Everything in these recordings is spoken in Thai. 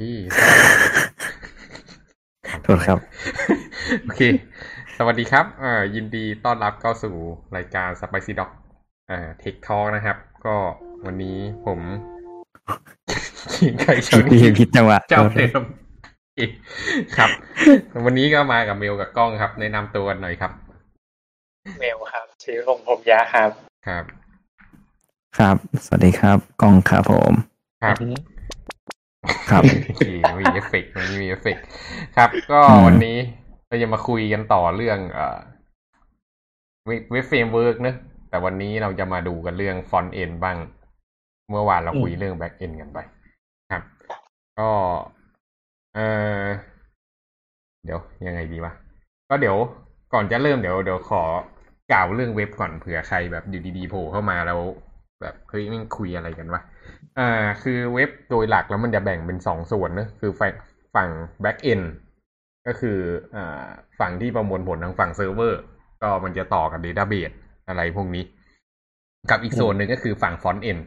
ที่โทษครับ โอเค สวัสดีครับเอ่อยินดีต้อนรับเข้าสู่รายการ Spicy Dog เอ่อ Tech Talk นะครับ ก็วันนี้ผมขิงไก่ชผิดนผิดผิดจังหวะเจ้าเดิมอีกครับ วันนี้ก็มากับเมลกับกล้องครับ แนะนำตัวกันหน่อยครับ เมลครับชื่อลงผมยาครับ ครับ ครับ สวัสดีครับ กล้องครับผม ครับ ครับมีเอฟเฟกต์มันมีเอฟเฟกต์ครับ ก็อืมวันนี้เราจะมาคุยกันต่อเรื่องเอ่อเว็บเว็บ framework เนอะแต่วันนี้เราจะมาดูกันเรื่อง front end บ้าง เมื่อวานเราคุยเรื่อง back end กันไป ครับ ก็เออเดี๋ยวยังไงดีวะก็เดี๋ยวก่อนจะเริ่มเดี๋ยวเดี๋ยวขอกล่าวเรื่องเว็บก่อนเผื่อใครแบบอยู่ดีๆโผล่เข้ามาแล้ว แบบเฮ้ยแม่งคุยอะไรกันวะ อ่า คือเว็บโดยหลักแล้วมันจะแบ่งเป็นสองส่วนนะคือฝั่งฝั่ง back end ก็คืออ่าฝั่งที่ประมวลผลทางฝั่งเซิร์ฟเวอร์ ก็มันจะต่อกับ database อะไรพวกนี้ กับอีกส่วนหนึ่งก็คือฝั่ง front end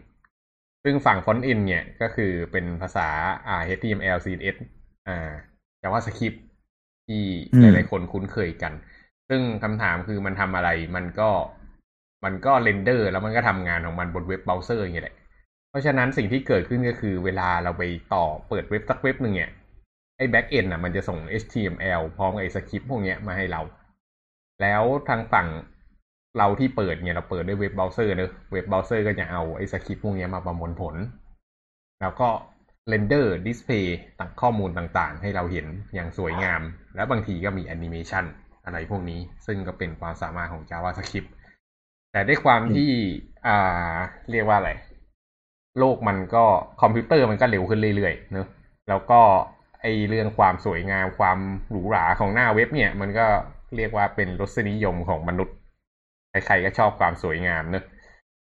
ซึ่งฝั่ง front end เนี่ยก็คือเป็นภาษาอ่า HTML CSS อ่า JavaScript ที่อืมหลายๆคนคุ้นเคยกัน ซึ่งคำถามคือมันทำอะไร มันก็ มันก็ render แล้วมันก็ทำงานของมันบนเว็บเบราว์เซอร์อย่างเงี้ยแหละ เพราะฉะนั้นสิ่งที่เกิดขึ้นก็คือเวลาเราไปต่อเปิดเว็บสักเว็บหนึ่งเนี่ยไอ้ back end อะมันจะส่ง HTML พร้อมไอ้สคริปต์พวกเนี้ยมาให้เรา แล้วทางฝั่งเราที่เปิดเนี่ยเราเปิดด้วยเว็บเบราว์เซอร์เนอะเว็บเบราว์เซอร์ก็จะเอาไอ้สคริปต์พวกเนี้ยมาประมวลผล แล้วก็render display ตัดข้อมูลต่างๆ ให้เราเห็นอย่างสวยงาม และบางทีก็มีแอนิเมชันอะไรพวกนี้ ซึ่งก็เป็นความสามารถของ JavaScript แต่ด้วยความที่อ่าเรียกว่าอะไร โลกมันก็คอมพิวเตอร์มันก็เร็วขึ้นเรื่อยๆเนอะแล้วก็ไอเรื่องความสวยงามความหรูหราของหน้าเว็บเนี่ย มันก็เรียกว่าเป็นรสนิยมของมนุษย์ ใครๆก็ชอบความสวยงามเนอะ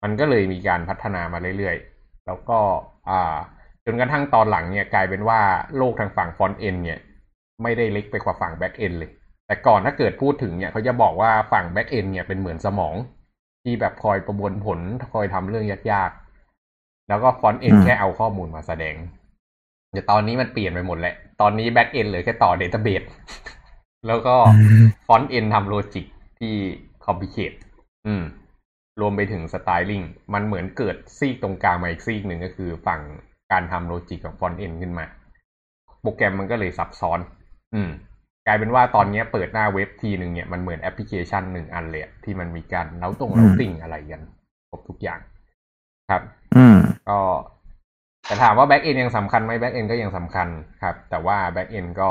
มันก็เลยมีการพัฒนามาเรื่อยๆ แล้วก็อ่าจนกระทั่งตอนหลังเนี่ยกลายเป็นว่าโลกทางฝั่ง front end เนี่ย ไม่ได้เล็กไปกว่าฝั่ง back end เลย แต่ก่อนถ้าเกิดพูดถึงเนี่ยเขาจะบอกว่าฝั่ง back end เนี่ยเป็นเหมือนสมอง ที่แบบคอยประมวลผลคอยทำเรื่องยากๆ แล้วก็ front end อืมแค่เอาข้อมูลมาแสดงแต่ตอนนี้มันเปลี่ยนไปหมดแหละ ตอนนี้ back end เลยแค่ต่อ database แล้วก็front end ทำ logic ที่ complicate อืม รวมไปถึง styling มันเหมือนเกิดซีกตรงกลางมาอีกซีกหนึ่งก็คือฝั่งการทำ logic ของ front end ขึ้นมา โปรแกรมมันก็เลยซับซ้อน อืม กลายเป็นว่าตอนเนี้ยเปิดหน้าเว็บทีหนึ่งเนี่ยมันเหมือนแอปพลิเคชันหนึ่งอันเลยอะที่มันมีการ route ตรงอืม routing อะไรกันครบทุกอย่าง ครับอืม ก็แต่ถามว่า back end ยังสำคัญไหม back end ก็ยังสำคัญครับ แต่ว่า back end ก็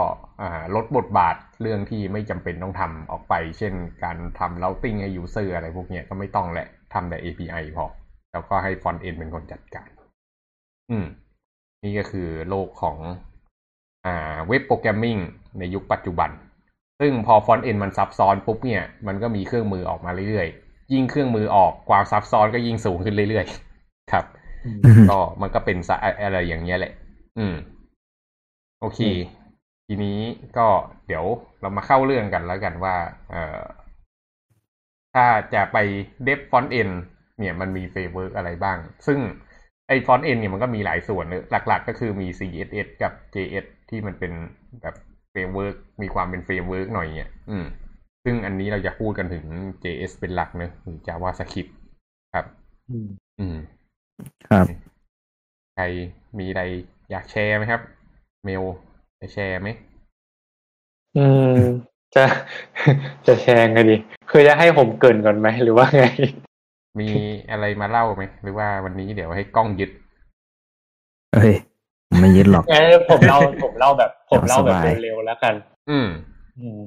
ลดบทบาทเรื่องที่ไม่จำเป็นต้องทำออกไป เช่นการทำ routing ให้ user อะไรพวกเนี้ยก็ไม่ต้องแหละทำแต่ API พอ แล้วก็ให้ front end เป็นคนจัดการ อืม นี่ก็คือโลกของอ่าเว็บ programming ในยุคปัจจุบัน ซึ่งพอ front end มันซับซ้อนปุ๊บเนี่ย มันก็มีเครื่องมือออกมาเรื่อยๆ ยิ่งเครื่องมือออกความซับซ้อนก็ยิ่งสูงขึ้นเรื่อยๆ ครับอืมก็มันก็เป็นซะอะไรอย่างเงี้ยแหละ อืม โอเค ทีนี้ก็เดี๋ยวเรามาเข้าเรื่องกันแล้วกันว่า เอ่อ ถ้าจะไป dev front end เนี่ยมันมี framework อะไรบ้าง ซึ่งไอ้ front end เนี่ยมันก็มีหลายส่วนเนอะหลัก ๆ ก็คือมี CSS กับ JS ที่มันเป็นแบบ framework มีความเป็น framework หน่อยเนี่ย อืม ซึ่งอันนี้เราจะพูดกันถึง JS เป็นหลักเนอะหรือ JavaScript ครับ อืมอืม ครับ ใครมีอะไรอยากแชร์ไหมครับ เมลจะแชร์ไหมอืม จะจะแชร์ไงดีคือจะให้ผมเกรินก่อนไหมหรือว่าไง มีอะไรมาเล่าไหมหรือว่าวันนี้เดี๋ยวให้กล้องยึดเอ้ยผมไม่ยึดหรอกงั้นผมเล่าผมเล่าแบบ ผมเล่าแบบสบายเร็วๆแล้วกันอืมอืม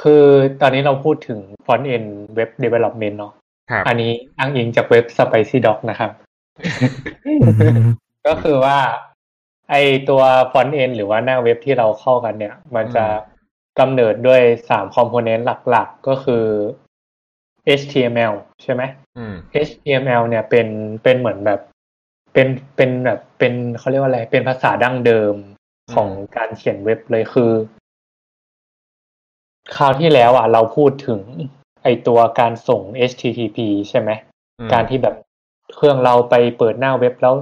คือตอนนี้เราพูดถึง front end web development เนาะครับอันนี้อ้างอิงจากเว็บ Spicy Dog นะครับ ก็คือว่า ไอตัว front end หรือว่าหน้าเว็บที่เราเข้ากันเนี่ย มันจะกำเนิดด้วยสาม component หลักๆ ก็คือ HTML ใช่ไหมอืม HTML เนี่ยเป็นเป็นเหมือนแบบเป็นเป็นแบบเป็นเขาเรียกว่าอะไร เป็นภาษาดั้งเดิมของการเขียนเว็บเลยคือ คราวที่แล้วอะ เราพูดถึงไอตัวการส่ง HTTP ใช่ไหมอืมการที่แบบ เครื่องเราไปเปิดหน้าเว็บแล้ว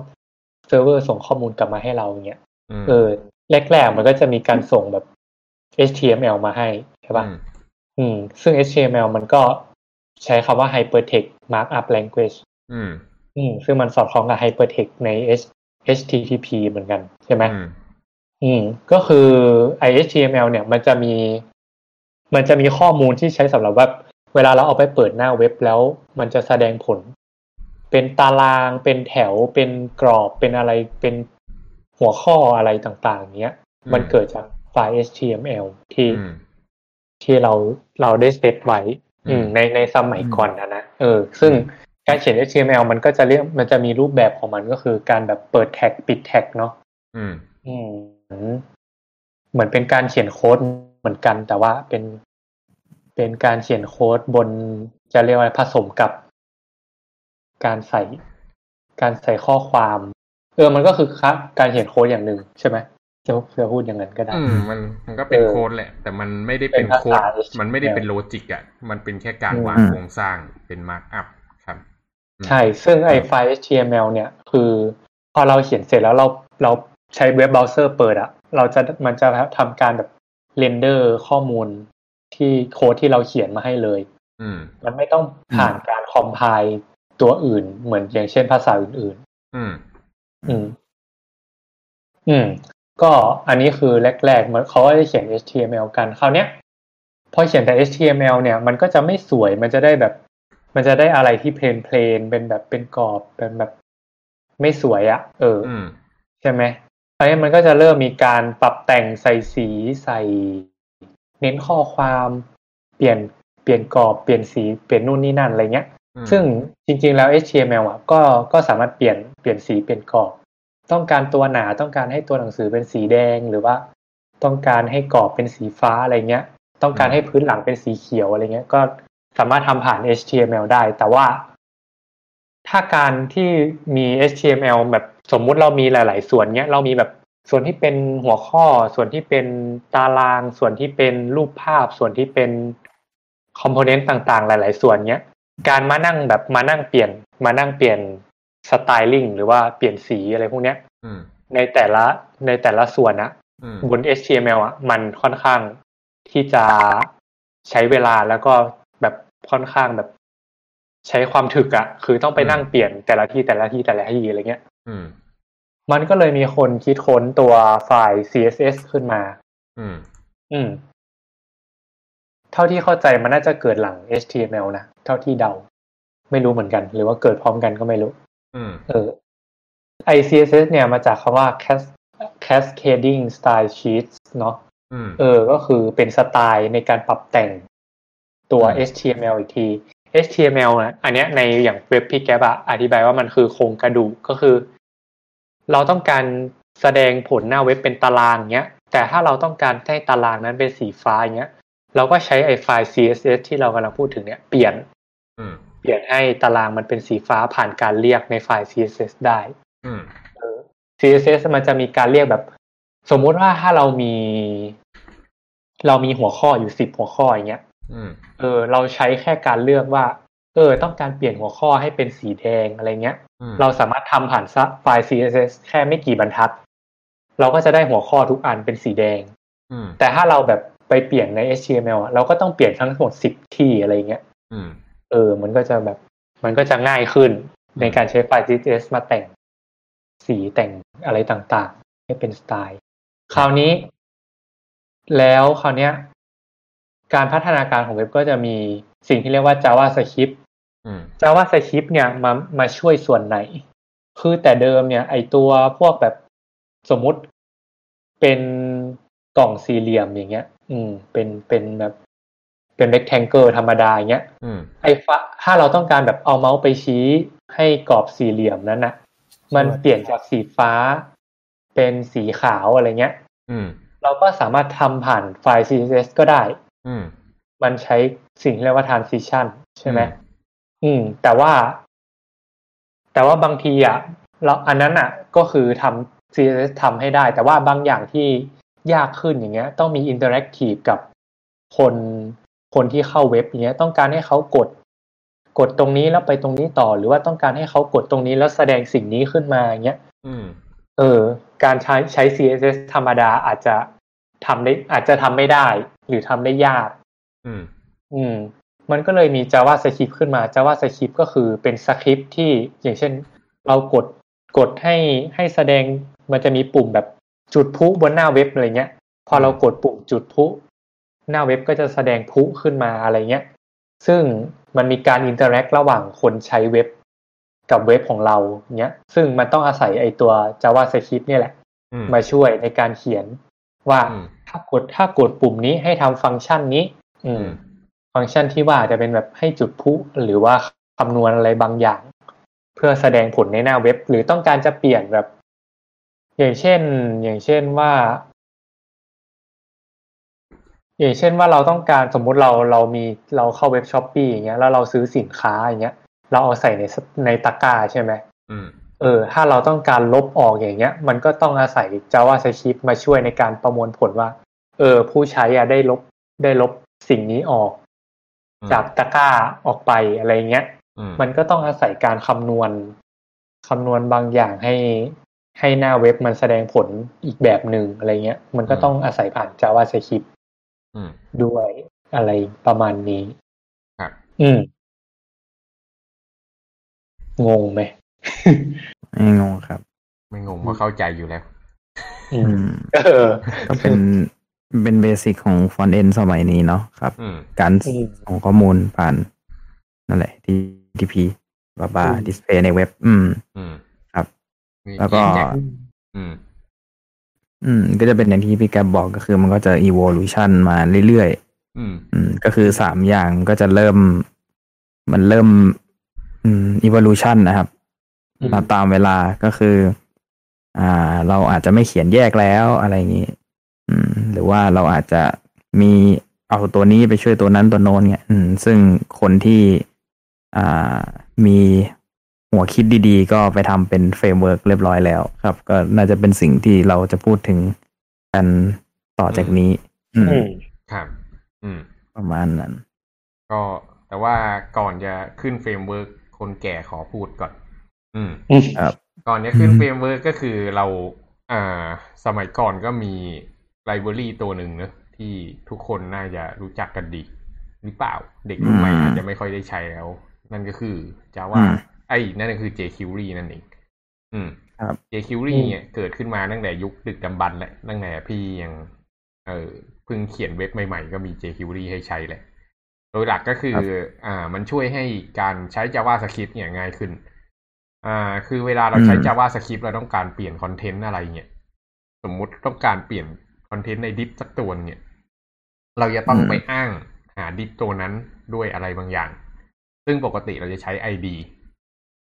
เซิร์ฟเวอร์ส่งข้อมูลกลับมาให้เราอย่างเงี้ยอืมเออแรกๆมันก็จะมีการส่งแบบ HTML มาให้ใช่ป่ะอืมอืม ซึ่ง HTML มันก็ใช้คำว่า hypertext markup language อืม อืม ซึ่งมันสอดคล้องกับ hypertext ใน H- HTTP เหมือนกันใช่ไหมอืมอืมก็คือ i HTML เนี่ย มันจะมี มันจะมีข้อมูลที่ใช้สำหรับว่า เวลาเราเอาไปเปิดหน้าเว็บแล้ว มันจะแสดงผล เป็นตารางเป็นแถวเป็นกรอบเป็นอะไรเป็นหัวข้ออะไรต่างๆเนี้ยอืมมันเกิดจากไฟล์ HTML ที่อืมที่เราเราได้เซตไว้อืมอืมในในสมัยก่อนนะนะเออ ซึ่งการเขียน HTML มันก็จะเรียกมันจะมีรูปแบบของมันก็คือการแบบเปิดแท็กปิดแท็กเนาะอืม อืม เหมือนเหมือนเป็นการเขียนโค้ดเหมือนกัน แต่ว่าเป็นเป็นการเขียนโค้ดบนจะเรียกว่าผสมกับ การใส่ การใส่ข้อความ เออมันก็คือครับการเขียนโค้ดอย่างหนึ่งใช่ไหมจะจะพูดอย่างนั้นก็ได้อืมมันมันก็เป็นเออโค้ดแหละ แต่มันไม่ได้เป็นเป็นภาษาโค้ด HTML มมันไม่ได้เป็น logic อะ มันเป็นแค่การอืมวางโครงสร้างเป็น markup ครับ ใช่ ซึ่งไอ้ไฟล์ HTML เนี่ย คือ พอเราเขียนเสร็จแล้วเราเราใช้ web browser เปิดอะเราจะมันจะทำการแบบ render ข้อมูลที่โค้ดที่เราเขียนมาให้เลย อืมมันไม่ต้องผ่านการ compile ตัวอื่น เหมือนอย่างเช่นภาษาอื่นอืมๆอืม อืม ก็อันนี้คือแรกๆมันเขาก็จะเขียน HTML กันคราวเนี้ยพอเขียนแต่ HTML เนี่ย มันก็จะไม่สวยมันจะได้แบบ มันจะได้อะไรที่เพลนเพลนๆเป็นแบบเป็นกรอบเป็นแบบ ไม่สวยอะ่ะเออออืมใช่ไหมคราวนี้มันก็จะเริ่มมีการปรับแต่งใส่สีใส่ เน้นข้อความ เปลี่ยนเปลี่ยนกรอบเปลี่ยนสีเปลี่ยนนู่นนี่นั่นอะไรเงี้ยอืม ซึ่งจริงๆแล้ว HTML อะก็ก็สามารถเปลี่ยนเปลี่ยนสีเปลี่ยนกรอบต้องการตัวหนาต้องการให้ตัวหนังสือเป็นสีแดงหรือว่า ต้องการให้กรอบเป็นสีฟ้าอะไรเงี้ย ต้องการให้พื้นหลังเป็นสีเขียวอะไรเงี้ย ก็สามารถทำผ่าน HTML ได้ แต่ว่า ถ้าการที่มี HTML แบบสมมุติเรามีหลาย ๆ ส่วนเนี้ยเรามีแบบส่วนที่เป็นหัวข้อ ส่วนที่เป็นตาราง ส่วนที่เป็นรูปภาพ ส่วนที่เป็นคอมโพเนนต์ต่าง ๆ หลาย ๆ ส่วนเนี้ย การมานั่งแบบมานั่งเปลี่ยนมานั่งเปลี่ยนสไตลิ่งหรือว่าเปลี่ยนสีอะไรพวกเนี้ยอืมในแต่ละในแต่ละส่วนนะอืมบน HTML อะมันค่อนข้างที่จะใช้เวลาแล้วก็แบบค่อนข้างแบบ ใช้ความถึกอะคือต้องไปนั่งเปลี่ยนแต่ละที่แต่ละที่แต่ละที่อะไรเงี้ยอืมมันก็เลยมีคนคิดค้นตัวไฟล์ CSS ขึ้นมา อืม อืม เท่าที่เข้าใจมันน่าจะเกิดหลัง HTML นะ เท่าที่เดา ไม่รู้เหมือนกัน หรือว่าเกิดพร้อมกันก็ไม่รู้อืมเออ ICSS เนี่ยมาจากคำว่า cas- cascading style sheets เนาะอืมเออ ก็คือเป็นสไตล์ในการปรับแต่งตัวอืม HTML อีกที HTML นะอันเนี้ยในอย่างเว็บพี่แกบอะอธิบายว่ามันคือโครงกระดูกก็คือ เราต้องการแสดงผลหน้าเว็บเป็นตารางเงี้ย แต่ถ้าเราต้องการให้ตารางนั้นเป็นสีฟ้าอย่างเงี้ย เราก็ใช้ไอ้ไฟล์ CSS ที่เรากำลังพูดถึงเนี่ยเปลี่ยนอืม เปลี่ยนให้ตารางมันเป็นสีฟ้าผ่านการเรียกในไฟล์ CSS ได้อืมเออ CSS มันจะมีการเรียกแบบ สมมุติว่าถ้าเรามี เรามีหัวข้ออยู่สิบหัวข้ออย่างเงี้ยอืมเออ เราใช้แค่การเลือกว่า เออ ต้องการเปลี่ยนหัวข้อให้เป็นสีแดงอะไรเงี้ยอืมเราสามารถทำผ่านไฟล์ CSS แค่ไม่กี่บรรทัด เราก็จะได้หัวข้อทุกอันเป็นสีแดงอืมแต่ถ้าเราแบบไปเปลี่ยนใน HTML อะเราก็ต้องเปลี่ยนทั้งหมดสิบที่อะไรเงี้ย อืมเออมันก็จะแบบ มันก็จะง่ายขึ้นในการใช้ไฟล์ CSS มาแต่งสีแต่งอะไรต่างๆ ให้เป็นสไตล์ คราวนี้ แล้วคราวเนี้ย การพัฒนาการของเว็บก็จะมีสิ่งที่เรียกว่า JavaScript อืม JavaScript เนี่ยมามาช่วยส่วนไหน คือแต่เดิมเนี่ย ไอตัวพวกแบบสมมุติเป็นกล่องสี่เหลี่ยมอย่างเงี้ย อืม เป็นเป็นแบบ เป็น rectangle ธรรมดาอย่างเงี้ยอืมไอ้ฟ้าถ้าเราต้องการแบบเอาเมาส์ไปชี้ ให้กรอบสี่เหลี่ยมนั้นนะมันเปลี่ยนจากสีฟ้า เป็นสีขาวอะไรเงี้ยอืมเราก็สามารถทำผ่านไฟล์ CSS ก็ได้อืมมันใช้สิ่งที่เรียกว่า transition ใช่ไหมอืมอืม แต่ว่า แต่ว่าบางทีอะเราอันนั้นอะ ก็คือทำ CSS ทำให้ได้ แต่ว่าบางอย่างที่ยากขึ้นอย่างเงี้ย ต้องมี interactive กับคน คนที่เข้าเว็บอย่างเงี้ยต้องการให้เขากด กดตรงนี้แล้วไปตรงนี้ต่อ หรือว่าต้องการให้เขากดตรงนี้แล้วแสดงสิ่งนี้ขึ้นมาอย่างเงี้ยอืมเออ การใช้ใช้ CSS ธรรมดาอาจจะทำได้อาจจะทำไม่ได้ หรือทำได้ยาก อืม อืม มันก็เลยมี JavaScript ขึ้นมา JavaScript ก็คือเป็นสคริปต์ที่อย่างเช่น เรากดกดให้ให้แสดงมันจะมีปุ่มแบบจุดพลุบนหน้าเว็บอะไรเงี้ย พอเรากดปุ่มจุดพลุ หน้าเว็บก็จะแสดงพลุขึ้นมาอะไรเงี้ย ซึ่งมันมีการ interact ระหว่างคนใช้เว็บกับเว็บของเราเนี้ย ซึ่งมันต้องอาศัยไอตัว JavaScript เนี่ยแหละอืมมาช่วยในการเขียนว่าอืมถ้ากดถ้ากดปุ่มนี้ให้ทำฟังก์ชันนี้ อือืมมฟังก์ชันที่ว่าจะเป็นแบบให้จุดพลุหรือว่าคำนวณอะไรบางอย่าง เพื่อแสดงผลในหน้าเว็บ หรือต้องการจะเปลี่ยนแบบ อย่างเช่น อย่างเช่นว่า อย่างเช่นว่าเราต้องการสมมุติเราเรามีเราเข้าเว็บช้อปปี้อย่างเงี้ยแล้วเราซื้อสินค้าอย่างเงี้ย เราเอาใส่ในในตะกร้าใช่ไหมอืมเออ ถ้าเราต้องการลบออกอย่างเงี้ย มันก็ต้องอาศัย JavaScript มาช่วยในการประมวลผลว่า เออ ผู้ใช้อะได้ลบได้ลบสิ่งนี้ออกอืมจากตะกร้าออกไปอะไรเงี้ยอืมมันก็ต้องอาศัยการคำนวณคำนวณบางอย่างให้ให้หน้าเว็บมันแสดงผลอีกแบบหนึ่งอะไรเงี้ย มันก็ต้องอาศัยผ่าน JavaScript อืม ด้วยอะไรประมาณนี้ครับอืม งงไหมไม่งงครับ ไม่งงเพราะเข้าใจอยู่แล้ว อือืมมเออก็เป็นเป็นเบสิกของฟอนต์เอนสมัยนี้เนาะครับอืมการอืมส่งข้อมูลผ่าน นั่นแหละ TTP บาบาอืมดิสเพย์ในเว็บ อืมอืมครับมีแล้วก็แจ็คอืม อืม ก็จะเป็นอย่างที่พี่แกบอกก็คือมันก็จะ evolution มาเรื่อยๆ อืม อืม ก็คือสามอย่างก็จะเริ่ม มันเริ่ม อืม evolution นะครับอืมมาตามเวลาก็คือ อ่า เราอาจจะไม่เขียนแยกแล้วอะไรอย่างนี้ อืม หรือว่าเราอาจจะมีเอาตัวนี้ไปช่วยตัวนั้นตัวโน้นเนี่ย อืม ซึ่งคนที่ อ่า มี หัวคิดดีๆ ก็ไปทำเป็น framework เรียบร้อยแล้วครับ ก็น่าจะเป็นสิ่งที่เราจะพูดถึงกันต่อจากนี้ อืมอืมครับอืม ประมาณนั้น ก็แต่ว่าก่อนจะขึ้น framework คนแก่ขอพูดก่อน อืมอืมครับก่อนจะขึ้นอืม framework ก็คือเราอ่า สมัยก่อนก็มี library ตัวหนึ่งเนอะที่ทุกคนน่าจะรู้จักกันดีหรือเปล่า เด็กรุ่นใหม่อาจจะไม่ค่อยได้ใช้แล้ว นั่นก็คือ Java ไอ้นั่นก็คือ jQuery นั่นเอง อืมครับ jQuery อืมเนี่ยเกิดขึ้นมาตั้งแต่ยุคดึกดำบรรพ์แหละตั้งแต่พี่ยัง เออเพิ่งเขียนเว็บใหม่ๆ ก็มี jQuery ให้ใช้แหละ โดยหลักก็คือ อ่า มันช่วยให้การใช้ JavaScript เนี่ยง่ายขึ้น อ่า คือเวลาเราใช้อืม JavaScript เราต้องการเปลี่ยนคอนเทนต์อะไรเนี่ยสมมุติต้องการเปลี่ยนคอนเทนต์ในดิฟสักตัวเนี่ย เราจะต้องไปอ้างหาดิฟตัวนั้นด้วยอะไรบางอย่าง ซึ่งปกติเราจะใช้ ID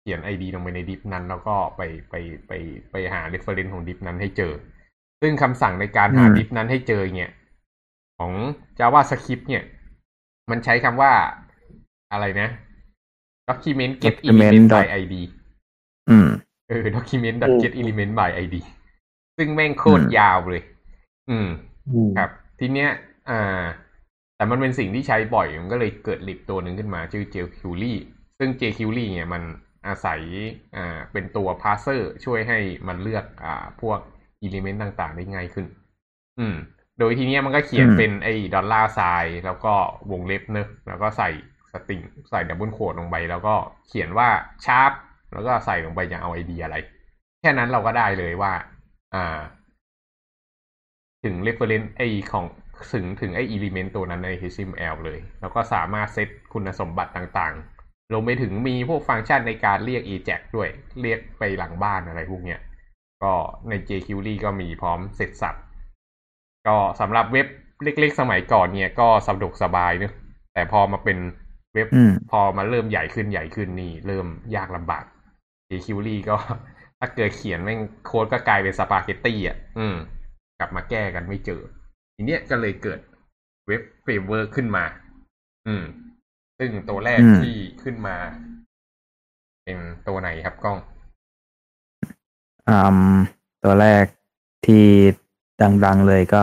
เขียน ID ลงไปในดิฟนั้น แล้วก็ไปไปไปไปหา reference ของดิฟนั้นให้เจอ ซึ่งคำสั่งในการหาอืมดิฟนั้นให้เจอเนี่ย ของ JavaScript เนี่ย มันใช้คำว่าอะไรนะ document get element by id อืมเออ document อืม get element by id ซึ่งแม่งโคตรอืมยาวเลยอืมอืม ครับ ทีเนี้ย อ่า แต่มันเป็นสิ่งที่ใช้บ่อย มันก็เลยเกิด lib ตัวหนึ่งขึ้นมา ชื่อ jQuery ซึ่ง jQuery เนี่ยมัน อาศัยอ่าเป็นตัว parser ช่วยให้มันเลือกอ่าพวก element ต่างๆ ได้ง่ายขึ้น อืม โดยทีเนี้ยมันก็เขียนอืมเป็นไอ้ dollar sign แล้วก็วงเล็บเนอะแล้วก็ใส่ string ใส่ double quote ลงไป แล้วก็เขียนว่า sharp แล้วก็ใส่ลงไปอย่างเอา ID อะไร แค่นั้นเราก็ได้เลยว่า อ่า ถึง reference ไอของถึงถึงไอ element ตัวนั้นใน HTML เลย แล้วก็สามารถเซตคุณสมบัติต่างๆ ลงไปถึงมีพวกฟังก์ชันในการเรียก eject ด้วย เรียกไปหลังบ้านอะไรพวกเนี้ย ก็ใน jQuery ก็มีพร้อมเสร็จสับ ก็สำหรับเว็บเล็กๆ สมัยก่อนเนี่ยก็สะดวกสบายเนอะแต่พอมาเป็นเว็บอืมพอมาเริ่มใหญ่ขึ้นใหญ่ขึ้นนี่ เริ่มยากลำบาก jQuery ก็ถ้าเกิดเขียนแม่งโค้ดก็กลายเป็นสปาเกตตี้อะ อืม กลับมาแก้กันไม่เจอ ทีเนี้ยก็เลยเกิด web framework ขึ้นมา อืม ซึ่งตัวแรกอืมที่ขึ้นมา เป็นตัวไหนครับกล้องอืมตัวแรกที่ดังๆเลยก็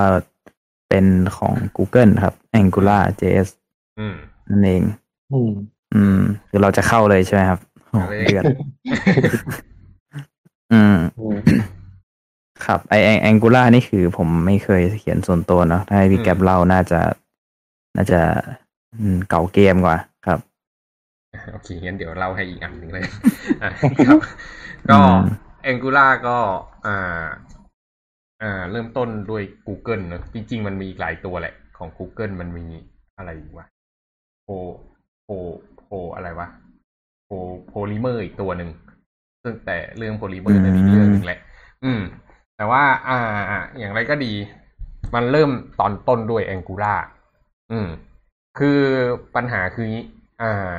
เป็นของ Google ครับ Angular JS อืมนั่นเอง อืม อืม คือเราจะเข้าเลยใช่ไหมครับโอ้เอาเลยเดือดอืมอืม ครับไอแองกูล่านี่คือผมไม่เคยเขียนส่วนตัวเนาะถ้าให้พี่แก๊ปเล่าน่าจะ น่าจะเก่าเกมกว่าครับ โอเคงั้นเดี๋ยวเล่าให้อีกอันหนึ่งเลยครับ ก็ Angular ก็อ่าอ่า เริ่มต้นด้วย Google เนอะจริง ๆ มันมีอีกหลายตัวแหละ ของ Google มันมีอะไรวะโพโพโพอะไรวะโพโพลิเมอร์อีกตัวหนึ่งซึ่งแต่เรื่องโพลิเมอร์นั่นอีกเรื่องหนึ่งแหละ อืม แต่ว่า อ่า อย่างไรก็ดี มันเริ่มตอนต้นด้วย Angular อืม คือปัญหาคืองี้อ่า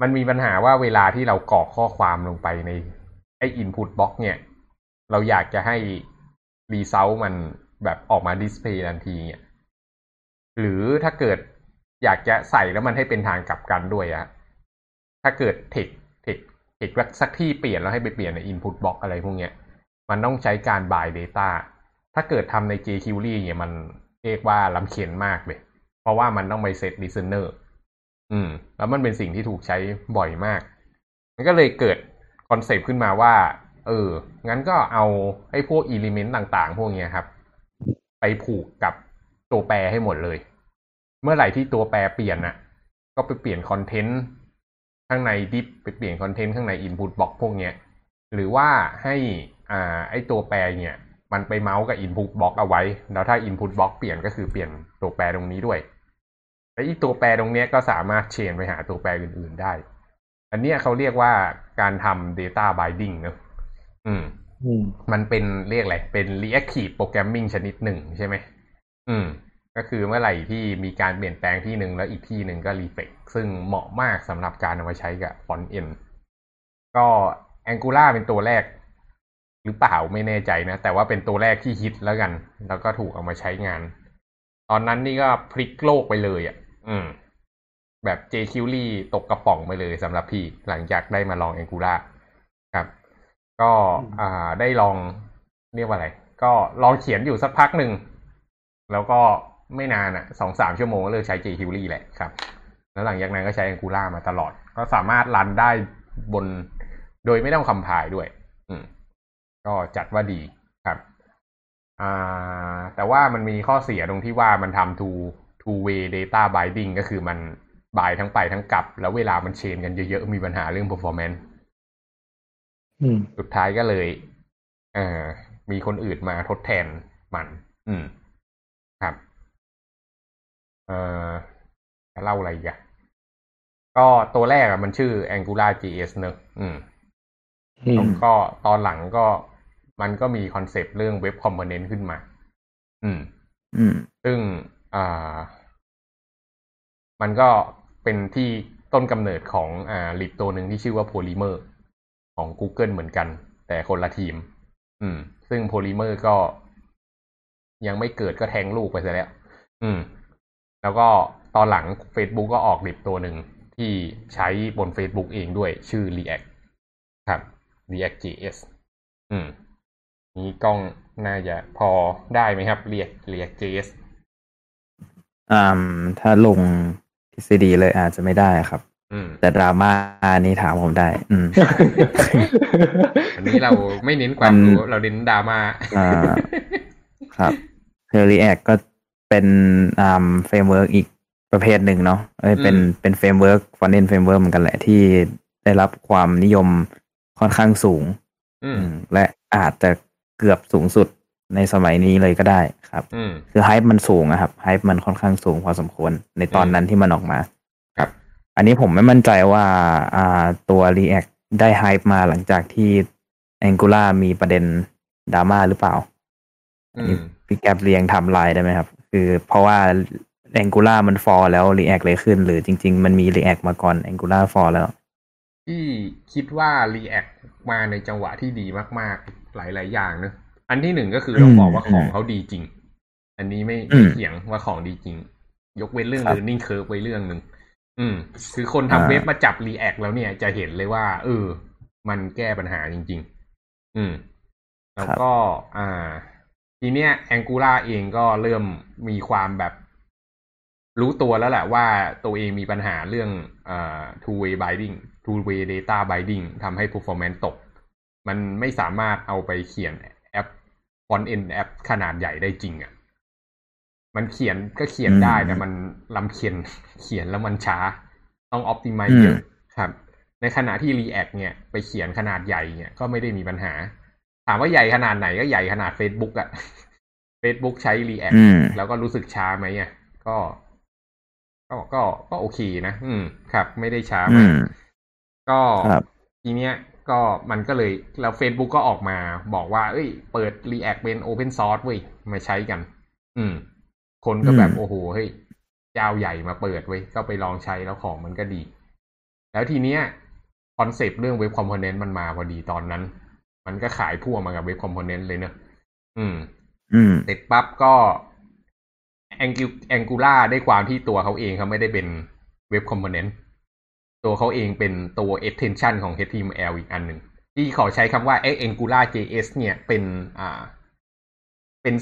มันมีปัญหาว่าเวลาที่เรากรอกข้อความลงไปในไอ้ input box เนี่ย เราอยากจะให้ result มันแบบออกมา display ทันทีเนี่ยหรือถ้าเกิดอยากจะใส่แล้วมันให้เป็นทางกลับกันด้วยอะถ้าเกิด text text text สักที่เปลี่ยนแล้วให้ไปเปลี่ยนใน input box อะไรพวกเนี้ย มันต้องใช้การ buy data ถ้าเกิดทำใน jQuery เนี่ยมันเรียกว่าลำเขียนมากเลย เพราะว่ามันต้องไป set listener อืม แล้วมันเป็นสิ่งที่ถูกใช้บ่อยมาก มันก็เลยเกิดconcept ขึ้นมาว่า เออ งั้นก็เอาไอ้พวก element ต่างๆ พวกเนี้ยครับ ไปผูกกับตัวแปรให้หมดเลย เมื่อไหร่ที่ตัวแปรเปลี่ยนน่ะก็ไปเปลี่ยน content ข้างใน div ไปเปลี่ยน content ข้างใน input box พวกเนี้ย หรือว่าให้อ่าไอ้ตัวแปรเนี่ย มันไปเมาส์กับ input box เอาไว้ แล้วถ้า input box เปลี่ยนก็คือเปลี่ยนตัวแปรตรงนี้ด้วย และอีตัวแปรตรงนี้ก็สามารถ chain ไปหาตัวแปรอื่น ๆได้ อันนี้เขาเรียกว่าการทำ data binding เนอะอืม มันเป็นเรียกอะไร เป็น reactive programming ชนิดหนึ่งใช่ไหม อืม ก็คือเมื่อไหร่ที่มีการเปลี่ยนแปลงที่หนึ่งแล้วอีกที่หนึ่งก็ reflect ซึ่งเหมาะมากสำหรับการเอามาใช้กับ front end ก็ Angular เป็นตัวแรก หรือเปล่าไม่แน่ใจนะ แต่ว่าเป็นตัวแรกที่ฮิตแล้วกัน แล้วก็ถูกเอามาใช้งาน ตอนนั้นนี่ก็พลิกโลกไปเลยอะ อืม แบบ jQuery ตกกระป๋องไปเลยสำหรับพี่หลังจากได้มาลอง Angular ครับ ก็อ่าได้ลองเรียกว่าอะไร ก็ลองเขียนอยู่สักพักหนึ่ง แล้วก็ไม่นานอะสองสามชั่วโมงก็เลิกใช้ jQuery แหละครับ แล้วหลังจากนั้นก็ใช้ Angular มาตลอด ก็สามารถรันได้บนโดยไม่ต้องคำพายด้วย อืม ก็จัดว่าดีครับ อ่า แต่ว่ามันมีข้อเสียตรงที่ว่ามันทำ two two way data binding ก็คือมันบายทั้งไปทั้งกลับ แล้วเวลามันเชนกันเยอะๆ มีปัญหาเรื่อง performance สุดท้ายก็เลยเอ่อมีคนอื่นมาทดแทนมัน อืม ครับ เอ่อจะเล่าอะไรอีกอะก็ตัวแรกอะมันชื่อ Angular JS เนอะอืมแล้วก็ตอนหลังก็มันก็มี concept เรื่อง web component ขึ้นมา อืม อืม ซึ่ง อ่า มันก็เป็นที่ต้นกำเนิดของอ่า lib ตัวหนึ่งที่ชื่อว่า Polymer ของ Google เหมือนกัน แต่คนละทีม อืม ซึ่ง Polymer ก็ยังไม่เกิดก็แทงลูกไปซะแล้ว อืม แล้วก็ตอนหลัง Facebook ก็ออก lib ตัวหนึ่งที่ใช้บน Facebook เองด้วยชื่อ React ครับ React JS อืม นี้กล้องน่าจะพอได้ไหมครับ React React JS อ่าถ้าลงทฤษฎีเลยอาจจะไม่ได้ครับอืมแต่ดราม่านี้ถามผมได้ อืมอันนี้เราไม่เน้นความรู้เราเน้นดราม่าอ่าครับคือ React ก็เป็นอ่า framework อีกประเภทหนึ่งเนาะเอ้ยเป็นเป็นเฟรมเวิร์กฟอนเ n นเฟรมเวิร์กเหมือนกันแหละที่ได้รับความนิยมค่อนข้างสูง อืมอืมและอาจจะเกือบสูงสุด ในสมัยนี้เลยก็ได้ครับอืมคือ hype มันสูงอะครับ hype มันค่อนข้างสูงพอสมควรในตอนนั้นที่มันออกมา ครับ อันนี้ผมไม่มั่นใจว่าอ่าตัว React ได้ hype มาหลังจากที่ Angular มีประเด็นดราม่าหรือเปล่าอืมพี่แกปเรียงไทำลายได้ไหมครับ คือเพราะว่า Angular มันฟอร์แล้ว React เลยขึ้น หรือจริง ๆ มันมี React มาก่อน Angular ฟอร์แล้วที่คิดว่า React มาในจังหวะที่ดีมาก ๆ หลาย ๆ อย่างเนอะ อันที่หนึ่งก็คือต้องบอกว่าของเขาดีจริง อันนี้ไม่อืไม่มเถียงว่าของดีจริง ยกเว้นเรื่องครับ learning curve ไว้เรื่องหนึ่งอืม คือคนอ่าทำเว็บมาจับ React แล้วเนี่ยจะเห็นเลยว่า เออ มันแก้ปัญหาจริง ๆ อืม แล้วก็ อ่า ทีเนี้ย Angular เองก็เริ่มมีความแบบ รู้ตัวแล้วแหละว่าตัวเองมีปัญหาเรื่องเอ่อ two way binding two way data binding ทำให้ performance ตก มันไม่สามารถเอาไปเขียนแอป frontend แอปขนาดใหญ่ได้จริงอะ่ะ มันเขียนก็เขียนได้แต่มันลำเขียนเขียนแล้วมันช้า ต้องออ t ติ i z e เยอะครับ ในขณะที่ React เนี่ย ไปเขียนขนาดใหญ่เนี่ยก็ไม่ได้มีปัญหา ถามว่าใหญ่ขนาดไหนก็ใหญ่ขนาด Facebook อะ Facebook ใช้ React แล้วก็รู้สึกช้าไหมอะก็ก็ก็ก็โอเคนะ อืม ครับ ไม่ได้ช้ามากก็ทีเนี้ย ก็มันก็เลยแล้ว Facebook ก็ออกมาบอกว่า เอ้ย เปิด React เป็น Open Source เว้ยมาใช้กัน อืม คนก็แบบโอ้โหเฮ้ยเจ้าใหญ่มาเปิดเว้ยก็ไปลองใช้แล้วของมันก็ดี แล้วทีเนี้ย concept เรื่อง web component มันมาพอดีตอนนั้น มันก็ขายพ่วงมากับ web component เลยเนอะอืม อืมเสร็จปั๊บก็แองกิแองกูล่าได้ความที่ตัวเขาเองเขาไม่ได้เป็น web component ตัวเขาเองเป็นตัว extension ของ HTML อีกอันหนึ่งที่ขอใช้คำว่า Angular JS เนี่ยเป็นอ่า เป็น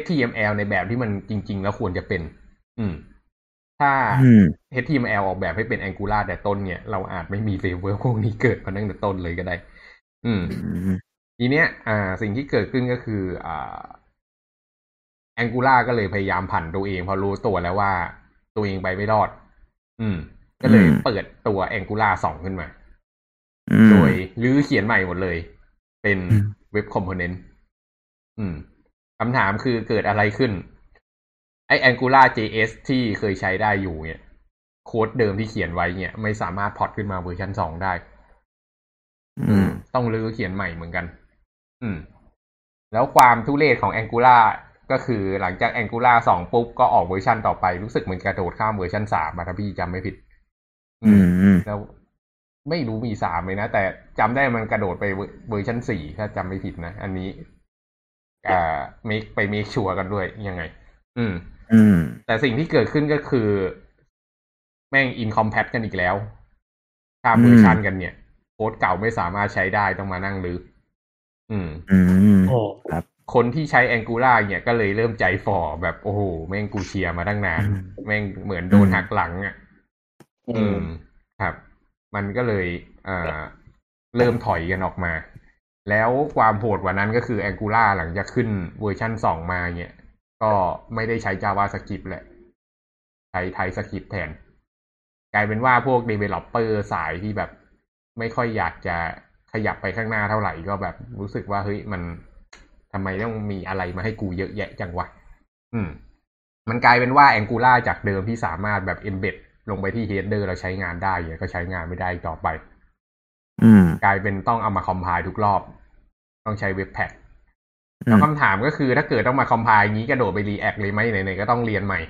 HTML ในแบบที่มันจริง ๆ แล้วควรจะเป็น อืม ถ้า HTML ออกแบบให้เป็น Angular แต่ต้นเนี่ย เราอาจไม่มี flavor พวกนี้เกิดมาตั้งแต่ต้นเลยก็ได้ อืม ทีเนี้ย อ่า สิ่งที่เกิดขึ้นก็คืออ่า Angular ก็เลยพยายามผันตัวเองพอรู้ตัวแล้วว่าตัวเองไปไม่รอด อืม ก็เลยเปิดตัว Angular สองขึ้นมา โดยรื้อเขียนใหม่หมดเลย เป็น web component อืมคำถามคือเกิดอะไรขึ้น ไอ้ Angular JS ที่เคยใช้ได้อยู่เนี่ย โค้ดเดิมที่เขียนไว้เนี่ย ไม่สามารถ port ขึ้นมาเวอร์ชันสองได้อืมต้องรื้อเขียนใหม่เหมือนกัน อืม แล้วความทุเรศของ Angular ก็คือหลังจาก Angular สองปุ๊บ ก็ออกเวอร์ชันต่อไปรู้สึกเหมือนกระโดดข้ามเวอร์ชันสามมาถ้าพี่จำไม่ผิด อืมแล้วไม่รู้มีสามเลยนะ แต่จำได้มันกระโดดไปเวอร์ชันสี่ถ้าจำไม่ผิดนะ อันนี้อ่า make ไป make sure กันด้วยยังไง อืม อืม แต่สิ่งที่เกิดขึ้นก็คือ แม่ง incompat กันอีกแล้วข้ามเวอร์ชันกันเนี่ยโค้ดเก่าไม่สามารถใช้ได้ต้องมานั่งรื้ออืม อืมโอ้ครับคนที่ใช้ Angular เนี่ยก็เลยเริ่มใจฝ่อแบบโอ้โห แม่งกูเชียร์มาตั้งนาน แม่งเหมือนโดนหักหลังอะ อืมครับ มันก็เลยอ่าเริ่มถอยกันออกมา แล้วความโหดกว่านั้นก็คือ Angular หลังจากขึ้นเวอร์ชันสองมาเนี่ยก็ไม่ได้ใช้ JavaScript แหละ ใช้ไทยสคริปแทน กลายเป็นว่าพวก Developer สายที่แบบไม่ค่อยอยากจะขยับไปข้างหน้าเท่าไหร่ก็แบบรู้สึกว่าเฮ้ยมันทำไมต้องมีอะไรมาให้กูเยอะแยะจังวะ อืม มันกลายเป็นว่า Angular จากเดิมที่สามารถแบบ embed ลงไปที่ header แล้วใช้งานได้เนี่ยก็ใช้งานไม่ได้ต่อไป อืม กลายเป็นต้องเอามา compile ทุกรอบ ต้องใช้ Webpack แล้วคำถามก็คือถ้าเกิดต้องมา compile งี้กระโดดไป React เลยไหมไหนๆก็ต้องเรียนใหม่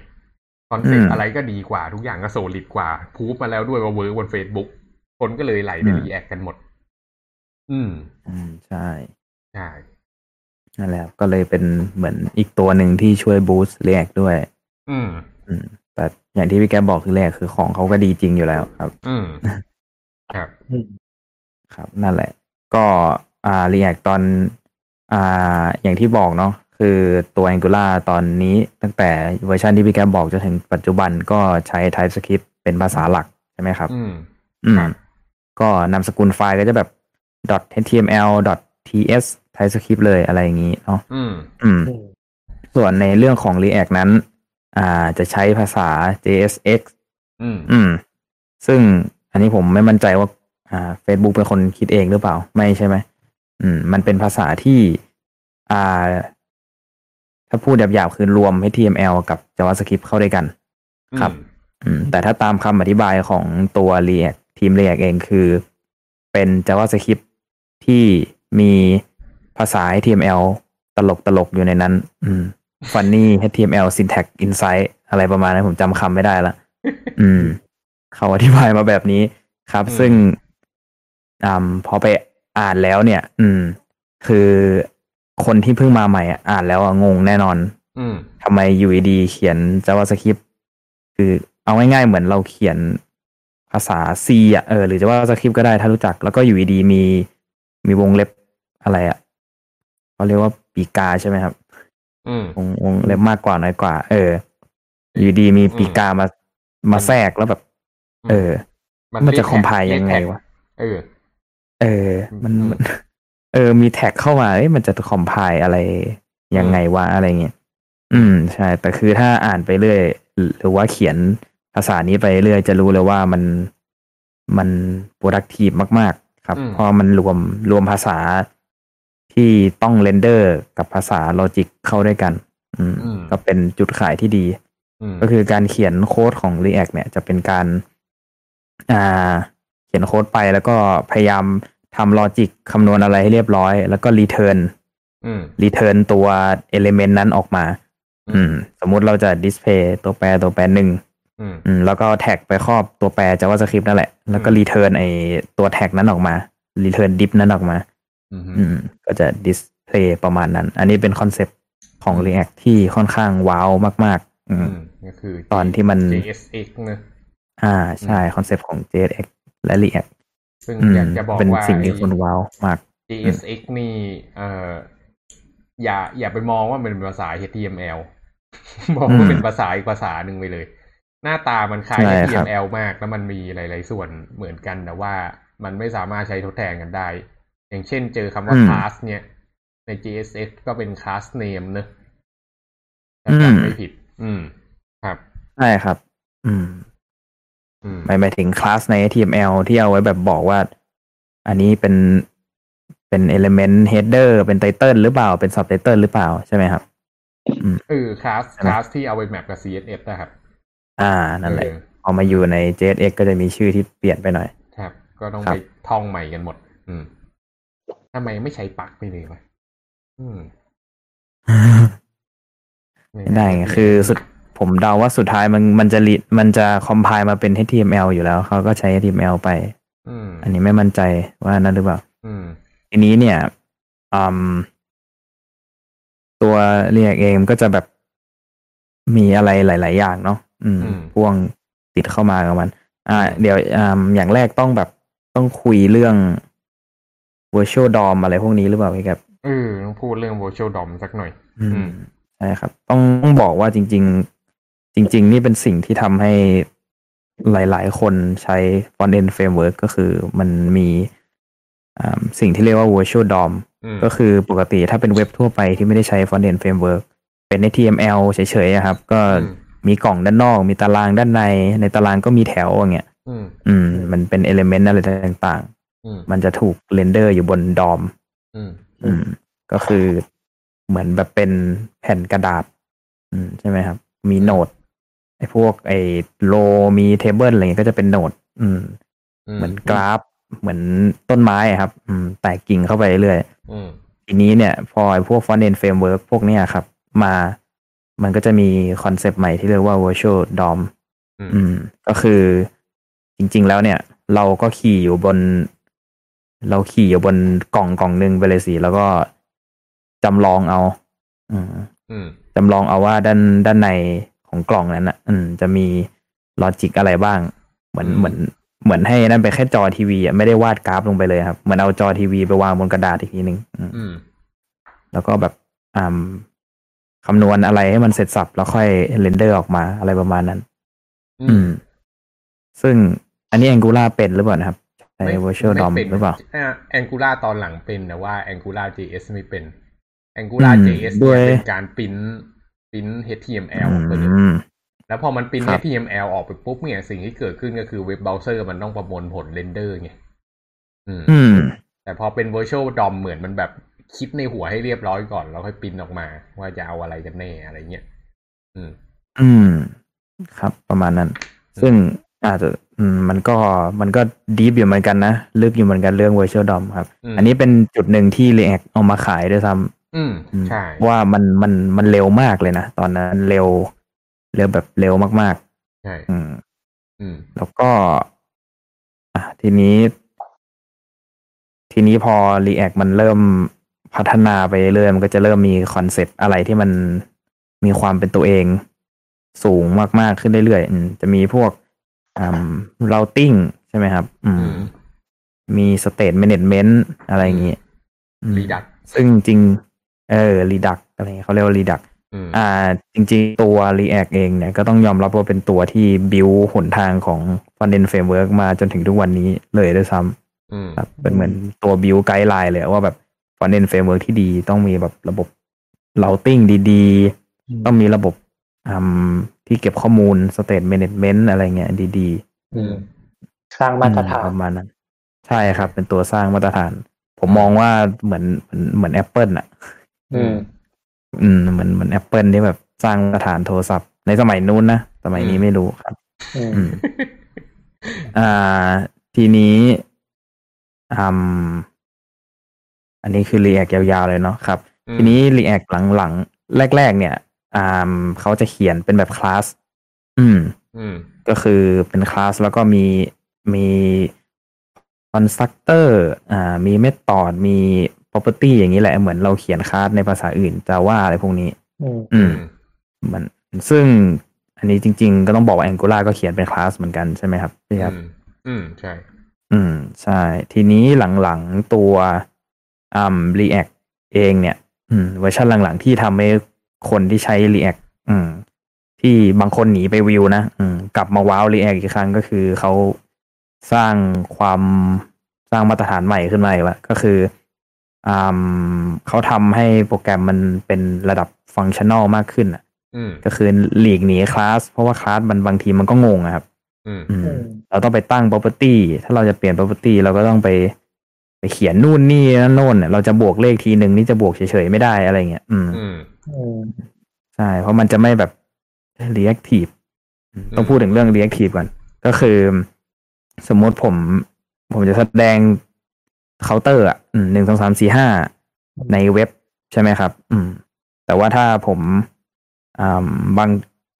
คอนเซ็ปต์อะไรก็ดีกว่าทุกอย่างก็ solid กว่าพูฟมาแล้วด้วยว่า work บนเฟซบุ๊กคนก็เลยไหลไป React กันหมด อืม อืม ใช่ ใช่นั่นแหละก็เลยเป็นเหมือนอีกตัวหนึ่งที่ช่วยบูสต์เรียกด้วย อืม อืม แต่อย่างที่พี่แกบอกคือแรกคือของเขาก็ดีจริงอยู่แล้วครับ อืมครับครับ นั่นแหละ ก็อ่าเรียกตอน อ่า อย่างที่บอกเนาะคือตัว Angular ตอนนี้ตั้งแต่เวอร์ชันที่พี่แกบอกจนถึงปัจจุบันก็ใช้ TypeScript เป็นภาษาหลักใช่ไหมครับ อืม อืม ก็นามสกุลไฟล์ก็จะแบบ .html .ts TypeScript เลยอะไรอย่างนี้เนาะอืม อืม ส่วนในเรื่องของ React นั้น อ่า จะใช้ภาษา JSX อืมอืม ซึ่งอันนี้ผมไม่มั่นใจว่า อ่า Facebook เป็นคนคิดเองหรือเปล่า ไม่ใช่ไหมอืม มันเป็นภาษาที่ อ่า ถ้าพูดหยาบๆคือรวม HTML กับ JavaScript เข้าด้วยกัน ครับ อืม แต่ถ้าตามคำอธิบายของตัว React ทีม React เองคือ เป็น JavaScript ที่มีภาษา HTML ตลกตลกอยู่ในนั้น อืม funny HTML syntax insight อะไรประมาณนั้นผมจำคำไม่ได้ละอืม เขาอธิบายมาแบบนี้ครับ ซึ่งอ่าพอไปอ่านแล้วเนี่ย อืม คือคนที่เพิ่งมาใหม่อ่านแล้วงงแน่นอน อืมทำไมอยู่ดีเขียน JavaScript คือเอาง่ายๆเหมือนเราเขียนภาษา C อะเออหรือจะว่า JavaScript ก็ได้ถ้ารู้จัก แล้วก็อยู่ดีมีมีวงเล็บอะไรอะเขาเรียกว่าปีกาใช่ไหมครับอืมวง วงเล็บมากกว่าน้อยกว่า เออ อยู่ดีมีปีกามามาแทรกแล้วแบบ เออ มันจะคอมไพล์ยังไงวะเออ เออ มันเออ มี tag เข้ามาเอ้ยมันจะ compile อะไรยังไงวะอะไรเงี้ยอืมใช่ แต่คือถ้าอ่านไปเรื่อย หรือว่าเขียนภาษานี้ไปเรื่อยจะรู้เลยว่ามันมัน productive มาก ๆ ครับอืมเพราะมันรวมรวมภาษา ที่ต้อง render กับภาษา logic เข้าด้วยกัน อืมอืมก็เป็นจุดขายที่ดีอืมก็คือการเขียนโค้ดของ React เนี่ยจะเป็นการ อ่า เขียนโค้ดไปแล้วก็พยายามทำ logic คำนวณอะไรให้เรียบร้อย แล้วก็ return อืม return ตัว element นั้นออกมา อืม สมมุติเราจะ display ตัวแปรตัวแปรหนึ่งอืมอืมแล้วก็ tag ไปครอบตัวแปร JavaScript นั่นแหละ แล้วก็อืม return ไอตัว tag นั้นออกมา return div นั้นออกมา อืมอืม ก็จะ display ประมาณนั้น อันนี้เป็นคอนเซปต์ของ React ที่ค่อนข้างว้าวมาก ๆ อืมอืมก็คือตอนที่มัน JSX เนอะอ่าใช่คอนเซปต์ของ JSX และ React ซึ่งอืมอยากจะบอกเป็นว่าสิ่งที่คนว้าวมาก JSX นี่เอ่ออย่า อย่าไปมองว่ามันเป็นภาษา HTML มองว่าเป็นภาษาอีกภาษาหนึ่งไปเลย หน้าตามันคล้ายใช่ครับ HTML มาก แล้วมันมีหลาย ๆ ส่วนเหมือนกันแต่ว่ามันไม่สามารถใช้ทดแทนกันได้ อย่างเช่นเจอคำว่า class เนี่ยใน JSX ก็เป็น class name เนอะถ้าจำไม่ผิด อืม ครับ ใช่ครับอืมอืมหมายหมายถึงคลาสใน HTML ที่เอาไว้แบบบอกว่า อันนี้เป็นเป็น element header เป็น title หรือเปล่า เป็น subtitle หรือเปล่าใช่ไหมครับเออ class ใช่ไหม class ที่เอาไปแมปกับ CSS นะครับ อ่า นั่นแหละเออพอมาอยู่ใน JSX ก็จะมีชื่อที่เปลี่ยนไปหน่อย ครับ ก็ต้องครัไปบท่องใหม่กันหมด อืม ทำไมไม่ใช้ปักไปเลยวะอืมไม่ได้ไงคือสุดผมเดาว่าสุดท้ายมันมันจะรีมันจะคอมไพล์มาเป็น HTML อยู่แล้วเขาก็ใช้ HTML ไปอืมอันนี้ไม่มั่นใจว่านั่นหรือเปล่าอืมทีนี้เนี่ยอืมตัวเรียกเองก็จะแบบมีอะไรหลาย ๆ อย่างเนาะอืมอืมพ่วงติดเข้ามากับมัน อ่า เดี๋ยวอ่าอย่างแรกต้องแบบต้องคุยเรื่อง virtual DOM อะไรพวกนี้หรือเปล่าพี่ครับเออต้องพูดเรื่อง virtual DOM สักหน่อย อือืมมใช่ครับ ต้องต้องบอกว่าจริง ๆ จริง ๆ นี่เป็นสิ่งที่ทำให้หลาย ๆ คนใช้ front end framework ก็คือมันมีอ่าสิ่งที่เรียกว่า virtual DOM อืมก็คือปกติถ้าเป็นเว็บทั่วไปที่ไม่ได้ใช้ front end framework เป็น HTML เฉยๆอะครับ ก็อืมมีกล่องด้านนอก มีตารางด้านใน ในตารางก็มีแถวอย่างเงี้ย อืมอืมมันเป็น element อะไรต่างอื มๆมันจะถูก render อยู่บน DOM อืมอืม ก็คือเหมือนแบบเป็นแผ่นกระดาษ อืมใช่ไหมครับ มี node ไอ้พวกไอ้ row มี table อะไรเงี้ยก็จะเป็น node อืม เหมือนกราฟ เหมือนต้นไม้อะครับ อืมแตกกิ่งเข้าไปเรื่อยอืมทีนี้เนี่ย พอไอ้พวก front end framework พวกเนี้ยครับ มามันก็จะมีคอนเซปต์ใหม่ที่เรียกว่า virtual DOM อืมอืมก็คือจริง ๆ แล้วเนี่ย เราก็ขี่อยู่บน เราขี่อยู่บนกล่องกล่องหนึ่งไปเลยสิแล้วก็จำลองเอา อืมอืมจำลองเอาว่าด้านด้านในของกล่องนั้นนะอืม จะมีลอจิกอะไรบ้าง เหมือนอืมเหมือนเหมือนให้นั่นไปนแค่จอทีวีอะไม่ได้วาดกราฟลงไปเลยครับ เหมือนเอาจอทีวีไปวางบนกระดาษอีกทีหนึ่งอืมอืมแล้วก็แบบอ่าคำนวณอะไรให้มันเสร็จสับแล้วค่อยเรนเดอร์ออกมาอะไรประมาณนั้น อือืมมซึ่งอันนี้ Angular เป็นหรือเปล่านะครับ ใช้ไม่ Virtual ไม่ DOM เป็นหรือเปล่าอ่า Angular ตอนหลังเป็นแต่ว่า Angular JS ไม่เป็น Angular อืม JS ด้เนี่วยยเป็นการปริ้นปริ้น HTML อืไปเลยมแล้วพอมันปริ้นครับ HTML ออกไปปุ๊บเนี่ยสิ่งที่เกิดขึ้นก็คือ web browser มันต้องประมวลผล render ไงอืมอืมแต่พอเป็น virtual DOM เหมือนมันแบบคิดในหัวให้เรียบร้อยก่อน แล้วค่อยปริ้นออกมา ว่าจะเอาอะไรกันแน่อะไรเงี้ยอืม อืม ครับประมาณนั้น ซึ่งอาจจะ อืมมันก็มันก็ deep อยู่เหมือนกันนะลึกอยู่เหมือนกันเรื่อง Virtual DOM ครับอืมอันนี้เป็นจุดหนึ่งที่ React เอามาขายด้วยซ้ำอืมอืมใช่ว่ามันมันมันเร็วมากเลยนะ ตอนนั้นเร็ว เร็วแบบเร็วมากใช่ๆอืม อืม แล้วก็ อะทีนี้ ทีนี้พอ React มันเริ่มพัฒนาไปเรื่อยๆมันก็จะเริ่มมีคอนเซปต์อะไรที่มันมีความเป็นตัวเอง สูงมากๆขึ้นเรื่อยๆอืมจะมีพวก อ่า routing ใช่ไหมครับ อือืมมมี state management อะไรอย่างงี้อืม Redux ซึ่งจริง เออ Redux อะไรเงี้ยเขาเรียกว่า Redux อืมอ่า จริง ๆ ตัว React เองเนี่ย ก็ต้องยอมรับว่าเป็นตัวที่บิวหนทางของ Frontend Framework มาจนถึงทุกวันนี้เลยด้วยซ้อืมำครับเป็นเหมือนตัวบิวไกด์ไลน์เลยว่าแบบ Frontend Framework ที่ดีต้องมีแบบระบบเราติ้งดี ๆ ต้องมีระบบ อืมที่เก็บข้อมูล state management อะไรเงี้ยดีอืมสร้างๆมาตรฐาปนระมาณนั้น ใช่ครับ เป็นตัวสร้างมาตรฐาน ผมมองว่าเหมือนเหมือนเหมือน Apple อะ อืม อืมเหมือนเหมือน Apple ที่แบบสร้างมาตรฐานโทรศัพท์ในสมัยนู้นนะ สมัยนี้ไม่รู้ครับ อืมอืมอ่า ทีนี้อืมอันนี้คือ React ยาวๆเลยเนาะครับอืมทีนี้ React หลังๆ แรก ๆ เนี่ย อ่าเขาจะเขียนเป็นแบบคลาส อืม อืม ก็คือเป็นคลาสแล้วก็มีมีคอนสตรักเตอร์อ่า มีเมธอดมี property อย่างนี้แหละ เหมือนเราเขียนคลาสในภาษาอื่นจะว่าอะไรพวกนี้ อืมอืมมันซึ่งอันนี้จริง ๆ ก็ต้องบอกว่า Angular ก็เขียนเป็นคลาสเหมือนกันใช่ไหมครับพี่ครับ อืมอืมใช่ อืม ใช่ ทีนี้หลังๆตัวอ่า React เองเนี่ย อืม เวอร์ชันหลังๆที่ทำให้ คนที่ใช้ React อืม ที่บางคนหนีไปวิวนะอืม กลับมาว้าว React อีกครั้งก็คือเขาสร้างความสร้างมาตรฐานใหม่ขึ้นมาอีกแล้วก็คืออ่าเขาทำให้โปรแกรมมันเป็นระดับ functional มากขึ้นอะอืมก็คือหลีกหนีคลาส เพราะว่าคลาสมันบางทีมันก็งงอะครับอืมอืมอืมเราต้องไปตั้ง property ถ้าเราจะเปลี่ยน property เราก็ต้องไปไปเขียนนู่นนี่นั่นโน่นเนี่ยเราจะบวกเลขทีหนึ่งนี่จะบวกเฉยๆไม่ได้อะไรเงี้ย อืมอืมอืม ใช่ เพราะมันจะไม่แบบ reactive อืมต้องอืมพูดถึงเรื่อง reactive ก่อน ก็คือ สมมติผม ผมจะแสดงเคาน์เตอร์อะหนึ่งสองสามสี่ห้าในเว็บใช่ไหมครับ อืม แต่ว่าถ้าผมอ่าบาง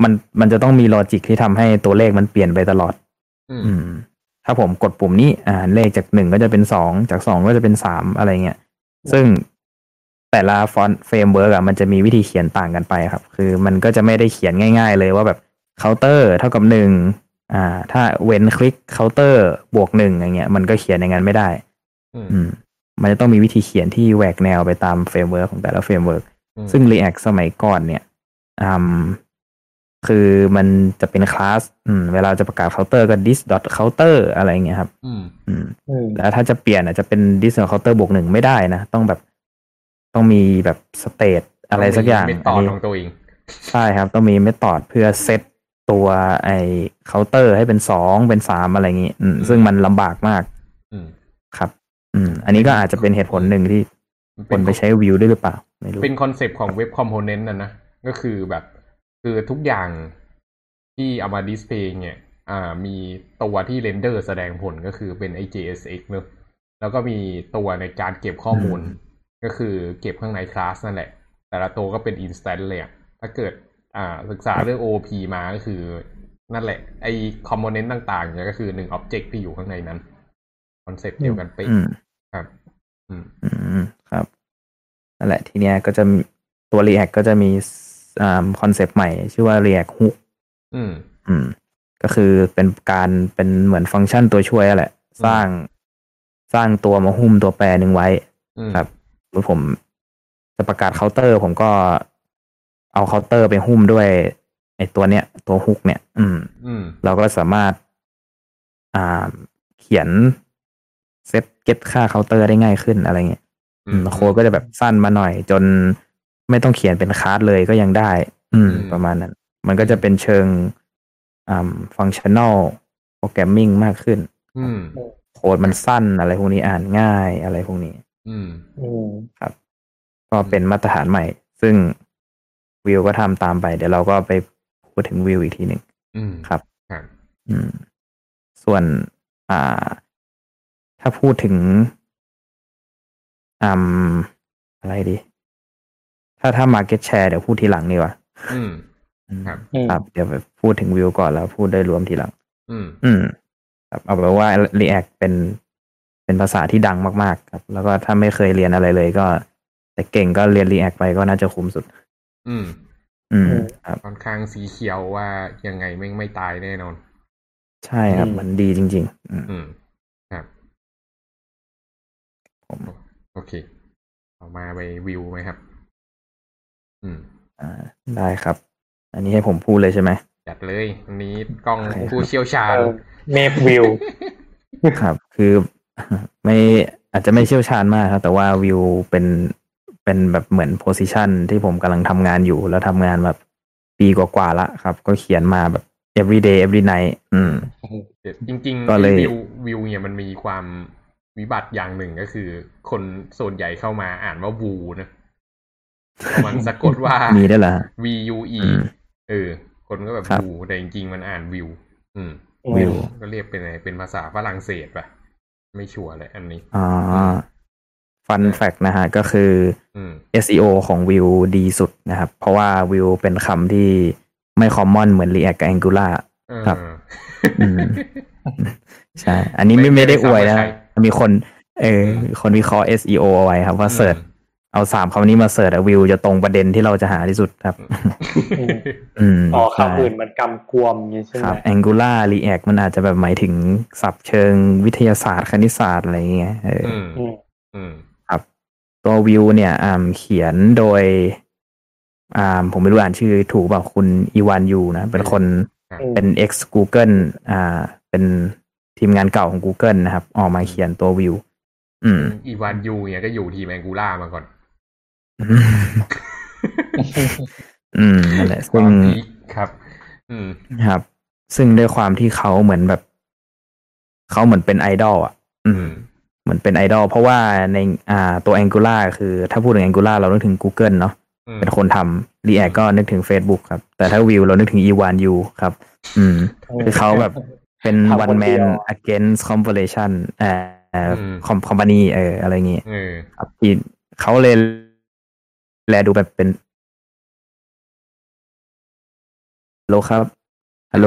มันมันจะต้องมีลอจิกที่ทำให้ตัวเลขมันเปลี่ยนไปตลอดอืมอืม ถ้าผมกดปุ่มนี้ อ่า เลขจากหนึ่งก็จะเป็นสองจากสองก็จะเป็นสามอะไรเงี้ย ซึ่ง แต่ละ front framework อะมันจะมีวิธีเขียนต่างกันไปครับ คือมันก็จะไม่ได้เขียนง่าย ๆ เลยว่าแบบเคาน์เตอร์เท่ากับหนึ่งอ่า ถ้า when click counter บวกหนึ่งอย่างเงี้ย มันก็เขียนอย่างนั้นไม่ได้ อืมอืมมันจะต้องมีวิธีเขียนที่แหวกแนวไปตาม framework ของแต่ละ framework อืมซึ่ง React สมัยก่อนเนี่ยอืมคือมันจะเป็นคลาสอืมเวลาจะประกาศเคาน์เตอร์ก็ this dot counter อะไรเงี้ยครับอืมอืมอืม แล้วถ้าจะเปลี่ยนอาจจะเป็น this dot counter บวกหนึ่งไม่ได้นะ ต้องแบบ ต้องมีแบบ state อะไรสักอย่างไม่ต่ออันนี้ของตัวเองใช่ครับ ต้องมี method เพื่อเซตตัวไอเคาน์เตอร์ให้เป็นสองเป็นสามอะไรอย่างงี้อืมซึ่งมันลำบากมากอืมครับ อืม อันนี้ก็อาจจะเป็นเหตุผลหนึ่งที่คนไปใช้วิวด้วยหรือเปล่าไม่รู้เป็น concept ของ web component นะนะ ก็คือแบบคือทุกอย่างที่เอามา display เนี่ย อ่า มีตัวที่ render แสดงผลก็คือเป็นไอ JSX เนอะแล้วก็มีตัวในการเก็บข้อมูล ก็คือเก็บข้างในคลาสนั่นแหละ แต่ละตัวก็เป็น instance เลยอะถ้าเกิดอ่าศึกษาเรื่อง OOP มาก็คือนั่นแหละ ไอ component ต่างๆเนี่ยก็คือหนึ่ง object ที่อยู่ข้างในนั้นconcept เดียวกันเป๊ะอืมครับอืมอืมครับนั่นแหละทีเนี้ยก็จะมีตัว React ก็จะมีอ่า concept ใหม่ ชื่อว่า React Hook อืม อืม ก็คือเป็นการเป็นเหมือนฟังก์ชันตัวช่วยแหละ สร้างสร้างตัวมาหุ้มตัวแปรหนึ่งไว้อืมครับ เมื่อผมจะประกาศเคาน์เตอร์ ผมก็เอาเคาน์เตอร์ไปหุ้มด้วยไอ้ตัวเนี้ย ตัว hook เนี่ย อืม อืม เราก็สามารถ อ่า เขียน set get ค่าเคาน์เตอร์ได้ง่ายขึ้นอะไรเงี้ยอืมโค้ดก็จะแบบสั้นมาหน่อย จนไม่ต้องเขียนเป็นคลาสเลยก็ยังได้อืมอืม ประมาณนั้น มันก็จะเป็นเชิงอ่าฟังชั่น a ลโปรแกรมมิ่งมากขึ้น อืม โค้ดมันสั้นอะไรพวกนี้อ่านง่ายอะไรพวกนี้ อืมอืมก็เป็นมาตรฐานใหม่ ซึ่งวิวก็ทำตามไป เดี๋ยวเราก็ไปพูดถึงวิวอีกทีหนึ่งอืมครับครับอืม ส่วน อ่า ถ้าพูดถึงอืมอะไรดี ถ้าถ้า Market Share เดี๋ยวพูดทีหลังดีกว่าอืมอืมครับอืมครับ เดี๋ยวไปพูดถึงวิวก่อนแล้วพูดได้รวมทีหลัง อืม อืมครับเอาเป็นว่า React เป็น เป็นภาษาที่ดังมากๆ ครับ แล้วก็ถ้าไม่เคยเรียนอะไรเลยก็ แต่เก่งก็เรียน React ไปก็น่าจะคุ้มสุด อืม อืมครับค่อนข้างสีเขียวว่ายังไงไม่งไม่ตายแน่นอน ใช่ครับอืมมันดีจริงๆอืมอืมครับผมโอเคเอามาไปวิวไหมครับ อืม อ่า ได้ครับ อันนี้ให้ผมพูดเลยใช่ไหมจัดเลยอันนี้กล้องโอเคผู้เชี่ยวชาญเออเมฟวิวครับ คือ ไม่อาจจะไม่เชี่ยวชาญมากครับ แต่ว่าวิวเป็นเป็นแบบเหมือนโพสิชันที่ผมกำลังทำงานอยู่ แล้วทำงานแบบปีกว่าๆละครับ ก็เขียนมาแบบ every day every night อืมจริงก็ๆเลยวิววิวเนี่ยมันมีความวิบัติอย่างหนึ่งก็คือ คนส่วนใหญ่เข้ามาอ่านว่าวูนะมันสะกดว่ามีได้วยเหรอ V U E อืมเออ คนก็แบบครับวูแต่จริงๆมันอ่านวิว อืมวิวก็เรียกเป็นอะไรเป็นภาษาฝรั่งเศสป่ะ ไม่ชัวร์เลยอันนี้อ๋อฟันแฟกนะฮะ ก็คืออืม SEO ของวิวดีสุดนะครับ เพราะว่าวิวเป็นคำที่ไม่คอมมอนเหมือน React กับ Angular เออครับอืมใช่ อันนี้ไม่ไม่ไม่ได้ไม่อวยนะทราบว่าใครมีคน เออคนวิเคราะห์ SEO เอาไว้ครับ ว่าเสิร์ช เอาสามคำนี้มาเสิร์ชวิวจะตรงประเด็นที่เราจะหาที่สุดครับอืมอืมอ๋อใช่คำอื่นมันกำกวมอย่างนี้ใช่คไหมรับ Angular React มันอาจจะแบบหมายถึงศัพท์เชิงวิทยาศาสตร์คณิตศาสตร์อะไรอย่างเงี้ยเออออืมอืมอืมครับ ตัววิวเนี่ยอ่าเขียนโดยอ่าผมไม่รู้อ่านชื่อถูกเปล่าคุณอีวานยูนะ เป็นคนอืมเป็น ex Google อ่า เป็นทีมงานเก่าของ Google นะครับ ออกมาเขียนตัววิว อืม อีวานยูเนี่ยก็อยู่ทีมแองกูล่ามาก่อน อืมนั่นแหละคซึ่งวามพีคครับ อืมครับ ซึ่งด้วยความที่เขาเหมือนแบบเขาเหมือนเป็นไอดอลอะ อือืมมเหมือนเป็นไอดอลเพราะว่าในอ่าตัว Angular คือถ้าพูดถึง Angular เรานึกถึง Google เนาะอืมเป็นคนทำ React ก็นึกถึง Facebook ครับ แต่ถ้าวิวเรานึกถึง e 1 u ครับ อืม คือเขาแบบเป็นทำคน one เดี man ยว against corporation เอ่ออืมคอมพานีเอออะไรเงี้ยเออครับที่เขาเลย แลดูแบบเป็นฮัลโหลครับฮัลโหล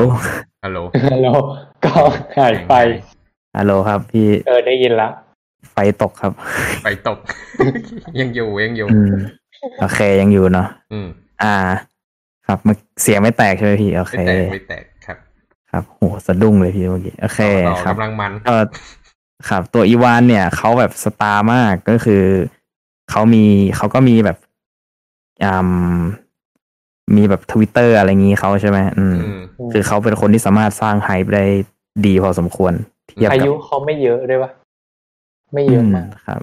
ฮัลโหลแล้วก็หายไปฮัลโหลครับ พี่เออได้ยินละไฟตกครับไปตก ยังอยู่ยังอยู่อืมโอเคยังอยู่เนาะอืม อ่า ครับมันเสียงไม่แตกใช่ไหมพี่โอเคไม่แตกไม่แตกครับ ครับโหสะดุ้งเลยพี่เมื่อกี้โอเคต่อครับกำลังมันก็ครับ ตัวอีวานเนี่ยเขาแบบสตาร์มากก็คือเขามีเขาก็มีแบบอ่า มีแบบทวิตเตอร์อะไรงี้เขาใช่ไหมอืมอืม คือเขาเป็นคนที่สามารถสร้างไฮป์ได้ดีพอสมควรเทียบอากับยุเขาไม่เยอะด้วยวะไม่เยอะมากอืครับ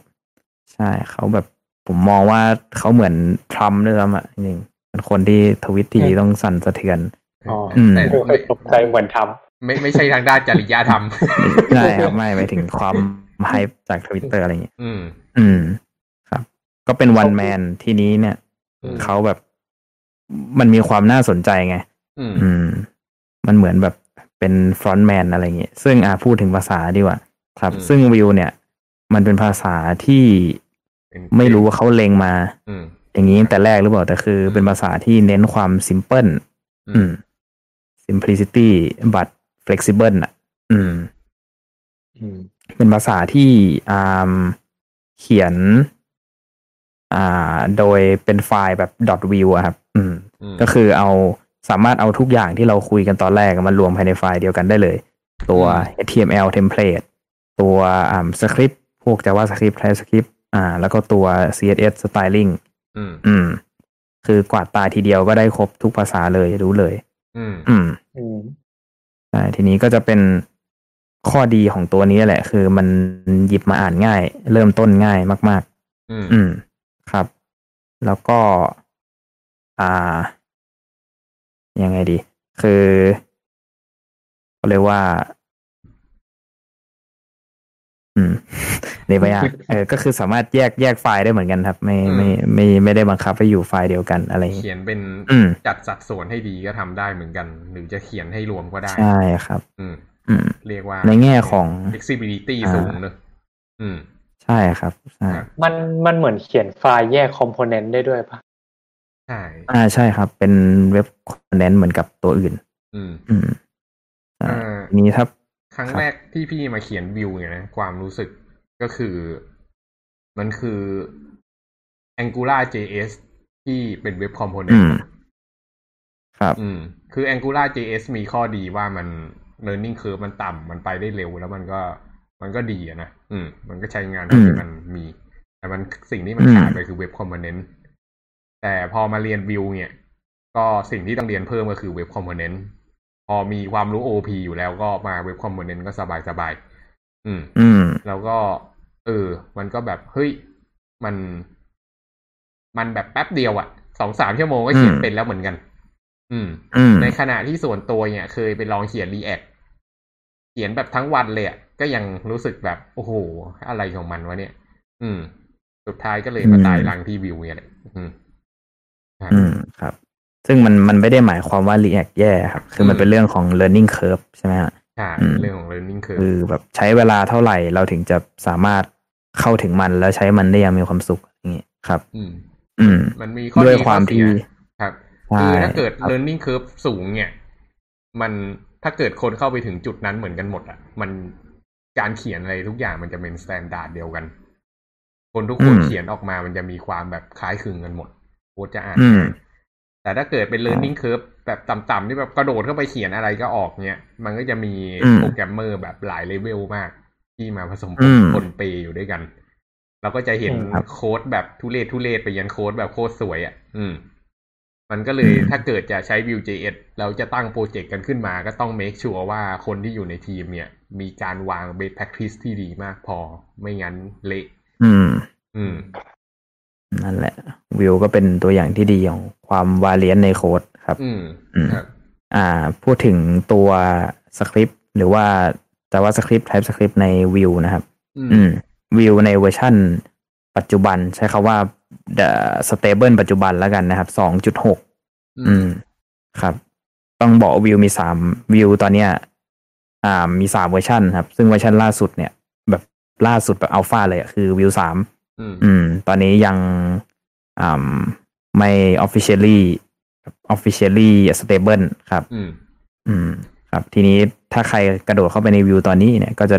ใช่เขาแบบผมมองว่าเขาเหมือนทรัมป์ด้วยซ้ำอะจริงๆเป็นคนที่ทวิตทีอืมต้องสั่นสะเทือนอ๋ออืมแต่ไม่ค่อยตกใจเหมือนทไม่ไม่ใช่ทางด้านจริยธรรมใช่ครับไม่ไปถึงความไฮป์จากทวิตเตอร์อะไรอย่างเงี้ยอืม อืม ครับ ก็เป็นวันแมนที่นี้เนี่ยอืม เขาแบบ มันมีความน่าสนใจไงอืมอืม มันเหมือนแบบเป็นฟรอนต์แมนอะไรอย่างเงี้ย ซึ่งอ่าพูดถึงภาษาดีกว่า ครับ ซึ่งวิวเนี่ย มันเป็นภาษาที่เป็นไม่รู้ว่าเขาเล็งมาอืมอย่างนี้ตั้งแต่แรกหรือเปล่า แต่คือเป็นภาษาที่เน้นความซิมเพิลอือืมม simplicity but flexible อะ อืมำอืมเป็นภาษาที่อ่าเขียน อ่า โดยเป็นไฟล์แบบ dot view อะครับอืมอืม ก็คือเอาสามารถเอาทุกอย่างที่เราคุยกันตอนแรกมารวมภายในไฟล์เดียวกันได้เลย ตัว HTML template ตัวอ่าสคริปต์พวก JavaScript TypeScript อ่า แล้วก็ตัว CSS styling อืม อืม คือกวาดตาทีเดียวก็ได้ครบทุกภาษาเลยรู้เลย อืม อืมอืมใช่ทีนี้ก็จะเป็นข้อดีของตัวนี้แหละ คือมันหยิบมาอ่านง่าย เริ่มต้นง่ายมากอืมๆอืม ครับ แล้วก็อ่ายังไงดี คือเขาเรียกว่า อืมเดี๋ยวไปอะเออก็คือสามารถแยกแยกไฟล์ได้เหมือนกันครับ ไม่ไม่ไม่ไม่ได้บังคับให้อยู่ไฟล์เดียวกันอะไรอย่างงี้เขียนเป็นอืมจัดสัดส่วนให้ดีก็ทำได้เหมือนกัน หรือจะเขียนให้รวมก็ได้ใช่ครับ อืมอืมเรียกว่าในแง่ของ flexibility อ่าสูงเนอะอืม ใช่ครับใช่ครับมันมันเหมือนเขียนไฟล์แยกคอมโพเนนต์ได้ด้วยปะใช่อ่าใช่ครับ เป็นเว็บคอนเทนต์เหมือนกับตัวอื่น อืม อืมอ่าอ่าทีนี้ถ้าครั้งครับแรกที่พี่มาเขียนวิวเนี่ยนะ ความรู้สึกก็คือ มันคือ Angular JS ที่เป็นเว็บคอมโพเนนอืต์มครับ อืม คือ Angular JS มีข้อดีว่ามัน learning curve มันต่ำมันไปได้เร็วแล้วมันก็ มันก็ดีอะนะ อืม มันก็ใช้งานเท่าที่มันมี แต่มันสิ่งที่มันอืมขาดไปคือ web component แต่พอมาเรียน Vue เนี่ย ก็สิ่งที่ต้องเรียนเพิ่มก็คือเว็บคอมโพเนนต์พอมีความรู้ OP อยู่แล้วก็มา web component ก็สบายสบายๆอืม อืม แล้วก็ เออ มันก็แบบ เฮ้ย มัน มันแบบแป๊บเดียวอะสองสามชั่วโมงก็เขียนเป็นแล้วเหมือนกัน อืมอืมในขณะที่ส่วนตัวเนี่ย เคยไปลองเขียน Reactเขียนแบบทั้งวันเลยอะ ก็ยังรู้สึกแบบ โอ้โห อะไรของมันวะเนี่ย อืม สุดท้ายก็เลยมาตายหลังที่วิวเนี่ยแหละอืมครับอืมครับ ซึ่งมันมันไม่ได้หมายความว่า React แย่ครับ คือมันอืมเป็นเรื่องของ learning curve ใช่ไหมฮะใช่อืมเรื่องของ learning curve คือแบบใช้เวลาเท่าไหร่เราถึงจะสามารถเข้าถึงมันแล้วใช้มันได้อย่างมีความสุขอย่างนี้ครับ อืม อืม มันมีข้อด้วยดีความข้อเสีที่ยครับใช่คือถ้าเกิดครับ learning curve สูงเนี่ย มันถ้าเกิดคนเข้าไปถึงจุดนั้นเหมือนกันหมดอะ มัน การเขียนอะไรทุกอย่างมันจะเป็น standard เดียวกัน คนทุกคนเขียนออกมามันจะมีความแบบคล้ายคลึงกันหมดโคตรจะอ่านอืมง่ายแต่ถ้าเกิดเป็น learning curve แบบต่ำๆที่แบบกระโดดเข้าไปเขียนอะไรก็ออกเนี่ย มันก็จะมีอืมโปรแกรมเมอร์แบบหลายเลเวลมาก ที่มาผสมอืมปนเปอยู่ด้วยกัน เราก็จะเห็นครับโค้ดแบบทุเรศทุเรศไปยันโค้ดแบบโคตรสวยอะ อืม มันก็เลยอืมถ้าเกิดจะใช้ Vue.js เราจะตั้ง project กันขึ้นมา ก็ต้อง make sure ว่าคนที่อยู่ในทีมเนี่ย มีการวาง best practice ที่ดีมากพอไม่งั้นเละอืม อืม นั่นแหละ วิวก็เป็นตัวอย่างที่ดีของความ variant ในโค้ดครับ อืมอืมครับ อ่า พูดถึงตัวสคริปต์หรือว่า JavaScript TypeScript ใน Vue นะครับ อืมอืม Vue ในเวอร์ชั่น ปัจจุบัน ใช้คำว่า the stable ปัจจุบันแล้วกันนะครับ2.6อืม ครับ ต้องบอกวิวมีสามวิวตอนเนี้ย อ่ามีสามเวอร์ชันครับ ซึ่งเวอร์ชันล่าสุดเนี่ย แบบล่าสุดแบบอัลฟาเลยอะคือวิวสามอืมอืม ตอนนี้ยังอ่าไม่ officially officially stable ครับ อืม อืม ครับ ทีนี้ถ้าใครกระโดดเข้าไปในวิวตอนนี้เนี่ย ก็จะ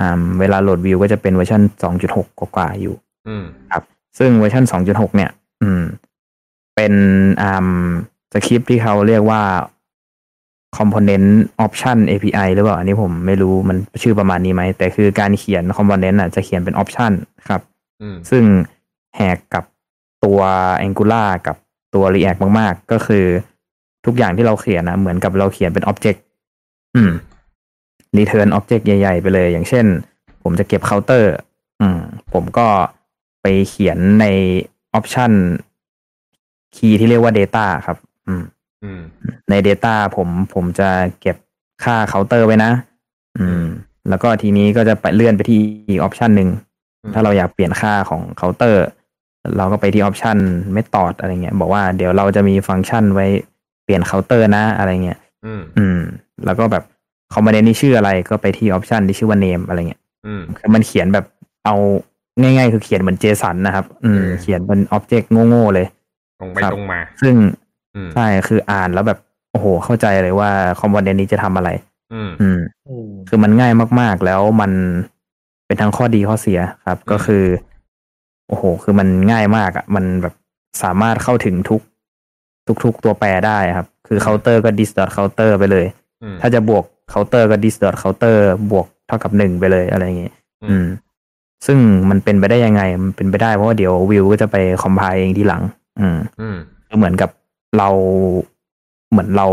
อ่าเวลาโหลดวิวก็จะเป็นเวอร์ชัน2.6กว่าๆอยู่ อืม ครับ ซึ่งเวอร์ชัน2.6เนี่ย อืม เป็นอ่าสคริปต์ที่เขาเรียกว่า component option API หรือเปล่า อันนี้ผมไม่รู้มันชื่อประมาณนี้ไหม แต่คือการเขียน component อะจะเขียนเป็น option ครับอืมซึ่งแหกกับตัว Angular กับตัว React มาก ๆ ก็คือทุกอย่างที่เราเขียนนะเหมือนกับเราเขียนเป็น object อืม return object ใหญ่ ๆ ไปเลย อย่างเช่น ผมจะเก็บ counter อืม ผมก็ไปเขียนใน option key ที่เรียกว่า data ครับ อืมอืม ใน Data ผมผมจะเก็บค่าเคาน์เตอร์ไว้นะ อืม แล้วก็ทีนี้ก็จะไปเลื่อนไปที่อีก option หนึ่งอืมถ้าเราอยากเปลี่ยนค่าของเคาน์เตอร์ เราก็ไปที่ option method อะไรเงี้ย บอกว่าเดี๋ยวเราจะมีฟังก์ชันไว้เปลี่ยนเคาน์เตอร์นะอะไรเงี้ย อืมอืมแล้วก็แบบ component นี้ชื่ออะไรก็ไปที่ option ที่ชื่อว่า name อะไรเงี้ยอืมคือมันเขียนแบบเอาง่ายๆ คือเขียนเหมือน JSON นะครับ อืมเออเขียนเป็น object โง่ๆเลย ตรงไปครับตรงมา ซึ่งอืม ใช่คืออ่านแล้วแบบโอ้โห เข้าใจเลยว่า component นี้จะทำอะไรอืมอืมอืมคือมันง่ายมาก ๆ แล้วมันเป็นทั้งข้อดีข้อเสียครับอืมก็คือ โอ้โห คือมันง่ายมากอะ่ะ มันแบบสามารถเข้าถึงทุก ทุกๆตัวแปรได้ครับ คือเคาน์เตอร์ก็ this dot counter ไปเลยอืมถ้าจะบวกเคาน์เตอร์ก็ dis dot counter บวกเท่ากับหนึ่งไปเลยอะไรอย่างเงี้ยอืม ซึ่งมันเป็นไปได้ยังไง มันเป็นไปได้เพราะว่าเดี๋ยว Vue ก็จะไป compile เองทีหลัง อืมอืมเหมือนกับ เราเหมือนเรา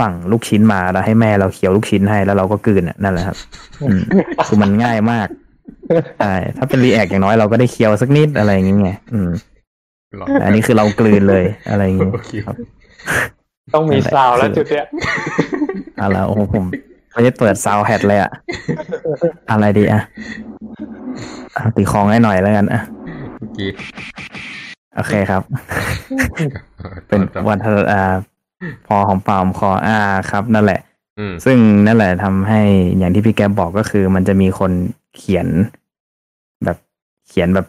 สั่งลูกชิ้นมาแล้วให้แม่เราเคี้ยวลูกชิ้นให้แล้วเราก็กลืนน่ะนั่นแหละครับอืมคือมันง่ายมากใช่ถ้าเป็นรีแอคอย่างน้อยเราก็ได้เคี้ยวสักนิดอะไรอย่างเงี้ยอืมหรอแต่อันนี้คือเรากลืนเลยอะไรอย่างเงี้ยโอเคครับ ต้องมีนั่นแหละซาวด์แล้วคือจุดเนี้ยเอะไรโอ้โหผมไม่ได้เปิดซาวแฮดเลยอะอะไรดีอะอะตีคองให้หน่อยแล้วกันอะเมื่อกี้ โอเคครับ เป็นวันเธออ่าพอหอมปากหอมคออ่าครับ นั่นแหละอืมซึ่งนั่นแหละทำให้อย่างที่พี่แกบอกก็คือ มันจะมีคนเขียนแบบเขียนแบบ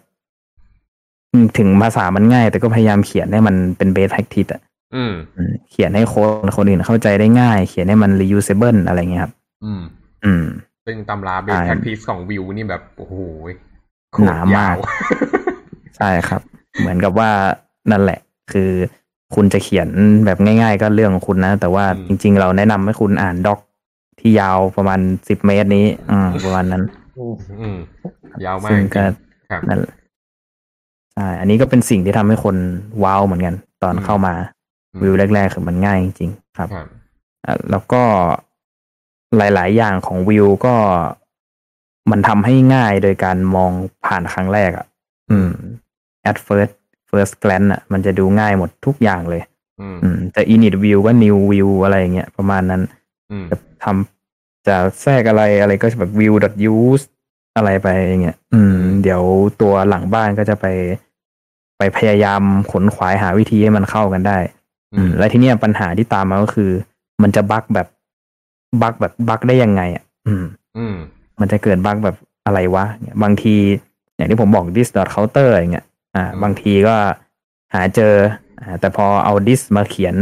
อืมถึงภาษามันง่าย แต่ก็พยายามเขียนให้มันเป็นเบสแท็กทิสอะอืมอืมเขียนให้คนคนอื่นเข้าใจได้ง่าย เขียนให้มัน reusable อะไรเงี้ยครับ อืม อืม ซึ่งตำราเบใช่สแ a คทิสของวิวนี่แบบ โอ้โหโคหตรนามายากวใช่ครับ เหมือนกับว่านั่นแหละ คือคุณจะเขียนแบบง่าย ๆ ก็เรื่องของคุณนะ แต่ว่าอืมจริง ๆ เราแนะนำให้คุณอ่านด็อกที่ยาวประมาณสิบเมตรนี้อืมประมาณนั้นอืมอืมยาวมาซึ่กงก็ครับนั่นแหละใช่อันนี้ก็เป็นสิ่งที่ทำให้คนว้าวเหมือนกัน ตอนอืมเข้ามาอืมวิวแรก ๆ คือมันง่ายจริงๆครับครับอะแล้วก็หลาย ๆ อย่างของวิวก็มันทำให้ง่ายโดยการมองผ่านครั้งแรกอะ อืม at first first glance อะมันจะดูง่ายหมดทุกอย่างเลย อืมอืมแต่ init view ก็ new view อะไรอย่างเงี้ยประมาณนั้นอืมจะทำจะแทรกอะไรอะไรก็แบบ view dot use อะไรไปอย่างเงี้ยอืม เดี๋ยวตัวหลังบ้านก็จะไป ไปพยายามขนขวายหาวิธีให้มันเข้ากันได้ อืม และทีเนี้ยปัญหาที่ตามมาก็คือ มันจะบั๊กแบบบั๊กแบบบั๊กได้ยังไง อะ อืม อืม มันจะเกิดบั๊กแบบอะไรวะเนี่ยบางที อย่างที่ผมบอก dis dot counter อย่างเงี้ย อ่าอืมบางทีก็หาเจอ อ่า แต่พอเอา dis มาเขียน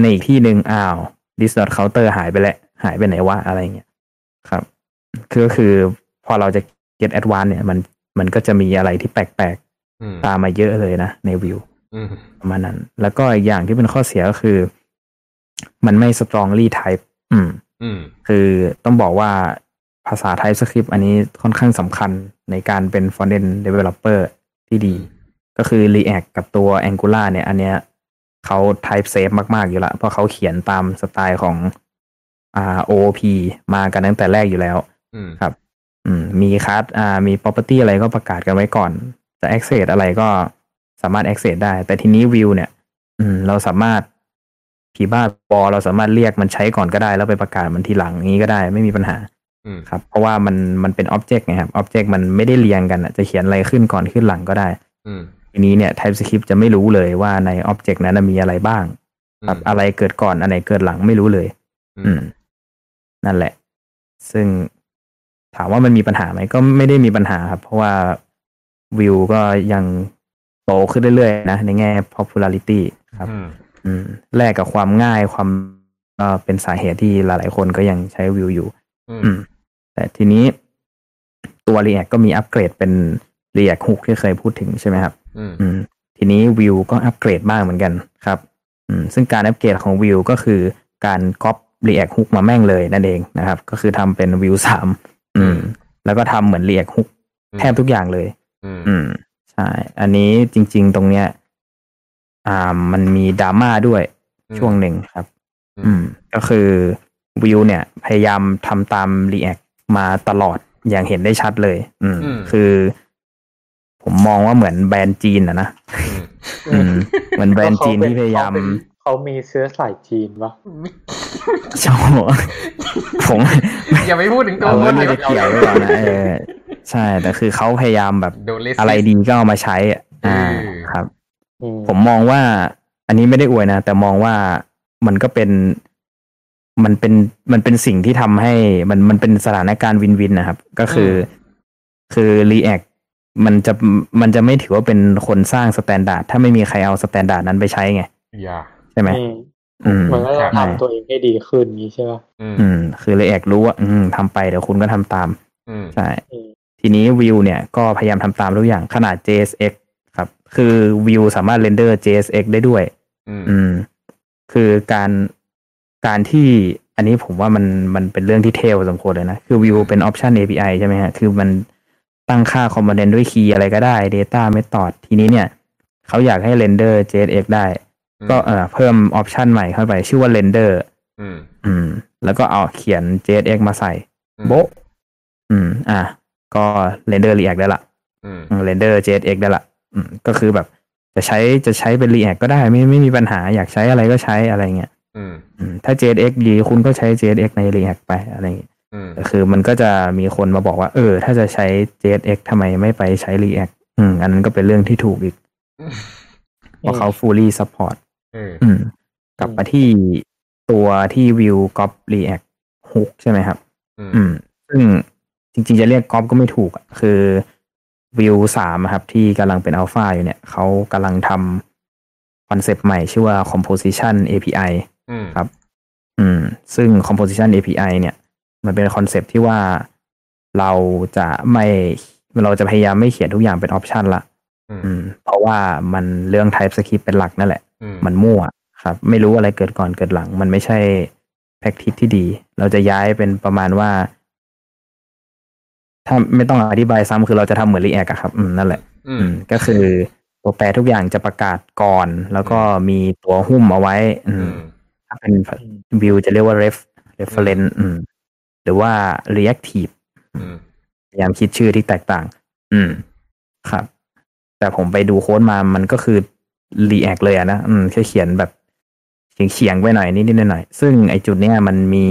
ในอีกที่หนึ่งอ้าว dis dot counter หายไปแล้ว หายไปไหนวะอะไรเงี้ยครับ คือก็คือพอเราจะ get advanced เนี่ย มันมันก็จะมีอะไรที่แปลกอืมๆตามมาเยอะเลยนะในวิวอืมประมาณนั้น แล้วก็อีกอย่างที่เป็นข้อเสียก็คือ มันไม่ strongly type อืมอืม คือต้องบอกว่าภาษา TypeScript อันนี้ค่อนข้างสำคัญในการเป็น front-end developer ที่ดี ก็คือ React กับตัว Angular เนี่ย อันเนี้ยเขา type safe มาก ๆ อยู่ละ เพราะเขาเขียนตามสไตล์ของอ่า OOP มากันตั้งแต่แรกอยู่แล้วอืมครับ อืม มีคัสอ่า มี property อะไรก็ประกาศกันไว้ก่อน จะ access อะไรก็สามารถ access ได้ แต่ทีนี้ view เนี่ย อืม เราสามารถผีบ้าบอเราสามารถเรียกมันใช้ก่อนก็ได้ แล้วไปประกาศมันทีหลังอย่างนี้ก็ได้ ไม่มีปัญหาอืม ครับ เพราะว่ามันมันเป็น object ไงครับ object มันไม่ได้เรียงกันอะจะเขียนอะไรขึ้นก่อนขึ้นหลังก็ได้อืมทีนี้เนี่ย TypeScript จะไม่รู้เลยว่าใน object นั้นนะมีอะไรบ้างครับอะไรเกิดก่อนอันไหนเกิดหลังไม่รู้เลย อืม นั่นแหละ ซึ่งถามว่ามันมีปัญหาไหมก็ไม่ได้มีปัญหาครับ เพราะว่าวิวก็ยังโตขึ้นเรื่อยๆนะ ในแง่ popularity ครับอืมอืมแลกกับความง่ายความเอ่อเป็นสาเหตุที่หลายๆคนก็ยังใช้วิวอยู่ อืมอืม แต่ทีนี้ตัว React ก็มีอัปเกรดเป็น React Hook ที่เคยพูดถึงใช่ไหมครับ อืมอืมทีนี้วิวก็อัปเกรดมากเหมือนกันครับ อืม ซึ่งการอัปเกรดของวิวก็คือการก๊อป React Hook มาแม่งเลยนั่นเองนะครับ ก็คือทำเป็นวิวสามอืม แล้วก็ทำเหมือน React Hook แทบทุกอย่างเลยอืมอืม ใช่ อันนี้จริง ๆ ตรงเนี้ย อ่า มันมีดราม่าด้วยช่วงหนึ่งครับ อืม ก็คือวิวเนี่ย พยายามทำตาม React มาตลอดอย่างเห็นได้ชัดเลยอืมอืม คือ ผมมองว่าเหมือนแบรนด์จีนอะนะอืมอืมเหมือนแบรนด์จีนที่พยายามเขามีเชื้อสายจีนวะชอบผมอย่าไปพูดถึงตัวเอาคไม่นได้เลยเกี่ยวไว้ก่อนนะเออใช่ แต่คือเขาพยายามแบบโดนเลสอะไรดีก็เอามาใช้อะอ่าเออครับอืมผมมองว่า อันนี้ไม่ได้อวยนะ แต่มองว่ามันก็เป็น มันเป็นมันเป็นสิ่งที่ทำให้มันมันเป็นสถานการณ์วินวินนะครับ ก็คือ คือ React มันจะมันจะไม่ถือว่าเป็นคนสร้างสแตนดาร์ดถ้าไม่มีใครเอาสแตนดาร์ดนั้นไปใช้ไงอย่าใช่ไหมอืมอืมมันก็ครัจะทำตัวเองให้ดีขึ้นงี้ใช่ปะอืมอืม คือ React รู้ว่า อืมทำไปเดี๋ยวคุณก็ทำตามอืมใช่อืมทีนี้วิวเนี่ยก็พยายามทำตามทุกอย่างขนาด JSX ครับ คือ Vue สามารถ render JSX ได้ด้วย อืมอืมคือการ การที่อันนี้ผมว่ามันมันเป็นเรื่องที่เท่สมควรเลยนะ คือ Vue เป็น option API ใช่ไหมฮะ คือมันตั้งค่า component ด้วย key อะไรก็ได้ Data Method ทีนี้เนี่ย เขาอยากให้ render JSX ได้ ก็เออเพิ่ม option ใหม่เข้าไป ชื่อว่า Render อืม อืม แล้วก็เอาเขียน JSX มาใส่อืมโบ๊ะอืม อะ ก็ render React ได้ละ อืม render JSX ได้ละ อืม ก็คือแบบจะใช้จะใช้เป็น React ก็ได้ไม่ไม่มีปัญหาอยากใช้อะไรก็ใช้อะไรเงี้ยอืมอืม ถ้า JSX ดีคุณก็ใช้ JSX ใน React ไปอะไรเงี้ยอืมแต่คือมันก็จะมีคนมาบอกว่า เออ ถ้าจะใช้ JSX ทำไมไม่ไปใช้ React อืม อันนั้นก็เป็นเรื่องที่ถูกอีกเพราะเขา fully support เอออืม กลับมาที่ตัวที่ view cop react hook ใช่ไหมครับ อืมอืมซึ่งจริงๆจะเรียกก๊อปก็ไม่ถูกอะคือวิวสามครับ ที่กำลังเป็นอัลฟาอยู่เนี่ย เขากำลังทำคอนเซปต์ใหม่ชื่อว่า composition API อืม ครับ อืม ซึ่ง composition API เนี่ย มันเป็น concept ที่ว่าเราจะไม่เราจะพยายามไม่เขียนทุกอย่างเป็น option ละอืมอืมเพราะว่ามันเรื่อง TypeScript เป็นหลักนั่นแหละอืมมันมั่วครับ ไม่รู้อะไรเกิดก่อนเกิดหลัง มันไม่ใช่ practice ที่ดี เราจะย้ายเป็นประมาณว่า ถ้าไม่ต้องอธิบายซ้ำคือเราจะทำเหมือน React อะครับ อืม นั่นแหละ อือืมมก็คือตัวแปรทุกอย่างจะประกาศก่อน แล้วก็มีตัวหุ้มเอาไว้ อือืมม ถ้าเป็นวิวจะเรียกว่า ref reference อืม หรือว่า reactive อืมพยายามคิดชื่อที่แตกต่าง อืม ครับ แต่ผมไปดูโค้ดมามันก็คือ React เลยอะนะ อืมแค่เขียนแบบเฉียงเฉียงๆไปหน่อยนิดๆหน่อยๆซึ่งไอจุดเนี้ยมันมี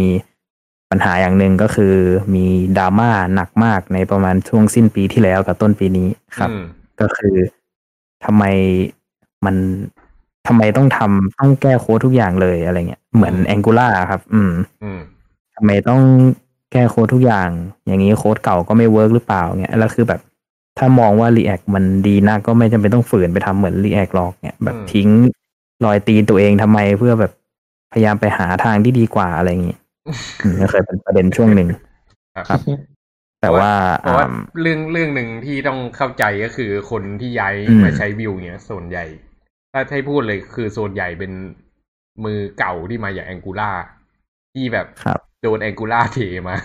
ปัญหาอย่างหนึ่งก็คือมีดราม่าหนักมากในประมาณช่วงสิ้นปีที่แล้วกับต้นปีนี้ครับอืมก็คือทำไมมัน ทำไมต้องทำต้องแก้โค้ดทุกอย่างเลยอะไรเงี้ยเหมือน Angular ครับ อืมอืมทำไมต้องแก้โค้ดทุกอย่าง อย่างนี้โค้ดเก่าก็ไม่เวิร์กหรือเปล่าเงี้ยแล้วคือแบบ ถ้ามองว่า React มันดีนะก็ไม่จำเป็นต้องฝืนไปทำเหมือน React หรอกเนี่ยแบบอืมทิ้งรอยตีนตัวเองทำไมเพื่อแบบพยายามไปหาทางที่ดีกว่าอะไรอย่างงี้อืมก็เคยเป็นประเด็นช่วงหนึ่งครับ แต่ว่าเพราะว่าอ่าเรื่องเรื่องหนึ่งที่ต้องเข้าใจก็คือคนที่ย้ายอืมมาใช้วิวเนี่ยส่วนใหญ่ ถ้าให้พูดเลยคือส่วนใหญ่เป็นมือเก่าที่มาจากแองกูล่าที่แบบครับโดนแองกูล่าเทมา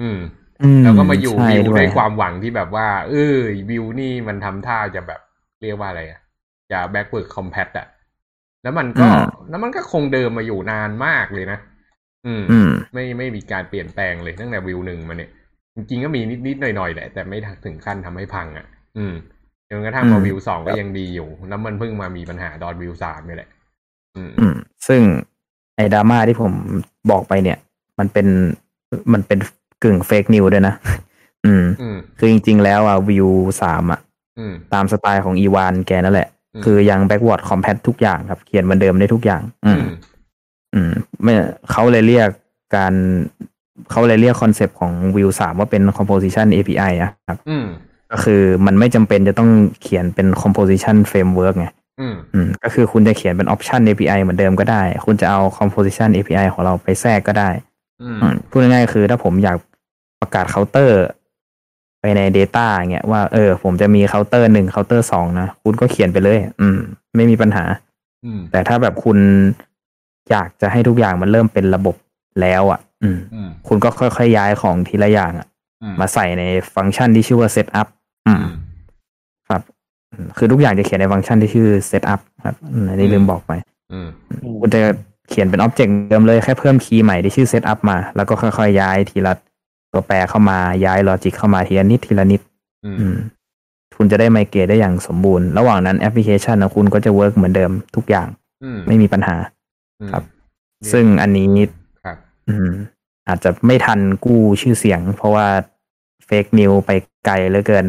อืมอืแล้วก็มาอยู่ใช่วิวด้ด้วยความหวังที่แบบว่า เออวิวนี่มันทำท่าจะแบบเรียกว่าอะไรอะจะ backward compat อะแล้วมันก็อืมแล้วมันก็คงเดิมมาอยู่นานมากเลยนะอืมอืม ไม่ไม่มีการเปลี่ยนแปลงเลยตั้งแต่วิวหนึ่งมาเนี่ย จริงๆก็มีนิดนิดๆหน่อยๆแหละแต่ไม่ถึงขั้นทำให้พังอะ อืม จนกระทั่งมาอืมวิวสองก็ยังดีอยู่ แล้วมันเพิ่งมามีปัญหาตอนวิวสามนี่แหละอืมอืม ซึ่งไอ้ดราม่าที่ผมบอกไปเนี่ย มันเป็นมันเป็นกึ่งเฟกนิวด้วยนะ อืมอืมคือจริง ๆ แล้วอะวิวสามอะอืมตามสไตล์ของอีวานแกนั่นแหละอืมคือยัง backward compat ทุกอย่างครับ เขียนเหมือนเดิมได้ทุกอย่าง อือืมมอืมไม่เขาเลยเรียกการเขาเลยเรียก concept ของ Vue สามว่าเป็น composition API อะครับ อืม ก็คือมันไม่จำเป็นจะต้องเขียนเป็น composition framework ไงอืมอืมก็คือคุณจะเขียนเป็น option API เหมือนเดิมก็ได้ คุณจะเอา composition API ของเราไปแทรกก็ได้อืมอืมพูดง่ายๆคือถ้าผมอยากประกาศเคาน์เตอร์ไปใน Data เงี้ยว่าเออ ผมจะมีเคาน์เตอร์หนึ่งเคาน์เตอร์สองนะ คุณก็เขียนไปเลย อืม ไม่มีปัญหาอืมแต่ถ้าแบบคุณอยากจะให้ทุกอย่างมันเริ่มเป็นระบบแล้วอะอืมอืม คุณก็ค่อยๆย้ายของทีละอย่างอะอืมมาใส่ในฟังก์ชันที่ชื่อว่า setup อืม ครับอืมคือทุกอย่างจะเขียนในฟังก์ชันที่ชื่อ setup ครับอืมอันนี้ลืมบอกไป อืมคุณจะเขียนเป็นอ็อบเจกต์เดิมเลยแค่เพิ่มคีย์ใหม่ที่ชื่อ setup มา แล้วก็ค่อยๆย้ายทีละตัวแปรเข้ามาย้ายลอจิกเข้ามาทีละนิดทีละนิด อืมอืมคุณจะได้ migrate ได้อย่างสมบูรณ์ ระหว่างนั้นแอปพลิเคชันของคุณก็จะ work เหมือนเดิมทุกอย่างอืมไม่มีปัญหาอืมครับ ซึ่งอันนี้ครับอืมอาจจะไม่ทันกู้ชื่อเสียง เพราะว่า fake news ไปไกลเหลือเกิน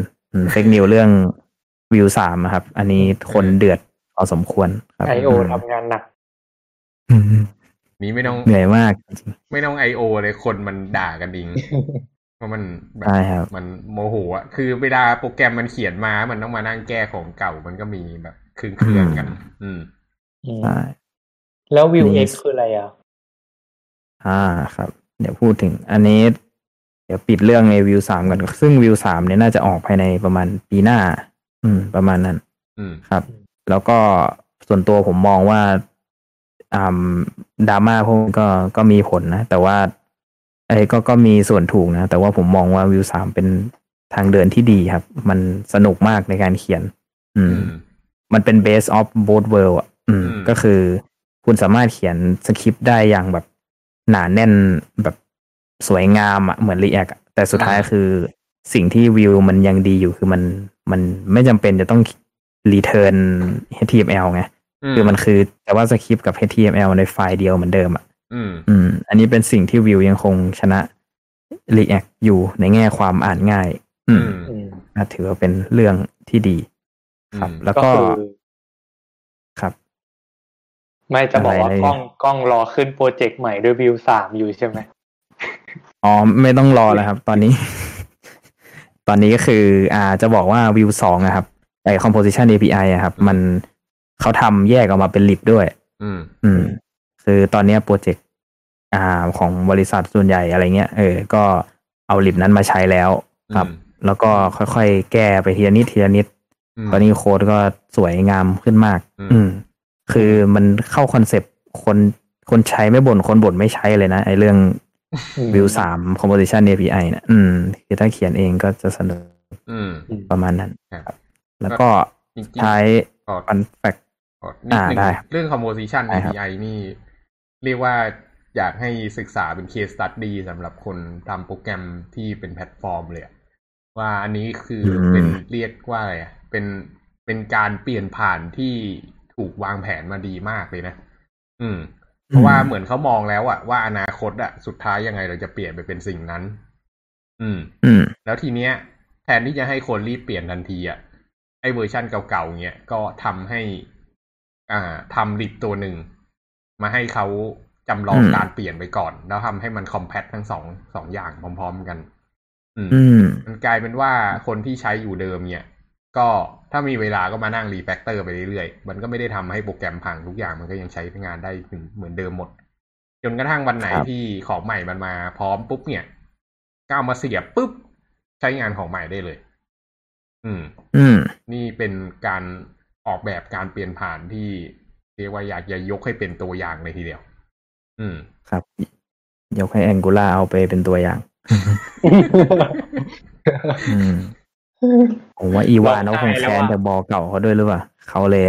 fake news เรื่อง Vue สามครับ อันนี้คนเดือดพอสมควรครับ IO มทำงานหนักอืมนี้ไม่ต้องเหนื่อยมากจริงไม่ต้อง IO เลยคนมันด่ากันเองเพราะมันแบบใช่ครับมันโมโหอะคือเวลาโปรแกรมมันเขียนมา มันต้องมานั่งแก้ของเก่ามันก็มีแบบเครื่องเครื่องๆกัน อืมใช่แล้ววิวนี่เอ็กคืออะไรอะ อ่าครับ เดี๋ยวพูดถึง อันนี้ เดี๋ยวปิดเรื่องในวิวสามก่อนซึ่งวิวสามเนี่ยน่าจะออกภายในประมาณปีหน้า อืม ประมาณนั้น อืมครับ แล้วก็ส่วนตัวผมมองว่าอ่าดราม่าพวกนี้ก็ก็มีผลนะ แต่ว่าไอ้ก็ก็มีส่วนถูกนะ แต่ว่าผมมองว่าวิวสามเป็นทางเดินที่ดีครับ มันสนุกมากในการเขียน อือืมมมันเป็น base of both world อะอืมอืม ก็คือคุณสามารถเขียนสคริปต์ได้อย่างแบบหนาแน่นแบบ สวยงามอะเหมือน React อะแต่สุดท้ายคือสิ่งที่วิวมันยังดีอยู่คือมันมันไม่จำเป็นจะต้อง return HTML ไงคือมันคือแต่ว่าสคริปต์กับ HTML ในไฟล์เดียวเหมือนเดิมอะอืมอืมอันนี้เป็นสิ่งที่วิวยังคงชนะ React อยู่ในแง่ความอ่านง่าย อือืมมอืมน่าถือว่าเป็นเรื่องที่ดี ครับอืมแล้วก็ก็คือครับ ไม่จะบอกว่าอะไรกล้องกล้องรอขึ้นโปรเจกต์ใหม่ด้วยวิวสามอยู่ใช่ไหม อ๋อไม่ต้องรอแล้วครับ ตอนนี้ ตอนนี้ก็คือ อ่า จะบอกว่าวิวสองนะครับไอ composition API อะครับ มันเขาทำแยกออกมาเป็น lib ด้วย อืม อืม คือตอนเนี้ย project อ่าของบริษัทส่วนใหญ่อะไรเงี้ยเออ ก็เอา lib นั้นมาใช้แล้วครับอืมแล้วก็ค่อยๆ แก้ไปทีละนิดทีละนิดมตอนนี้โค้ดก็สวยงามขึ้นมากอืมอืม คือมันเข้า concept คนคนใช้ไม่บ่นคนบ่นไม่ใช้เลยนะไอเรื่อง วิวสาม composition API นะอืมคือถ้าเขียนเองก็จะสนุกอืมประมาณนั้นครับครับแล้วก็จริงๆใช้ขอ fun fact ขอนิดอ่านึงได้ครับเรื่อง composition ได้ครับ API นี่ เรียกว่าอยากให้ศึกษาเป็น case study สำหรับคนทำโปรแกรมที่เป็นแพลตฟอร์มเลยอะว่าอันนี้คือเป็นเรียกว่าอะไรอะเป็นเป็นการเปลี่ยนผ่านที่ถูกวางแผนมาดีมากเลยนะ อืม เพราะว่าเหมือนเขามองแล้วอะว่าอนาคตอะสุดท้ายยังไงเราจะเปลี่ยนไปเป็นสิ่งนั้น อืม อืม แล้วทีเนี้ย แทนที่จะให้คนรีบเปลี่ยนทันทีอะไอเวอร์ชันเก่าๆเนี้ยก็ทำให้ อ่าทำลิปตัวหนึ่ง มาให้เขาจำลองอืมการเปลี่ยนไปก่อน แล้วทำให้มันคอมแพตทั้งสองสองอย่างพร้อม ๆ กัน อืมอืมมันกลายเป็นว่าคนที่ใช้อยู่เดิมเนี่ย ก็ถ้ามีเวลาก็มานั่ง refactor ไปเรื่อยๆ มันก็ไม่ได้ทำให้โปรแกรมพังทุกอย่างมันก็ยังใช้งานได้เหมือนเดิมหมด จนกระทั่งวันไหนครับที่ของใหม่มันมาพร้อมปุ๊บเนี่ยก็เอามาเสียบปุ๊บใช้งานของใหม่ได้เลย อืม อืม นี่เป็นการออกแบบการเปลี่ยนผ่านที่เรียกว่าอยากจะยกให้เป็นตัวอย่างเลยทีเดียว อืม ครับ ยกให้ Angular เอาไปเป็นตัวอย่าง อืม ผมว่า Evan เขาคงแค้นจากบอสเก่าเขาด้วยหรือเปล่าเขาเลย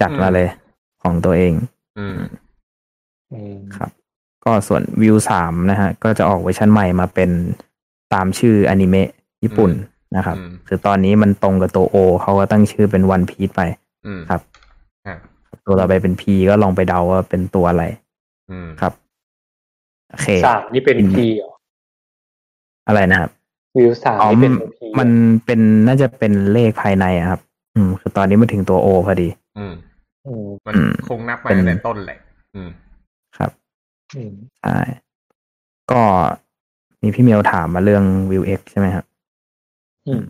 จัดมาเลยของตัวเองอืมอืมครับ ก็ส่วนวิวสามนะฮะ ก็จะออกเวอร์ชันใหม่มาเป็นตามชื่ออนิเมะญี่ปุ่นนะครับอืมคือตอนนี้มันตรงกับตัว O เขาก็ตั้งชื่อเป็นวันพี e ไปอืมครับครับตัวต่อไปเป็น P ก็ลองไปเดาว่าเป็นตัวอะไรอืมครับโอเคสามนี่เป็นอืมพีเหรออะไรนะครับ วิวสามอ๋อนี่เป็นพีมันเป็นน่าจะเป็นเลขภายในอะครับ อืม คือตอนนี้มาถึงตัวโอพอดี อืมอืมมันอืมคงนับมาเป็นตั้งแต่ต้นแหละอืม ครับอืมใช่ก็มีพี่เมลถามมาเรื่อง View X ใช่ไหมครับอืม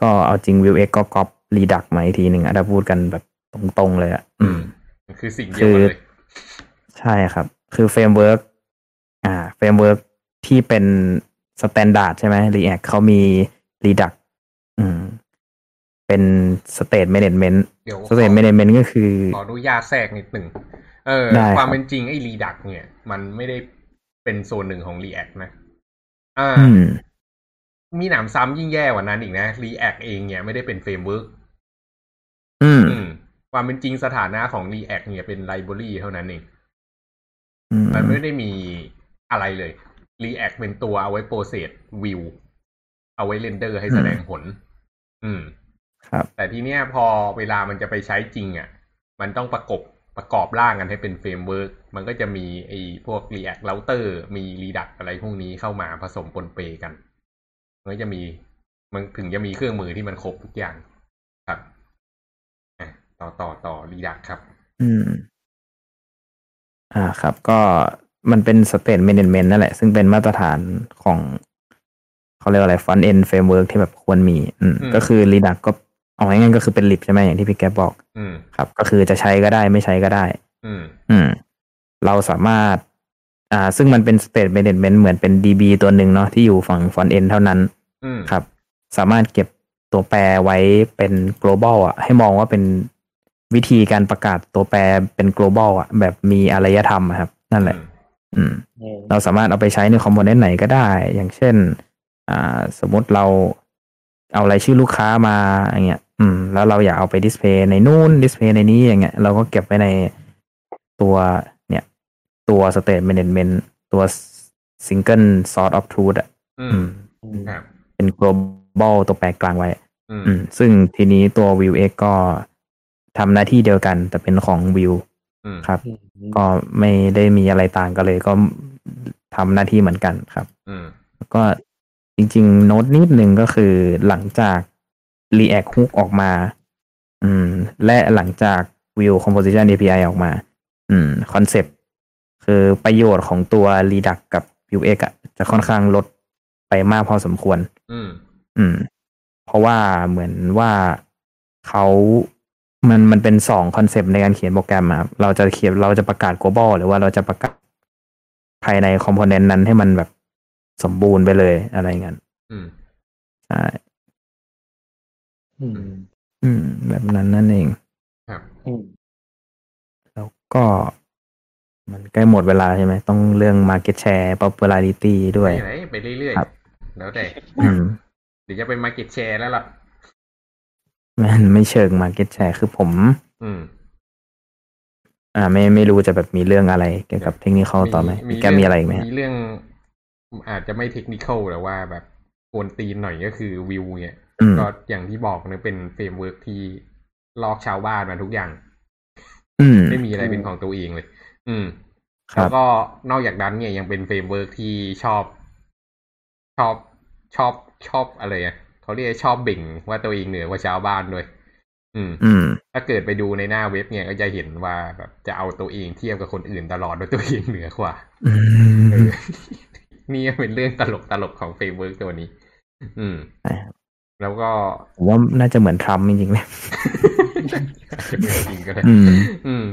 ก็เอาจริง View X ก็ก๊อปรีดักมาอีกทีหนึ่งอะถ้าพูดกันแบบตรงๆเลยอะอืมมันคือสิ่งเดียวกันเลยใช่ครับ คือ framework อ่า framework ที่เป็น standard ใช่ไหม React เขามี Redux อืม เป็น state management เดี๋ยว state management ก็คือ ขออนุญาตแทรกนิดหนึ่งเออได้ครับความเป็นจริงไอ้ Redux เนี่ย มันไม่ได้เป็นส่วนหนึ่งของ React นะ อ่าอืมมีหนำซ้ำยิ่งแย่กว่านั้นอีกนะ React เองเนี่ยไม่ได้เป็น frameworkอืมอืมความเป็นจริงสถานะของ React เนี่ยเป็น library เท่านั้นเองอืมมันไม่ได้มีอะไรเลย React เป็นตัวเอาไว้ process view เอาไว้ render ให้แสดงผล อืม ครับ แต่ทีเนี้ยพอเวลามันจะไปใช้จริงอะ มันต้องประกบประกอบร่างกันให้เป็น framework มันก็จะมีไอ้พวก React Router มี Redux อะไรพวกนี้เข้ามาผสมปนเปกัน มันก็จะมี มันถึงจะมีเครื่องมือที่มันครบทุกอย่างครับอะต่อต่อต่อ Redux ครับ อืม อ่าครับ ก็ มันเป็นสเต t เม a น e เมนต์นั่นแหละ ซึ่งเป็นมาตรฐานของเขาเรียกว่าอะไร front-end framework ที่แบบควรมี อืมอืมก็คือ Redux ก็เอาง่ายๆก็คือเป็น lib ใช่ไหมอย่างที่พี่แกบอก อืม ครับ ก็คือจะใช้ก็ได้ไม่ใช้ก็ได้ อืม อืม เราสามารถ อ่า ซึ่งมันเป็น state management เหมือนเป็น DB ตัวหนึ่งเนาะที่อยู่ฝั่ง front end เท่านั้น อืม ครับ สามารถเก็บตัวแปรไว้เป็น global อะ ให้มองว่าเป็นวิธีการประกาศตัวแปรเป็น global อะ แบบมีอารยธรรมอะครับ นั่นแหละ อืม อืม เราสามารถเอาไปใช้ในคอมโพเนนต์ไหนก็ได้ อย่างเช่น อ่า สมมติเราเอารายชื่อลูกค้ามาอย่างเงี้ย อืม แล้วเราอยากเอาไปดิสเพย์ในนู่นดิสเพย์ในนี้อย่างเงี้ย เราก็เก็บไว้ในตัวเนี่ย ตัว state management ตัว single source of truth อะอือืมมครับเป็น global ตัวแปรกลางไว้อืมอืม ซึ่งทีนี้ตัว Vue X ก็ทำหน้าที่เดียวกัน แต่เป็นของ Vue อืมครับอืม ก็ไม่ได้มีอะไรต่างกันเลย ก็ทำหน้าที่เหมือนกันครับอืมแล้วก็จริง ๆ โน้ตนิดหนึ่งก็คือหลังจาก React Hook ออกมา อืม และหลังจาก Vue Composition API ออกมา อืม concept คือประโยชน์ของตัว Redux กับ Vuex อะจะค่อนข้างลดไปมากพอสมควร อืม อืม เพราะว่าเหมือนว่าเขา มันมันเป็นสอง concept ในการเขียนโปรแกรมอะครับเราจะเขียนเราจะประกาศ global หรือว่าเราจะประกาศภายใน component นั้นให้มันแบบสมบูรณ์ไปเลยอะไรเงี้ยอืมใช่อืมอืม แบบนั้นนั่นเอง ครับอืมแล้วก็มันใกล้หมดเวลาใช่ไหม ต้องเรื่อง market share popularity ด้วยไหนๆไปเรื่อยครับๆแล้วแต่อืมเดี๋ยวจะเป็นมาเก็ตแชร์แล้วล่ะ มันไม่เชิง market share คือผม อืม อ่า ไม่ไม่รู้จะแบบมีเรื่องอะไรเกี่ยวกับเทคนิคเข้าต่อไหมแกมีอะไรอีกไหมฮะมีเรื่องอาจจะไม่ technical แต่ว่าแบบกวนตีนหน่อยก็คือวิวเนี่ยอืมก็อย่างที่บอกนะเป็น framework ที่ลอกชาวบ้านมาทุกอย่างอืมไม่มีอะไรเป็นของตัวเองเลย อืมครัแล้วก็นอกจากนั้นเนี่ยยังเป็น framework ที่ชอบ ชอบชอบชอบอะไรอะ เขาเรียกชอบเบ่งว่าตัวเองเหนือกว่าชาวบ้านด้วย อืม อืม ถ้าเกิดไปดูในหน้าเว็บเนี่ยก็จะเห็นว่าแบบจะเอาตัวเองเทียบกับคนอื่นตลอดว่าตัวเองเหนือกว่าอืเอมอนี่เป็นเรื่องตลกตลกของ framework ตัวนี้ อืมใช่ครับแล้วก็ผมว่าน่าจะเหมือนทรัมป์จริงๆเลยจริงก็ได้อืมอืม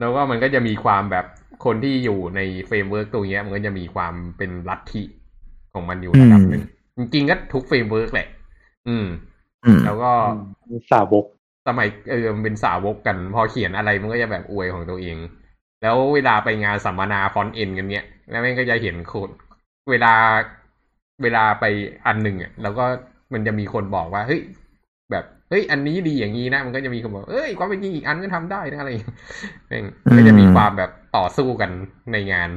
แล้วก็มันก็จะมีความแบบคนที่อยู่ใน framework ตัวเนี้ย มันก็จะมีความเป็นลัทธิของมันอยู่ระดับหนึ่งจริงๆก็ทุก framework แหละ อืมอืมแล้วก็มีสาวกสมัยเออมันเป็นสาวกกัน พอเขียนอะไรมันก็จะแบบอวยของตัวเอง แล้วเวลาไปงานสัมมนาฟอนต์เอ็นกันเนี้ยแล้วมันก็จะเห็นคนเวลาเวลาไปอันหนึ่งอะแล้วก็มันจะมีคนบอกว่าเฮ้ยแบบเฮ้ยอันนี้ดีอย่างนี้นะมันก็จะมีคนบอกเอ้ยความเป็นจริงอีกอันก็ทำได้นะอะไรอย่างเงี้ยแม่งก็จะมีความแบบต่อสู้กันในงาน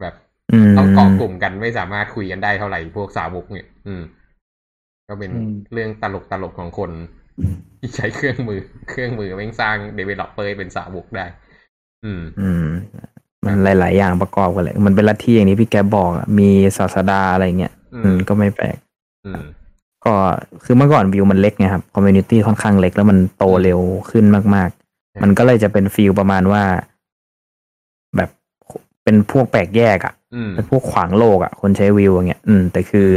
แบบอืมต้องเกาะกลุ่มกันไม่สามารถคุยกันได้เท่าไหร่พวกสาวกเนี่ย อืม ก็เป็นอืมเรื่องตลกตลกๆของคน ที่ใช้เครื่องมือ เครื่องมือแม่งสร้าง developer เป็นสาวกได้ อืม อืม มันหลาย ๆ อย่างประกอบกันเลย มันเป็นลัทธิอย่างนี้พี่แกบอกอะมีศาสดาอะไรเงี้ยอืมอืมก็ไม่แปลก อืมก็คือเมื่อก่อนวิวมันเล็กไงครับ community ค่อนข้างเล็กแล้วมันโตเร็วขึ้นมากอืมๆมันก็เลยจะเป็น feel ประมาณว่า แบบเป็นพวกแปลกแยกอะ่ะอืมเป็นพวกขวางโลกอะ่ะ คนใช้วิวอย่างเงี้ย อืม แต่คือ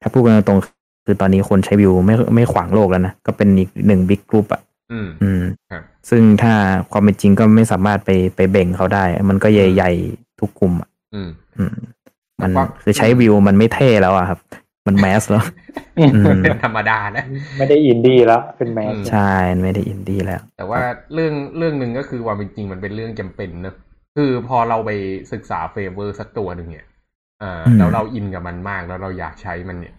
ถ้าพูดกันตรงๆ คือตอนนี้คนใช้วิวไม่ไม่ขวางโลกแล้วนะ ก็เป็นอีกหนึ่ง big group อะอืมอืมครับซึ่งถ้าความเป็นจริงก็ไม่สามารถไปไปเบ่งเขาได้ มันก็ใหญ่ๆทุกกลุ่มอะอืมอืมมันแต่ว่าคือใช้วิวมันไม่เท่แล้วอะครับ มัน mass แล้วอืมมันเป็นธรรมดานะไม่ได้อินดี้แล้วเป็น mass อืมใช่มันไม่ได้อินดี้แล้ว แต่ว่าเรื่องเรื่องหนึ่งก็คือว่าเป็นจริงมันเป็นเรื่องจำเป็นเนอะคือพอเราไปศึกษาเฟเวอร์สักตัวหนึ่งเนี่ยอ่าอืมแล้วเราอินกับมันมากแล้วเราอยากใช้มันเนี่ย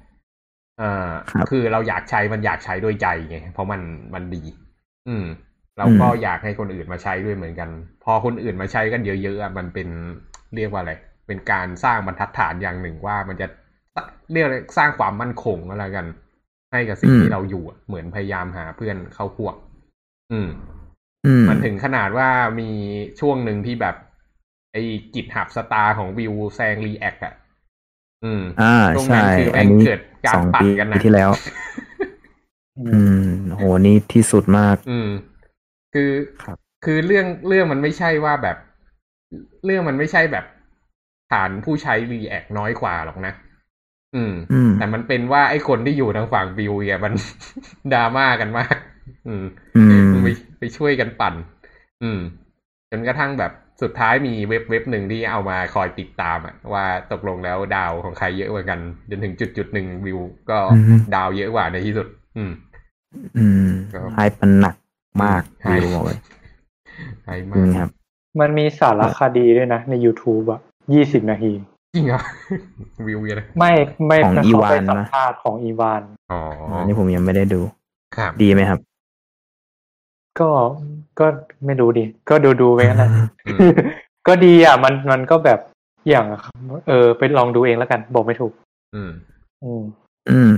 อ่าครับคือเราอยากใช้มันอยากใช้ด้วยใจไงเพราะมันมันดี อืมเราก็อยากให้คนอื่นมาใช้ด้วยเหมือนกัน พอคนอื่นมาใช้กันเยอะๆอะมันเป็นเรียกว่าอะไรเป็นการสร้างบรรทัดฐานอย่างหนึ่งว่ามันจะเรียกอะไรสร้างความมั่นคงอะไรกัน ให้กับสิ่งอืมที่เราอยู่อะเหมือนพยายามหาเพื่อนเข้าพวกอืมอืมมันถึงขนาดว่ามีช่วงหนึ่งที่แบบไอ้กิจหับสตาร์ของวิวแซงรีแอคอะอืมอ่าช่วงใช่นั้นคืออัแม่นงนี้เกิดการ สองปั่นปีกันนะที่แล้ว อืมโหนี่ที่สุดมาก อืม คือครับ คือเรื่องเรื่องมันไม่ใช่ว่าแบบ เรื่องมันไม่ใช่แบบ ฐานผู้ใช้รีแอคน้อยกว่าหรอกนะอืมอืม แต่มันเป็นว่าไอ้คนที่อยู่ทางฝั่งวิวเนี่ยมันดราม่ากันมากอืมอืมไปไปช่วยกันปั่น อืม จนกระทั่งแบบ สุดท้ายมีเว็บเว็บหนึ่งที่เอามาคอยติดตามอะว่าตกลงแล้วดาวของใครเยอะกว่ากัน จนถึงจุดจุดหนึ่งวิวก็อืมดาวเยอะกว่าในที่สุด อืม อืมครับไฮปันหนักมากใช่วิวบอกเลยใช่จมาริงกครับ มันมีสารคดีด้วยนะ ใน YouTube อะยี่สิบนาที จริงเหรอ วิวเยอะเลยไม่ไม่ของเขาอีวานไปสัมนะภาษณ์ของอีวาน อ๋ออันนี้ผมยังไม่ได้ดู ครับ ดีไหมครับ ก็ ก็ไม่รู้ดิ ก็ดูดูๆไปงั้นแหละอืมก็ดีอะ มันมันก็แบบอย่างเออไปลองดูเองแล้วกัน บอกไม่ถูก อืม อืม อืม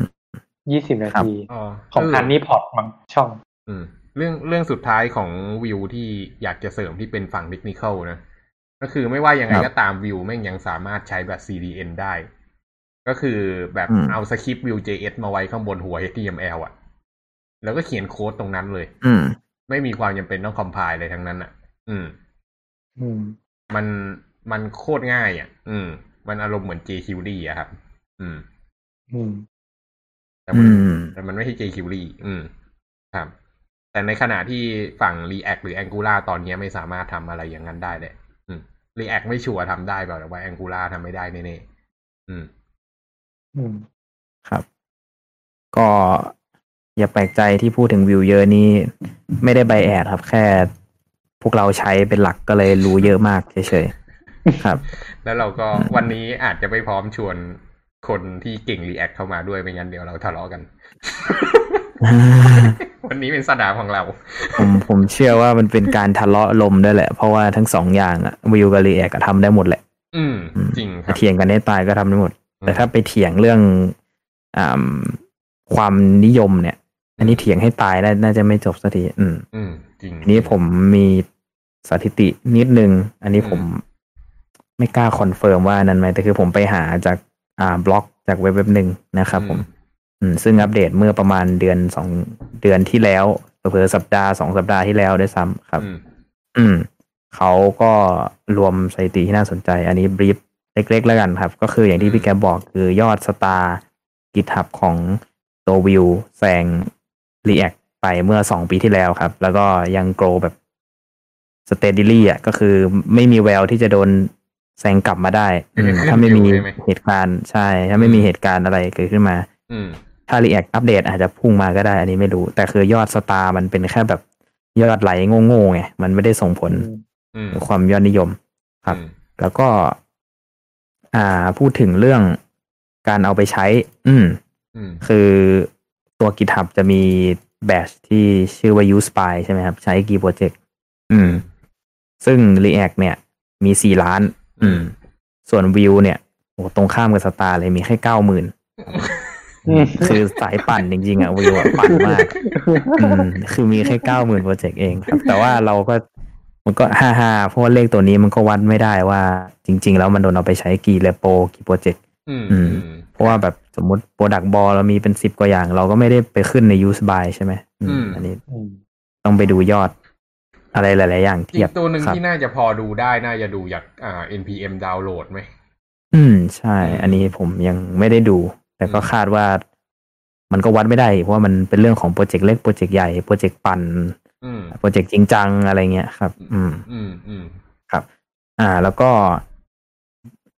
ยี่สิบนาครับทีอ๋อของเฮันนี่พอตมั้งช่อง อืม เรื่องเรื่องสุดท้ายของวิวที่อยากจะเสริมที่เป็นฝั่งเทคนิคนะ ก็คือไม่ว่ายังไงครับก็ตามวิวแม่งยังสามารถใช้แบบ CDN ได้ ก็คือแบบอืมเอาสคริปต์วิว JS มาไว้ข้างบนหัว HTML อะ แล้วก็เขียนโค้ดตรงนั้นเลยอืม ไม่มีความจำเป็นต้องคอมไพล์เลยทั้งนั้นอะ อืม อืม มันมันโคตรง่ายอะ อืม มันอารมณ์เหมือน jQuery อะครับ อืม อืม แต่มันอืมแต่มันไม่ใช่ jQuery อืม ครับ แต่ในขณะที่ฝั่ง React หรือ Angular ตอนนี้ไม่สามารถทำอะไรอย่างนั้นได้เลย อืม React ไม่ชัวร์ทำได้เปล่าแต่ว่า Angular ทำไม่ได้แน่ๆอืม อืม ครับ ก็ อย่าแปลกใจที่พูดถึงวิวเยอะนี่ไม่ได้ไบแอดครับ แค่ พวกเราใช้เป็นหลักก็เลยรู้เยอะมากเฉยๆครับ แล้วเราก็วันนี้อาจจะไม่พร้อมชวนคนที่เก่ง React เข้ามาด้วยไม่งั้นเดี๋ยวเราทะเลาะกัน วันนี้เป็นสนามของเรา ผมผมเชื่อว่ามันเป็นการทะเลาะลมด้วยแหละ เพราะว่าทั้งสองอย่างอะ Vue กับ React ทำได้หมดแหละ อืมอืมจริงครับเถียงกันได้ตายก็ทำได้หมด แต่ถ้าไปเถียงเรื่องอ่าความนิยมเนี่ย อันนี้เถียงให้ตายได้น่าจะไม่จบสักทีอืม อืมจริงอันนี้ผมมีสถิตินิดนึง อันนี้ผมไม่กล้า confirm ว่านั้นไหมแต่คือผมไปหาจากอ่าบล็อกจากเว็บเว็บหนึ่งนะครับผม อืม ซึ่งอัปเดตเมื่อประมาณเดือนสองเดือนที่แล้วเผลอๆสัปดาห์สองสัปดาห์ที่แล้วด้วยซ้ำครับอืมอืมเขาก็รวมสถิติที่น่าสนใจ อันนี้ brief เล็ก ๆ แล้วกันครับ ก็คืออย่างที่พี่แกบอกคือยอด star GitHub ของตัว Vue แซง React ไปเมื่อสองปีที่แล้วครับ แล้วก็ยัง grow แบบ steadily อะก็คือไม่มีแววที่จะโดนแซงกลับมาได้อืมถ้าไม่มีเหตุการณ์ใช่ ถ้าไม่มีเหตุการณ์อะไรเกิดขึ้นมาอืมถ้า React อัปเดตอาจจะพุ่งมาก็ได้ อันนี้ไม่รู้ แต่คือยอดสตาร์มันเป็นแค่แบบยอดไหลโง่ๆไงมันไม่ได้ส่งผลอืมหรือความยอดนิยมครับอืมแล้วก็ อ่าพูดถึงเรื่องการเอาไปใช้ อืมอืมคือ ตัว GitHub จะมีแบชที่ชื่อว่า use by ใช่ไหมครับ ใช้กี่โปรเจกต์อืม ซึ่ง React เนี่ย มีสี่ล้าน อืม ส่วน Vue เนี่ยโอ้ตรงข้ามกับ star เลยมีแค่เก้าหมื่นอืมคือสายปั่นจริงๆอะ Vue อะปั่นมากอืมคือมีแค่เก้าหมื่น project เองครับ แต่ว่าเราก็มันก็ฮ่าฮ่าๆเพราะว่าเลขตัวนี้มันก็วัดไม่ได้ว่า จริง ๆ แล้วมันโดนเอาไปใช้กี่ repo กี่ project อืมอืมอืม เพราะว่าแบบสมมติ product บอลเรามีเป็นสิบกว่าอย่าง เราก็ไม่ได้ไปขึ้นใน used by ใช่ไหมอืมอืมอันนี้ต้องไปดูยอดอะไรหลาย ๆ อย่างเทียบอีกตัวหนึ่งครับที่น่าจะพอดูได้น่าจะดูจากอ่า npm ดาวน์โหลดไหมอืม ใช่อืมอันนี้ผมยังไม่ได้ดู แต่ก็อืมคาดว่ามันก็วัดไม่ได้ เพราะว่ามันเป็นเรื่องของ project เล็ก project ใหญ่ project ปั่นอืม project จริงจังอะไรเงี้ยครับ อืม อืมอืมครับ อ่า แล้วก็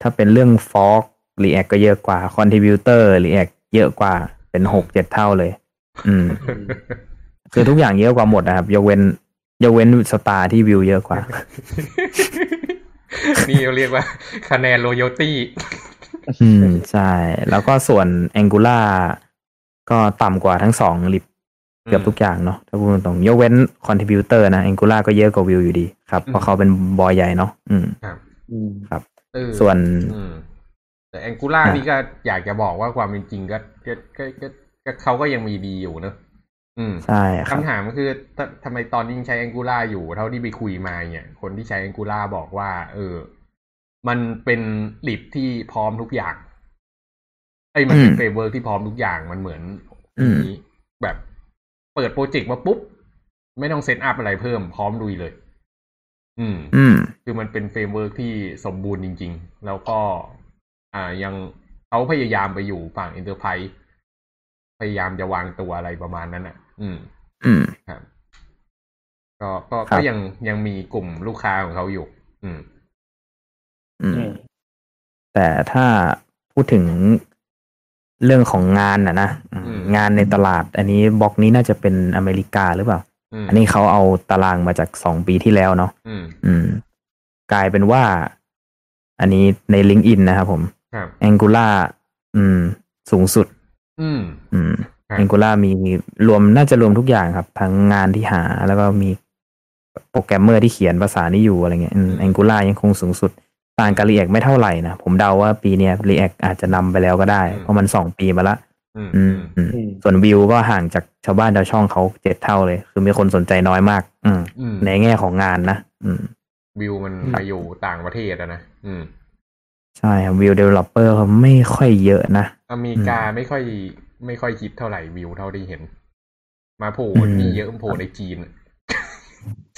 ถ้าเป็นเรื่อง fork React ก็เยอะกว่า contributor React เยอะกว่าเป็นหกเจ็ดเท่าเลย อืม คือทุกอย่างเยอะกว่าหมดนะครับ ยกเว้น ยกเว้นสตาร์ที่วิวเยอะกว่า นี่เขาเรียกว่า คะแนน loyalty อืม ใช่ แล้วก็ส่วน Angular ก็ต่ำกว่าทั้งสองลิบเกือบทุกอย่างเนาะถ้าพูดตรงๆยกเว้น contributor นะ Angular ก็เยอะกว่าวิวอยู่ดี ครับ เพราะเขาเป็นบอยใหญ่เนาะอืมครับอืมเออส่วน อืมแต่ Angular อะนี่ก็อยากจะบอกว่าความเป็นจริงก็ก็ก็ก็ก็เขาก็ยังมีดีอยู่เนอะอืมใช่ครับคำถามก็คือททำไมตอนนี้ยังใช้ Angular อยู่เท่าที่ไปคุยมาเนี่ยคนที่ใช้ Angular บอกว่า เออ มันเป็น lib ที่พร้อมทุกอย่างไอ้ยมันเป็นอืม framework ที่พร้อมทุกอย่างมันเหมือนอืมนี้แบบเปิดโปรเจกต์มาปุ๊บ ไม่ต้อง setup อะไรเพิ่มพร้อมลุยเลย อืม อืม คือมันเป็น framework ที่สมบูรณ์จริง ๆ แล้วก็ อ่ายังเขาพยายามไปอยู่ฝั่ง Enterprise พยายามจะวางตัวอะไรประมาณนั้นอะ อืม อืมครับก็ก็ครับก็ยังยังมีกลุ่มลูกค้าของเขาอยู่ อืม อืมอืมแต่ถ้าพูดถึงเรื่องของงานนะนะอืมอืมงานในตลาด อันนี้บล็อกนี้น่าจะเป็นอเมริกาหรือเปล่าอืมอันนี้เขาเอาตารางมาจากสองปีที่แล้วเนาะอืมอืมกลายเป็นว่า อันนี้ใน LinkedIn นะครับผมครับ Angular อืม สูงสุด อืม อืมครับ Angular มีรวมน่าจะรวมทุกอย่างครับ ทั้งงานที่หาแล้วก็มีโปรแกรมเมอร์ที่เขียนภาษานี้อยู่อะไรเงี้ยอืม Angular ยังคงสูงสุด ต่างกับ React ไม่เท่าไหร่นะ ผมเดาว่าปีเนี้ย React อาจจะนำไปแล้วก็ได้ เพราะมันสองปีมาละอืมอือืมมอืมอืมส่วนวิวก็ห่างจากชาวบ้านชาวช่องเขาเจ็ดเท่าเลย คือมีคนสนใจน้อยมาก อืมอืมในแง่ของงานนะอืมวิวมันไปอยู่ต่างประเทศอะนะอืม ใช่ครับ Vue developer เขาไม่ค่อยเยอะนะ อเมริกาไม่ค่อยไม่ค่อยคิดเท่าไหร่วิวเท่าที่เห็น มาโผล่อืมนี่เยอะมันโผล่ในจีน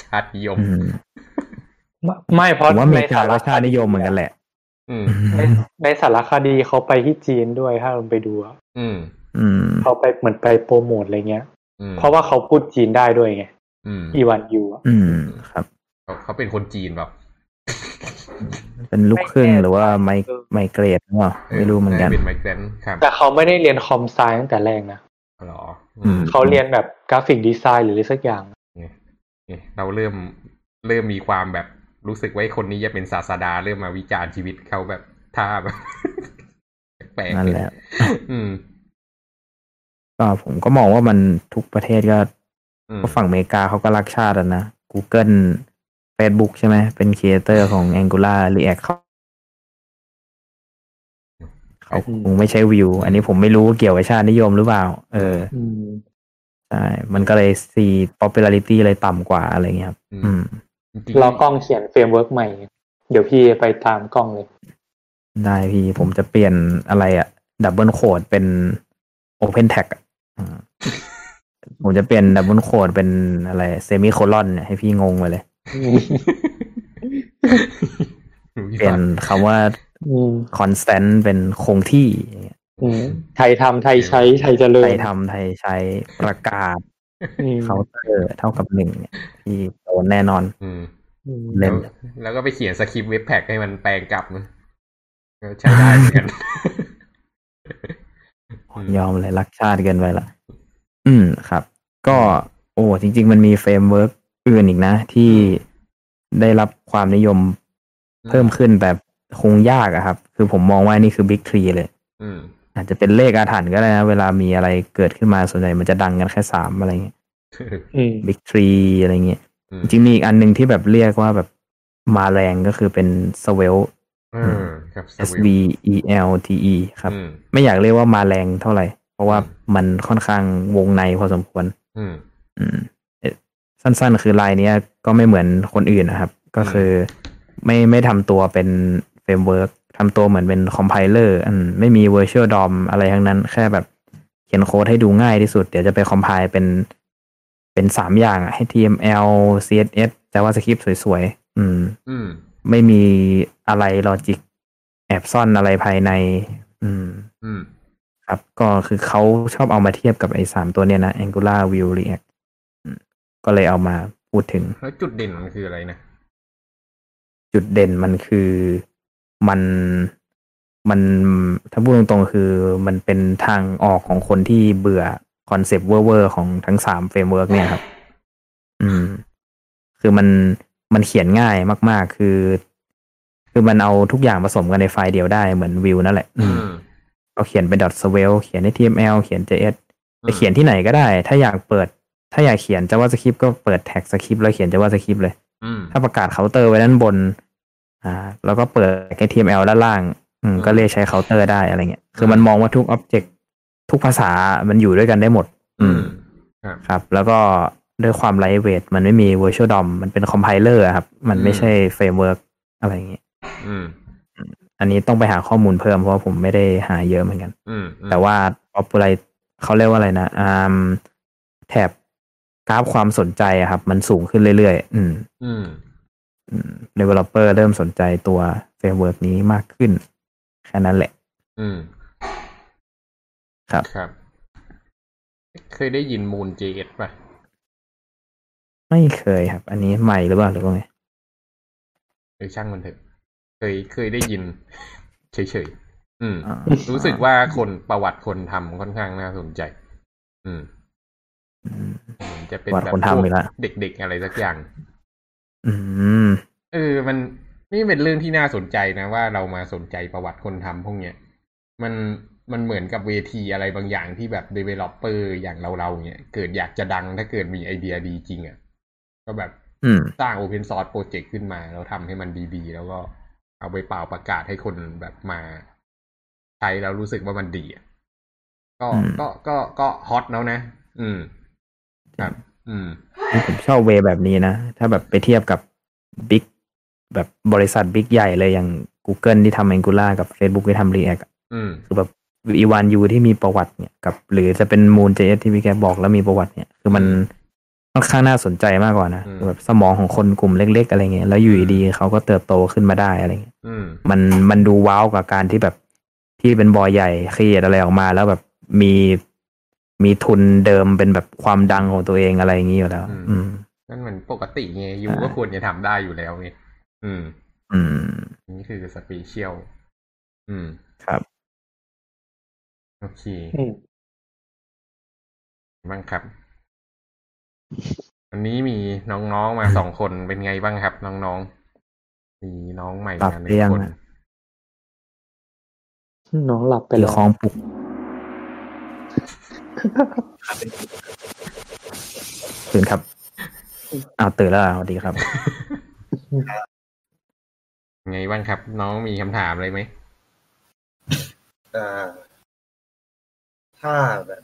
ชาตินิยมอืมไม่ไม่เพราะผมว่าอเมริกาในก็ชาตินิยมเหมือนกันแหละอืมในในสารคดีเขาไปที่จีนด้วยถ้าเราไปดูอะอืมอืมเขาไปเหมือนไปโปรโมทอะไรเงี้ยอืมเพราะว่าเขาพูดจีนได้ด้วยไงอืมอีวันยูอะอืมครับเขาเขาเป็นคนจีนแบบ เป็นลูกครึ่งหรือว่าไมไมเกรดว่าไม่รู้เหมือนกันเป็นไมเกรนครับแต่เขาไม่ได้เรียนคอมไซน์ตั้งแต่แรกนะหรออืมเขาเรียนแบบกราฟิกดีไซน์หรืออะไรสักอย่างเนี่ยเนี่ยเราเริ่มเริ่มมีความแบบรู้สึกว่าไอ้คนนี้จะเป็นศาสดาเริ่มมาวิจารณ์ชีวิตเขาแบบท่าแบบแปลกๆนั่นแหละอืมก็ผมก็มองว่ามันทุกประเทศก็อืมก็ฝั่งอเมริกาเขาก็รักชาติอะนะ Google Facebook ใช่ไหมเป็นครีเอเตอร์ของ Angular React เขาเขาคงไม่ใช้วิว อันนี้ผมไม่รู้เกี่ยวกับชาตินิยมหรือเปล่า เอออืมใช่ มันก็เลยซี popularity เลยต่ำกว่าอะไรเงี้ยครับอืมจริงๆรอกล้องเขียนเฟรมเวิร์กใหม่ เดี๋ยวพี่ไปตามกล้องเลย ได้พี่ผมจะเปลี่ยนอะไรอะ double quote เป็น Open Tag อะอืมผมจะเปลี่ยน double quote เป็นอะไร semicolon เนี่ยให้พี่งงไปเลย เปลี่ยนคำว่าอืม constant เป็นคงที่อย่างเงี้ยอืมไทยทำไทยใช้ ไทยเจริญไทยทำไทยใช้ประกาศอืมเคาน์เตอร์เท่ากับหนึ่งเนี่ยพี่โดนแน่นอนอืมอืมเล่นแล้วแล้วก็ไปเขียน script Webpack ให้มันแปลงกลับนะก็ใช้ได้เหมือนกันอืมยอมเลยรักชาติเกินไปละ อืมครับ ก็ โอ้ จริง ๆ มันมี framework อื่นอีกนะ ที่ได้รับความนิยมเพิ่มขึ้นแบบคงยากอะครับ คือผมมองว่านี่คือบิ๊กทรีเลยอืมอาจจะเป็นเลขอาถรรพ์ก็ได้นะ เวลามีอะไรเกิดขึ้นมาส่วนใหญ่มันจะดังกันแค่สามอะไรเงี้ยอืมบิ๊กทรีอะไรเงี้ยอืมจริงๆมีอีกอันหนึ่งที่แบบเรียกว่าแบบมาแรงก็คือเป็นสเวลเออครับ S V E L T E ครับอืมไม่อยากเรียกว่ามาแรงเท่าไหร่ เพราะว่ามันค่อนข้างวงในพอสมควรอืมอืมเอ่อ สั้น ๆ คือลายเนี้ยก็ไม่เหมือนคนอื่นนะครับ ก็คือไม่ไม่ทำตัวเป็น framework ทำตัวเหมือนเป็น compiler อืมไม่มี Virtual DOM อะไรทั้งนั้น แค่แบบเขียนโค้ดให้ดูง่ายที่สุด เดี๋ยวจะไป compile เป็น เป็นสามอย่างอะ HTML CSS JavaScript สวยๆอืม อืม ไม่มีอะไร logic แอบซ่อนอะไรภายใน อืม อืม ครับ ก็คือเขาชอบเอามาเทียบกับไอ้สามตัวเนี้ยนะ Angular Vue React อืม ก็เลยเอามาพูดถึง แล้วจุดเด่นมันคืออะไรนะ จุดเด่นมันคือมันมันถ้าพูดตรงๆคือมันเป็นทางออกของคนที่เบื่อคอนเซปต์เวอร์ๆของทั้งสาม framework เนี่ยครับ อืม คือมันมันเขียนง่ายมาก ๆ คือ คือมันเอาทุกอย่างผสมกันในไฟล์เดียวได้เหมือนวิวนั่นแหละ อือืมมเราเขียนเป็น .svelte เขียน HTML เขียน JS จะเขียนที่ไหนก็ได้ ถ้าอยากเปิด ถ้าอยากเขียน JavaScript ก็เปิด tag script แล้วเขียน JavaScript เลยอืมถ้าประกาศเคาน์เตอร์ไว้ด้านบน อ่า แล้วก็เปิด HTML ด้านล่าง อืมก็เรียกใช้เคาน์เตอร์ได้อะไรเงี้ย คือมันมองว่าทุก Object ทุกภาษามันอยู่ด้วยกันได้หมด อืมครับครับ แล้วก็ด้วยความ lightweight มันไม่มี Virtual DOM มันเป็น compiler ครับ มันไม่ใช่ framework อะไรอย่างเงี้ยอืมอันนี้ต้องไปหาข้อมูลเพิ่มเพราะว่าผมไม่ได้หาเยอะเหมือนกันอืมแต่ว่า popular เขาเรียกว่าอะไรนะอ่าแถบ กราฟความสนใจอะครับ มันสูงขึ้นเรื่อยๆอืมอืม อืม developer เริ่มสนใจตัว framework นี้มากขึ้น แค่นั้นแหละ อืม ครับ ครับ เคยได้ยินมูน JS ป่ะ ไม่เคยครับ อันนี้ใหม่หรือเปล่าหรือว่าไงเออช่างมันเถอะ เคยเคยได้ยิน เฉยๆ อืมอ่ารู้สึกว่าคนประวัติคนทำค่อนข้างน่าสนใจ อืมอืมเหมือน จะเป็นประวัติแบบคนทำพวกอีกละเด็กๆอะไรสักอย่าง อืมเออมันนี่เป็นเรื่องที่น่าสนใจนะว่าเรามาสนใจประวัติคนทำพวกเนี้ยมันมันเหมือนกับเวทีอะไรบางอย่างที่แบบ developer อย่างเราเราๆเนี่ยเกิดอยากจะดังถ้าเกิดมีไอเดียดีจริงอะ่ะ ก็แบบอืมสร้าง Open Source Project ขึ้นมา แล้วทำให้มันดีๆ แล้วก็เอาไปเป่าประกาศให้คนแบบมาใช้แล้วรู้สึกว่ามันดีอะก็อืมก็ก็ก็ฮอตแล้วนะ อืม ครับ อืมผมชอบเวย์แบบนี้นะ ถ้าแบบไปเทียบกับบิ๊กแบบบริษัทบิ๊กใหญ่เลยอย่าง Google ที่ทำ Angular กับ Facebook ที่ทำ React อะอืมคือแบบอีวานยูที่มีประวัติเนี่ยกับ หรือจะเป็นมูนเจสที่พี่แกบอกแล้วมีประวัติเนี่ย คือมันค่อนข้างน่าสนใจมากกว่านะอืมคือแบบสมองของคนกลุ่มเล็ก ๆ อะไรเงี้ยแล้วอยู่ดีๆเขาก็เติบโตขึ้นมาได้อะไรเงี้ยอืมมันมันดูว้าวกับการที่แบบที่เป็นบอยใหญ่เครียดอะไรออกมา แล้วแบบมี มีทุนเดิมเป็นแบบความดังของตัวเองอะไรอย่างนี้อยู่แล้ว อืมนั่นมันปกติไงยูอ่าก็ควรจะทำได้อยู่แล้วไงอืม อืม นี่คือสเปเชียลอืม ครับ โอเคอืมบ้างครับ วันนี้มีน้องๆมาสองคนเป็นไงบ้างครับ น้องๆ มีน้องใหม่ปรับมาหหรืนึ่องยังคนอะน้องหลับไปถือแล้วคลองปลุก ตื่นครับอ้าวตื่นแล้วเหรอสวัสดีครับ ไงบ้างครับ น้องมีคำถามอะไรไหมเอ่อถ้าแบบ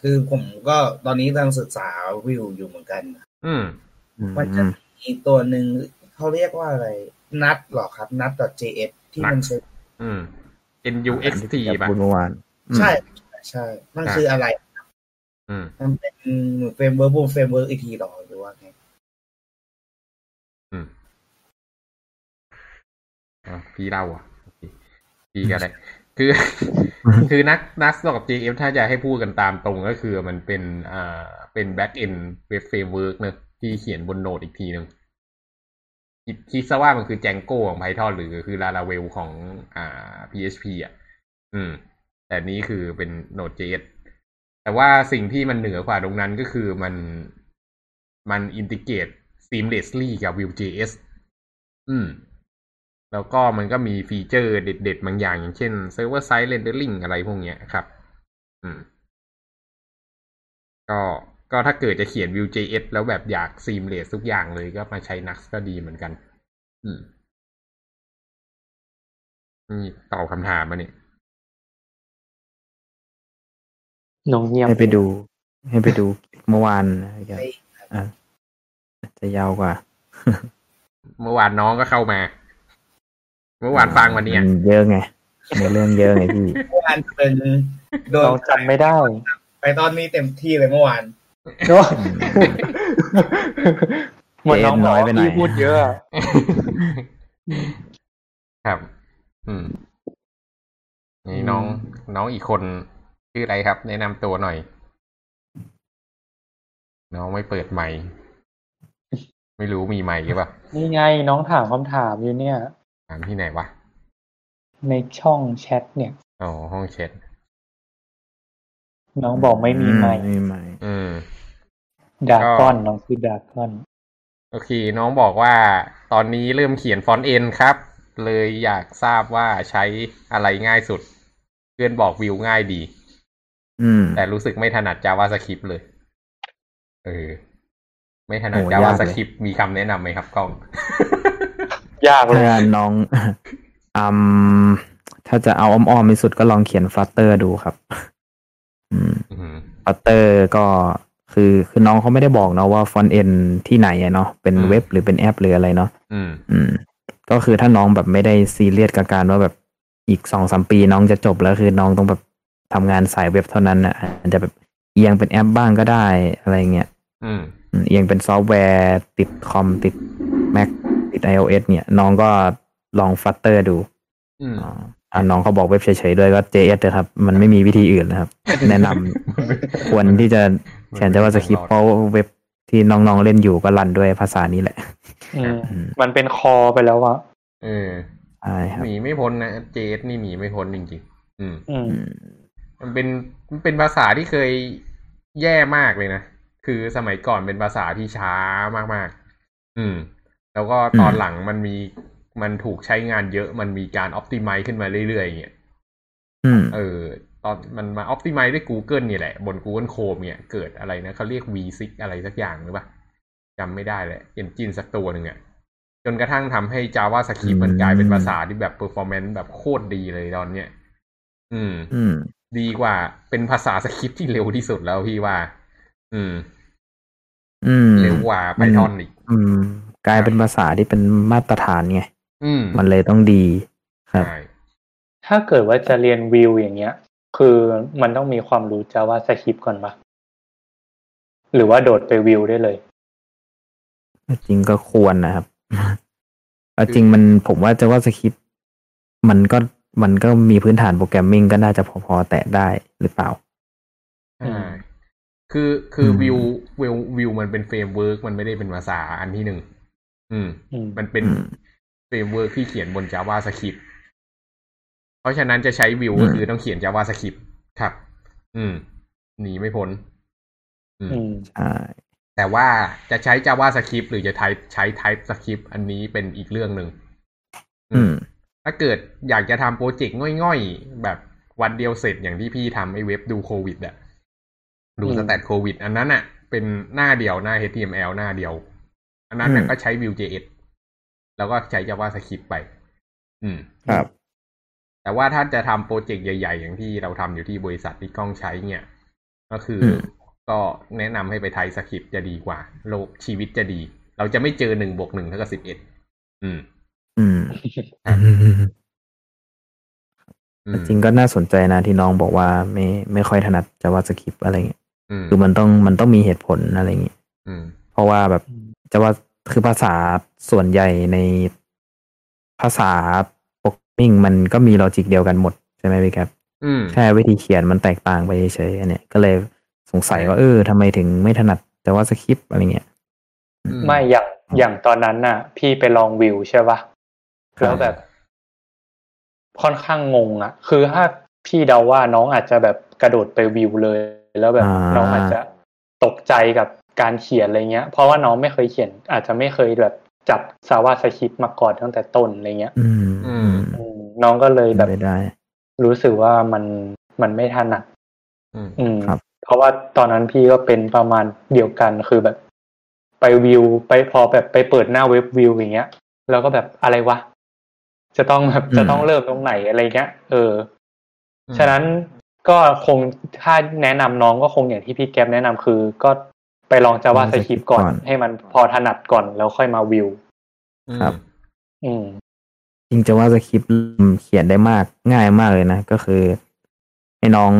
คือผมก็ตอนนี้กำลังศึกษาวิวอยู่เหมือนกัน อืมมันจะมีตัวหนึ่งเขาเรียกว่าอะไร Nuxt หรอครับ Nuxt .js ที่มันใช้อืม Nuxt ป่ะพูดเมื่อวานอืมใช่ ใช่ มันคืออะไรอืมมันเป็น framework บน framework อีกทีหรอหรือว่าไงอืมอะพี่เล่าอะโอเคพี่ก็ได้คือ คือนักนักสอบ JF ถ้าจะให้พูดกันตามตรงก็คือมันเป็นอ่าเป็น back end web framework เนอะที่เขียนบนโนดอีกทีหนึ่งคิดคิดซะว่ามันคือ Django ของ Python หรือคือ Laravel ของอ่า PHP อะ อืม แต่นี้คือเป็น Node.js แต่ว่าสิ่งที่มันเหนือกว่าตรงนั้นก็คือมันมันอินทิเกต seamlessly กับ Vue.js อืม แล้วก็มันก็มีฟีเจอร์เด็ด ๆ บางอย่าง อย่างเช่น server side rendering อะไรพวกเนี้ยครับ อืม ก็ก็ถ้าเกิดจะเขียน Vue.js แล้วแบบอยาก seamless ทุกอย่างเลยก็มาใช้ Nux ก็ดีเหมือนกัน อืมนี่ตอบคำถามมาเนี่ย น้องเงียบให้ไปดู ให้ไปดูเมื่อวานนะครับอะจะยาวกว่า เมื่อวานน้องก็เข้ามา เมื่อวานฟังวันเนี้ยมัเยอะไงในเรื่องเยอะไงพี่เมื่อวานเป็นโดนน้องจำไม่ได้ ไปตอนนี้เต็มที่เลยเมื่อวานเนอะเหมือนน้องเจ๊น้อยไปหน่อยพี่พูดเยอะอะครับ อืมนี่น้องน้องอีกคน ชื่ออะไรครับ แนะนำตัวหน่อย น้องไม่เปิดไมค์ไม่รู้มีไมค์หรือเปล่านี่ไงน้องถามคำถามอยู่เนี่ย ถามที่ไหนวะ ในช่องแชทเนี่ย อ๋อ ห้องแชท น้องบอกไม่มีไมค์ไม่มีไมค์อืมดาก้อนน้องคือดาก้อน โอเค น้องบอกว่า ตอนนี้เริ่มเขียนฟอนต์เอ็นครับ เลยอยากทราบว่าใช้อะไรง่ายสุด เพื่อนบอกวิวง่ายดีอืม แต่รู้สึกไม่ถนัด JavaScript เลย เออ ไม่ถนัดโอ้ยากเลย JavaScript มีคำแนะนำไหมครับกล้อง ยากเลยถ้าน้องอืมถ้าจะเอาอ้อมๆที่สุดก็ลองเขียน Flutter ดูครับอืมอืม Flutter ก็คือคือน้องเขาไม่ได้บอกเนาะว่า front-end ที่ไหนอะเนาะเป็นอืมเว็บหรือเป็นแอปหรืออะไรเนาะอืมอืม ก็คือถ้าน้องแบบไม่ได้ซีเรียสกับการว่าแบบอีกสองสามปีน้องจะจบแล้วคือน้องต้องแบบ ทำงานสายเว็บเท่านั้นนะอาจจะแบบเอียงเป็นแอปบ้างก็ได้อะไรเงี้ยอืมอืมเอียงเป็นซอฟต์แวร์ติดคอมติด Mac ติด iOS เนี่ย น้องก็ลอง Flutter ดูอืมอ๋ออ่าน้องเขาบอกเว็บเฉยๆด้วยก็ JS เลยครับ มันไม่มีวิธีอื่นนะครับ แนะนำควรที่จะเขียน JavaScript เพราะเว็บที่น้องๆเล่นอยู่ก็รันด้วยภาษานี้แหละอืมอืมมันเป็นคอไปแล้วอะเออใช่ครับหนีไม่พ้นนะเจสนี่หนีไม่พ้นจริงๆ อืมอื มอืมมันเป็นมันเป็นภาษาที่เคยแย่มากเลยนะ คือสมัยก่อนเป็นภาษาที่ช้ามากๆ อืม แล้วก็ตอนหลังมันมีมันถูกใช้งานเยอะ มันมีการอ p ติ m i z e ขึ้นมาเรื่อยๆอย่างเงี้ยอืมเออ ตอนมันมาอ p ติ m i z e ด้วย Google นี่แหละ บน Google Chrome เนี่ย เกิดอะไรนะเขาเรียก V6 อะไรสักอย่างหรือปะจำไม่ได้เลยเอนจินสักตัวหนึ่งอะจนกระทั่งทำให้ JavaScript มันกลายเป็นภาษาที่แบบ performance แบบโคตรดีเลยตอนเนี้ย อืม อืม ดีกว่า เป็นภาษาสคริปต์ที่เร็วที่สุดแล้วพี่ว่า อืม อืม เร็วกว่า Python อีก อืม กลายเป็นภาษาที่เป็นมาตรฐานไง อืม มันเลยต้องดีครับใช่ถ้าเกิดว่าจะเรียนวิวอย่างเงี้ย คือมันต้องมีความรู้ JavaScript ก่อนปะหรือว่าโดดไปวิวได้เลย จริงก็ควรนะครับเอาจริงมันผมว่าจะว่าสคริปต์มันก็ มันก็มีพื้นฐานโปรแกรมมิ่งก็น่าจะพอๆ แตะได้หรือเปล่าใช่คือคืออืม Vue Vue Vue มันเป็น framework มันไม่ได้เป็นภาษาอันที่หนึ่งอืมอืมมันเป็นอืม framework ที่เขียนบน JavaScript เพราะฉะนั้นจะใช้วิวอืมก็คือต้องเขียน JavaScript ครับ อืม หนีไม่พ้นอืมอืมใช่แต่ว่าจะใช้ JavaScript หรือจะใช้ใช้ TypeScript อันนี้เป็นอีกเรื่องหนึ่งอืม ถ้าเกิดอยากจะทำโปรเจกต์ง่อยๆ แบบวันเดียวเสร็จอย่างที่พี่ทำไอ้เว็บดูโควิดอะดูอืมสแตทโควิด อันนั้นอะเป็นหน้าเดียวหน้า HTML หน้าเดียว อันนั้นน่ะอืมก็ใช้ Vue.js แล้วก็ใช้ JavaScript ไป อืมครับ แต่ว่าถ้าจะทำโปรเจกต์ใหญ่ ๆ อย่างที่เราทำอยู่ที่บริษัทที่กล้องใช้เนี่ย ก็คืออมก็แนะนำให้ไปไทยสคริปต์จะดีกว่า โลกชีวิตจะดี เราจะไม่เจอหนึ่งบวกหนึ่งเท่ากับสิบเอ็ดอืม อืมครับอืมจริงก็น่าสนใจนะที่น้องบอกว่าไม่ไม่ค่อยถนัด JavaScript อะไรเงี้ยอืมคือมันต้องมันต้องมีเหตุผลอะไรเงี้ยอืมเพราะว่าแบบจะว่าคือภาษาส่วนใหญ่ในภาษาโปรแกรมมิ่งมันก็มีลอจิกเดียวกันหมดใช่ไหมพี่ครับอืมแค่วิธีเขียนมันแตกต่างไปเฉยๆอันเนี่ย ก็เลยสงสัยว่าเออทำไมถึงไม่ถนัด JavaScript อะไรเงี้ยอืมไม่อย่างอย่างตอนนั้นน่ะ พี่ไปลองวิวใช่ปะ แล้วแบบ ค่อนข้างงงอะคือถ้าพี่เดาว่าน้องอาจจะแบบกระโดดไปวิวเลย แล้วแบบอ่าน้องอาจจะตกใจกับการเขียนอะไรเงี้ย เพราะว่าน้องไม่เคยเขียน อาจจะไม่เคยแบบจับสาวาสคริปต์มาก่อนตั้งแต่ต้นอะไรเงี้ยอืมอือืมมอืมน้องก็เลยเป็แบนบไปได้รู้สึกว่ามันมันไม่ถนัดอืมอืมครับ เพราะว่าตอนนั้นพี่ก็เป็นประมาณเดียวกันคือแบบ ไปวิว ไปพอแบบไปเปิดหน้าเว็บวิวอย่างเงี้ย แล้วก็แบบอะไรวะ จะต้องแบบอืมจะต้องเริ่มตรงไหนอะไรเงี้ย เอออืมฉะนั้นก็คงถ้าแนะนำน้องก็คงอย่างที่พี่แก๊ปแนะนำคือ ก็ไปลองจาวาสคริปก่อน ให้มันพอถนัดก่อนแล้วค่อยมาวิว ครับ อืมจริงจะว่าสคริปต์เขียนได้มากง่ายมากเลยนะ ก็คือ ให้น้อง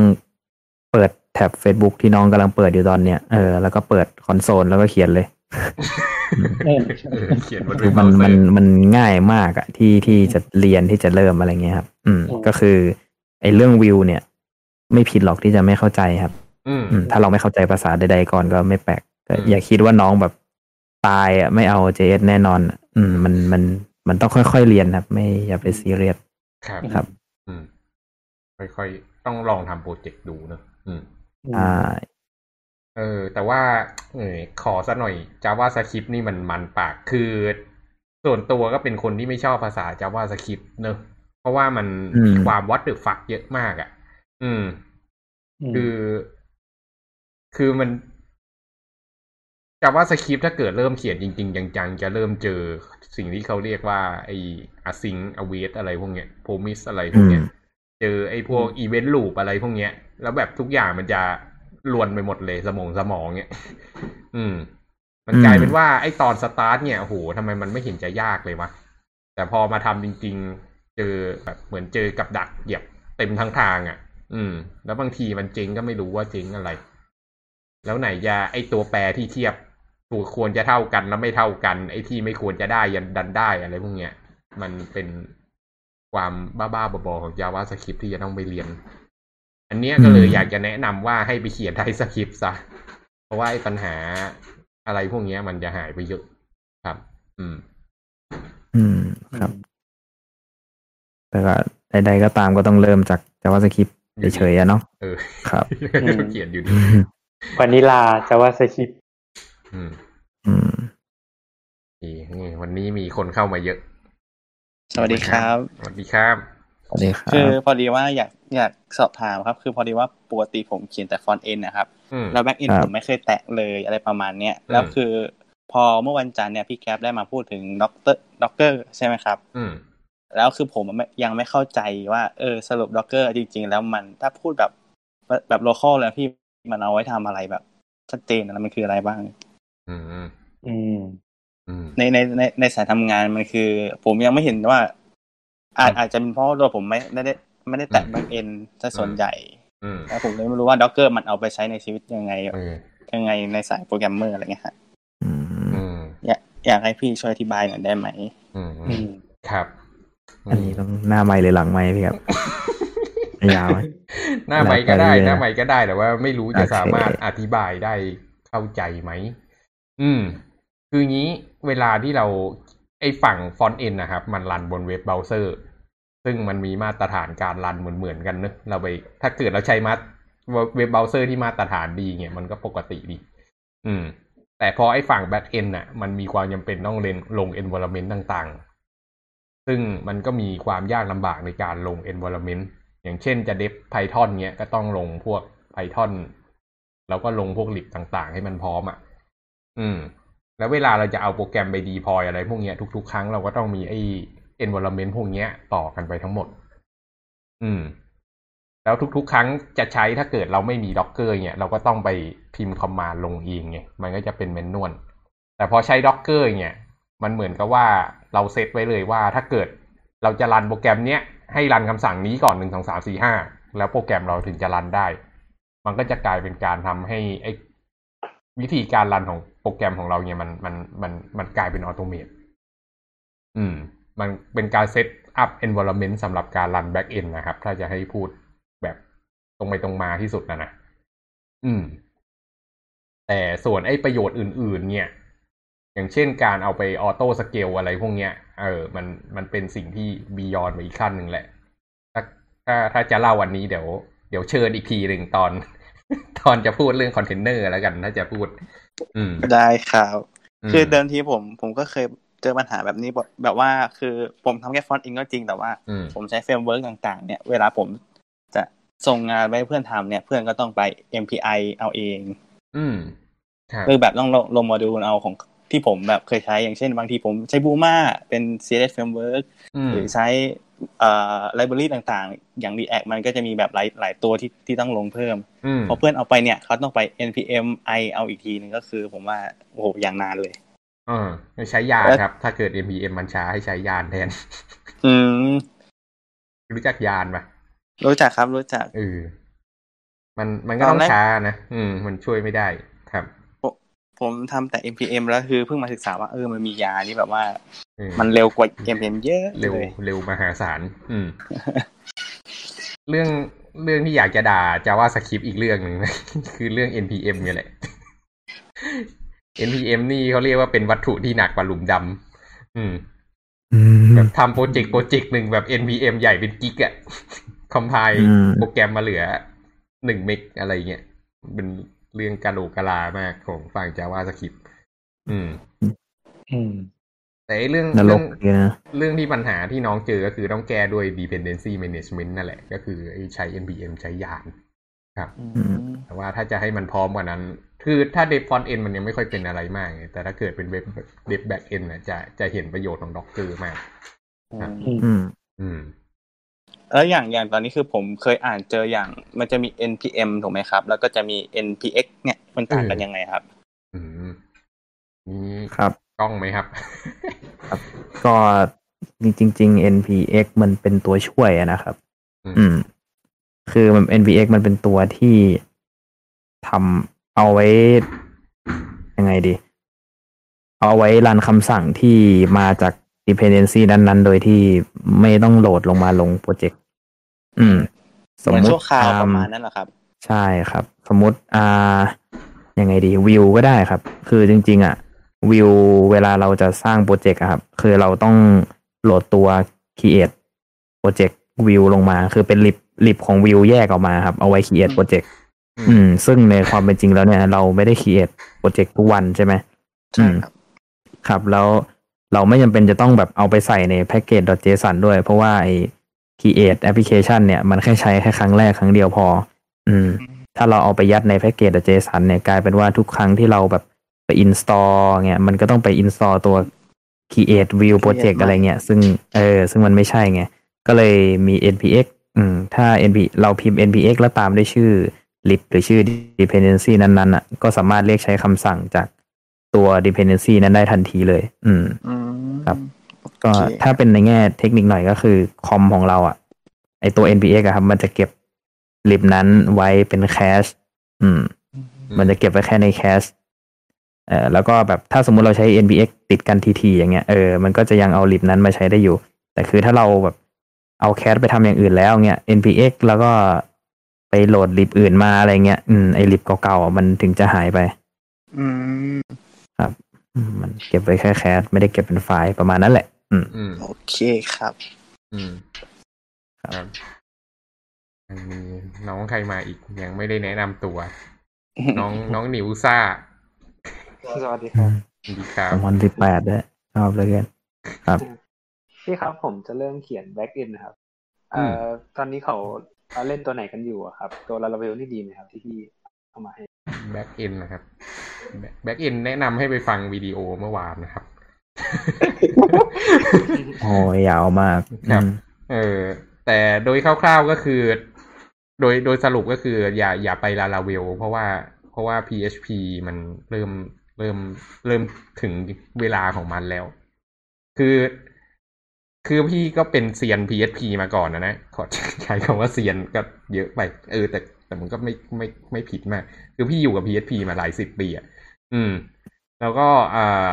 เปิดแท็บ Facebook ที่น้องกำลังเปิดอยู่ตอนเนี้ยเออแล้วก็เปิดคอนโซลแล้วก็เขียนเลยอืม เออเขียนบนคือเว็บมันเบราว์เซอมันร์มันง่ายมากอะที่ที่จะเรียนที่จะเริ่มอะไรเงี้ยครับอืมอืม ก็คือ ไอ้เรื่องวิวเนี่ย ไม่ผิดหรอกที่จะไม่เข้าใจครับ อืมอืมถ้าเราไม่เข้าใจภาษาใดๆก่อนก็ไม่แปลกก็อืมอย่าคิดว่าน้องแบบตายอะไม่เอา JS แน่นอนอะอืม มันมันมันต้องค่อยๆเรียนครับ ไม่อย่าไปซีเรียสครับครับ อืม ค่อยๆต้องลองทำโปรเจกต์ดูเนอะอืมอ่า เออ แต่ว่าเออขอสักหน่อย JavaScript นี่มันมันปาก คือ ส่วนตัวก็เป็นคนที่ไม่ชอบภาษา JavaScript เนอะ เพราะว่ามันอืมมีความ what the fuck เยอะมากอะ่ะ อืม คือ คือมัน JavaScript ถ้าเกิดเริ่มเขียนจริง ๆ จังๆ จะเริ่มเจอสิ่งที่เขาเรียกว่า ไอ้ async await อะไรพวกเนี้ย promise อะไรพวกเนี้ยอืมเจอไอ้พวก event loop อะไรพวกเนี้ย แล้วแบบทุกอย่างมันจะ รวนไปหมดเลยสมองสมองเนี่ยอืม มันกลายเป็นว่าไอ้ตอนสตาร์ทเนี่ยโอ้โหทำไมมันไม่เห็นจะยากเลยวะแต่พอมาทำจริง ๆ เจอแบบเหมือนเจอกับดักเหยียบเต็มทั้งทางอะ อืม แล้วบางทีมันเจ๊งก็ไม่รู้ว่าเจ๊งอะไร แล้วไหนจะไอ้ตัวแปรที่เทียบถูกควรจะเท่ากันแล้วไม่เท่ากัน ไอ้ที่ไม่ควรจะได้ยันดันได้อะไรพวกเนี้ย มันเป็นความบ้าๆบอๆของ JavaScript ที่จะต้องไปเรียน อันเนี้ยก็เลยอืมอยากจะแนะนำว่าให้ไปเขียนไทสคริปต์ซะเพราะว่าไอ้ปัญหาอะไรพวกเนี้ยมันจะหายไปเยอะครับ อืม อืมครับ แต่ก็ใดๆก็ตามก็ต้องเริ่มจาก JavaScript เฉยๆอะเนาะเออครับต้องเขียนอยู่ดีวานิลาจาวาสคริปอืม อืมนี่นี่วันนี้มีคนเข้ามาเยอะ สวัสดีครับ สวัสดีครับ สวัสดีครัคือบพอดีว่าอยากอยากสอบถามครับ คือพอดีว่าปกติผมเขียนแต่ฟอนต์เอ็นนะครับอืมแล้ว back end ครับผมไม่เคยแตะเลยอะไรประมาณเนี้ยแล้วอืมคือ พอเมื่อวันจันทร์เนี่ยพี่แก๊ปได้มาพูดถึง Docker Docker ใช่ไหมครับอืมแล้วคือผมไม่ยังไม่เข้าใจว่าเออสรุป Docker จริง ๆ แล้วมันถ้าพูดแบบแบบ local เลยพี่มันเอาไว้ทำอะไรแบบ ชัดเจนนะมันคืออะไรบ้าง อืมอืมอืมอืมในในในในสายทำงานมันคือ ผมยังไม่เห็นว่า อาจอาจจะเป็นเพราะว่าตัวผมไม่ไม่ได้ไม่ได้แตะอืม back end ซะส่วนใหญ่อืมแล้วผมเลยไม่รู้ว่า Docker มันเอาไปใช้ในชีวิตยังไงเออยังไงในสายโปรแกรมเมอร์อะไรเงี้ยฮะอืมอืมอยากอยากให้พี่ช่วยอธิบายหน่อยได้ไหมอืมอืมครับ อันนี้ต้องหน้าไมค์หรือหลังไมค์พี่ครับยาวไหมหน้าไมค์ก็ได้แล้วแต่หน้าไมค์ก็ได้ด้แต่ว่าไม่รู้จะโอเคสามารถอธิบายได้เข้าใจไหมอืม คืองี้เวลาที่เราไอ้ฝั่ง front end นะครับ มันรันบนเว็บเบราว์เซอร์ ซึ่งมันมีมาตรฐานการรันเหมือนๆกันเนอะเราไป ถ้าเกิดเราใช้มาเว็บเบราว์เซอร์ที่มาตรฐานดีเนี่ยมันก็ปกติดี อืม แต่พอไอ้ฝั่ง back end น่ะ มันมีความจำเป็นต้องเล่นลง environment ต่างๆ ซึ่งมันก็มีความยากลำบากในการลง environment อย่างเช่นจะเดฟ Python เนี้ยก็ต้องลงพวก Python แล้วก็ลงพวก lib ต่างๆ ให้มันพร้อมอะ อืม แล้วเวลาเราจะเอาโปรแกรมไป deploy อะไร พวกเนี้ยทุก ๆ ครั้งเราก็ต้องมีไอ้ environment พวกนี้ต่อกันไปทั้งหมด อืม แล้วทุกๆ ครั้งจะใช้ถ้าเกิดเราไม่มี Docker เนี่ย เราก็ต้องไปพิมพ์ command ลงเองไงมันก็จะเป็น manual แต่พอใช้ Docker เนี่ย มันเหมือนกับว่าเราเซตไว้เลยว่า ถ้าเกิดเราจะรันโปรแกรมเนี้ยให้รันคำสั่งนี้ก่อนหนึ่งสองสามสี่ห้าแล้วโปรแกรมเราถึงจะรันได้ มันก็จะกลายเป็นการทำให้ไอ้วิธีการรันของโปรแกรมของเราเนี่ยมันมันมันมันกลายเป็น automate อืม มันเป็นการเซตอัพ environment สำหรับการรัน back end นะครับ ถ้าจะให้พูดแบบตรงไปตรงมาที่สุดนะนะอืม แต่ส่วนไอ้ประโยชน์อื่น ๆ เนี่ย อย่างเช่นการเอาไป auto scale อะไรพวกเนี้ย เออ มันมันเป็นสิ่งที่ beyond ไปอีกขั้นหนึ่งแหละ ถ้าถ้าถ้าจะเล่าวันนี้เดี๋ยว เดี๋ยวเชิญอีกทีหนึ่งตอน ตอนจะพูดเรื่องคอนเทนเนอร์แล้วกัน ถ้าจะพูด อืม ได้ครับ คือเดิมทีผมผมก็เคย เจอปัญหาแบบนี้บ่อยแบบว่า คือผมทำแค่ front end ก็จริงแต่ว่าอืมผมใช้ framework ต่างๆ เนี่ยเวลาผมจะส่งงานไปให้เพื่อนทำเนี่ย เพื่อนก็ต้องไป npm i เอาเอง อืมครับคือแบบต้องลงลงโมดูลเอาของที่ผมแบบเคยใช้อย่างเช่น บางทีผมใช้ Bulmaเป็น CSS framework อืมหรือใช้เอ่อไลบรารีต่างๆ อย่าง React มันก็จะมีแบบหลายหลายตัวที่ที่ต้องลงเพิ่มอืมพอเพื่อนเอาไปเนี่ยเขาต้องไป npm i เอาอีกทีหนึงก็คือผมว่า โอ้โหอย่างนานเลย เออใช้ยานแล้วครับ ถ้าเกิด npm มันช้าให้ใช้ยานแทน อืม รู้จักยานปะรู้จักครับ รู้จักเออมันมันก็ตต้ออนงแรกช้านะ อืม มันช่วยไม่ได้ครับ ผมทำแต่ npm แล้วคือเพิ่งมาศึกษาว่าเออมันมียาที่แบบว่าเออมันเร็วกว่า npm เยอะเร็วเลยเร็วมหาศาลอืม เรื่องเรื่องที่อยากจะด่าจาว่าสคริปอีกเรื่องหนึ่งนะคือเรื่อง npm เนี่ยแหละ npm นี่เขาเรียกว่าเป็นวัตถุที่หนักกว่าหลุมดำอืมอืมแบบทำโปรเจกต์โปรเจกต์หนึ่งแบบ npm ใหญ่เป็นกิกอะคอมไพล์อืมโปรแกรมมาเหลือหนึ่งเมกอะไรเงี้ยเป็นเรื่องกะโหลกกะลามากของฝั่ง JavaScript อืม อืมแต่ไอ้เรื่องนรเรื่อกงเลยนะเรื่องที่ปัญหาที่น้องเจอก็คือต้องแก้ด้วย dependency management นั่นแหละ ก็คือไอ้ใช้ npm ใช้ยาน ครับอืมแต่ว่าถ้าจะให้มันพร้อมกว่านั้น คือถ้า dev front end มันยังไม่ค่อยเป็นอะไรมากไงแต่ถ้าเกิดเป็นเว็บ dev back end นะจะจะเห็นประโยชน์ของ Docker มากอืมอืม อืมแล้วอย่างอย่างตอนนี้คือผมเคยอ่านเจออย่างมันจะมี npm ถูกไหมครับ แล้วก็จะมี npx เนี่ยมันต่างกันเออยังไงครับ อืมนี่ครับกล้องไหมครับก็จริงๆ npx มันเป็นตัวช่วยอะนะครับอืมอืม คือมัน npx มันเป็นตัวที่ทำ เอาไว้ยังไงดี เอาไว้รันคำสั่งที่มาจาก dependency นั้นๆ โดยที่ไม่ต้องโหลดลงมาลงโปรเจกต์อืม เหมือนสมมติชั่วคราวอ่ะประมาณนั้นเหรอครับ ใช่ครับ สมมติอ่ายังไงดีวิวก็ได้ครับ คือจริง ๆ อะวิวเวลาเราจะสร้างโปรเจกต์อะครับ คือเราต้องโหลดตัว create โปรเจกต์วิวลงมา คือเป็น lib lib ของ Vue แยกออกมาครับ เอาไว้ create โปรเจกต์ อืมอืม ซึ่งในความเป็นจริงแล้วเนี่ย เราไม่ได้ create โปรเจกต์ทุกวันใช่ไหมใช่ครับ ครับแล้วเราไม่จำเป็นจะต้องแบบเอาไปใส่ในแพ็กเกจ .json ด้วย เพราะว่าไอ้ create application เนี่ย มันแค่ใช้แค่ครั้งแรกครั้งเดียวพอ อืม ถ้าเราเอาไปยัดในแพ็กเกจ .json เนี่ยกลายเป็นว่าทุกครั้งที่เราแบบไป install เนี่ยมันก็ต้องไป install ตัว create view project อะไรเงี้ย ซึ่งเออ ซึ่งมันไม่ใช่ไง ก็เลยมี npx อืม ถ้า np เราพิมพ์ npx แล้วตามด้วยชื่อ lib หรือชื่อ dependency นั้นๆอะก็สามารถเรียกใช้คำสั่งจากตัว dependency นั้นได้ทันทีเลย อืมอืมครับ ก็โอเคถ้าเป็นในแง่เทคนิคหน่อยก็คือคอมของเราอะ ไอตัว npx อะครับ มันจะเก็บ lib นั้นไว้เป็นแคชอืม มันจะเก็บไว้แค่ในแคชเอ่อแล้วก็แบบถ้าสมมุติเราใช้ npx ติดกันทีๆอย่างเงี้ยเออมันก็จะยังเอา lib นั้นมาใช้ได้อยู่ แต่คือถ้าเราแบบเอาแคชไปทำอย่างอื่นแล้วเงี้ย npx แล้วก็ ไปโหลด lib อื่นมาอะไรเงี้ย อืมไอ lib เก่าๆอะมันถึงจะหายไป อืมอืมมันเก็บไว้แค่แคชไม่ได้เก็บเป็นไฟล์ประมาณนั้นแหละ อืมอืมโอเคครับ อืมครับอันนี้น้องใครมาอีกยังไม่ได้แนะนำตัว น้องน้องนิวซ่าสวัสดีครับสวัสดีครับสองพันสิบแปดด้วยชอบเลยกันครับพี่ครับผมจะเริ่มเขียน back end นะครับอืเอ่อตอนนี้เขา เขาเล่นตัวไหนกันอยู่อะครับ ตัวลาลาเวลนี่ดีไหมครับ ที่พี่เอามาให้ back end นะครับ back end แนะนำให้ไปฟังวิดีโอเมื่อวานนะครับโอ้ยยาวมากครับอืมเออแต่โดยคร่าวๆก็คือ โดยโดยสรุปก็คือ อย่าอย่าไปลาลาเวลเพราะว่าเพราะว่า PHP มันเริ่มเริ่มเริ่มถึงเวลาของมันแล้ว คือ คือพี่ก็เป็นเซียน PHP มาก่อนนะนะ ขอใช้คำว่าเซียนก็เยอะไป เออ แต่แต่มันก็ไม่ไม่ไม่ผิดมาก คือพี่อยู่กับ PHP มาหลายสิบปีอะ อืม แล้วก็อ่า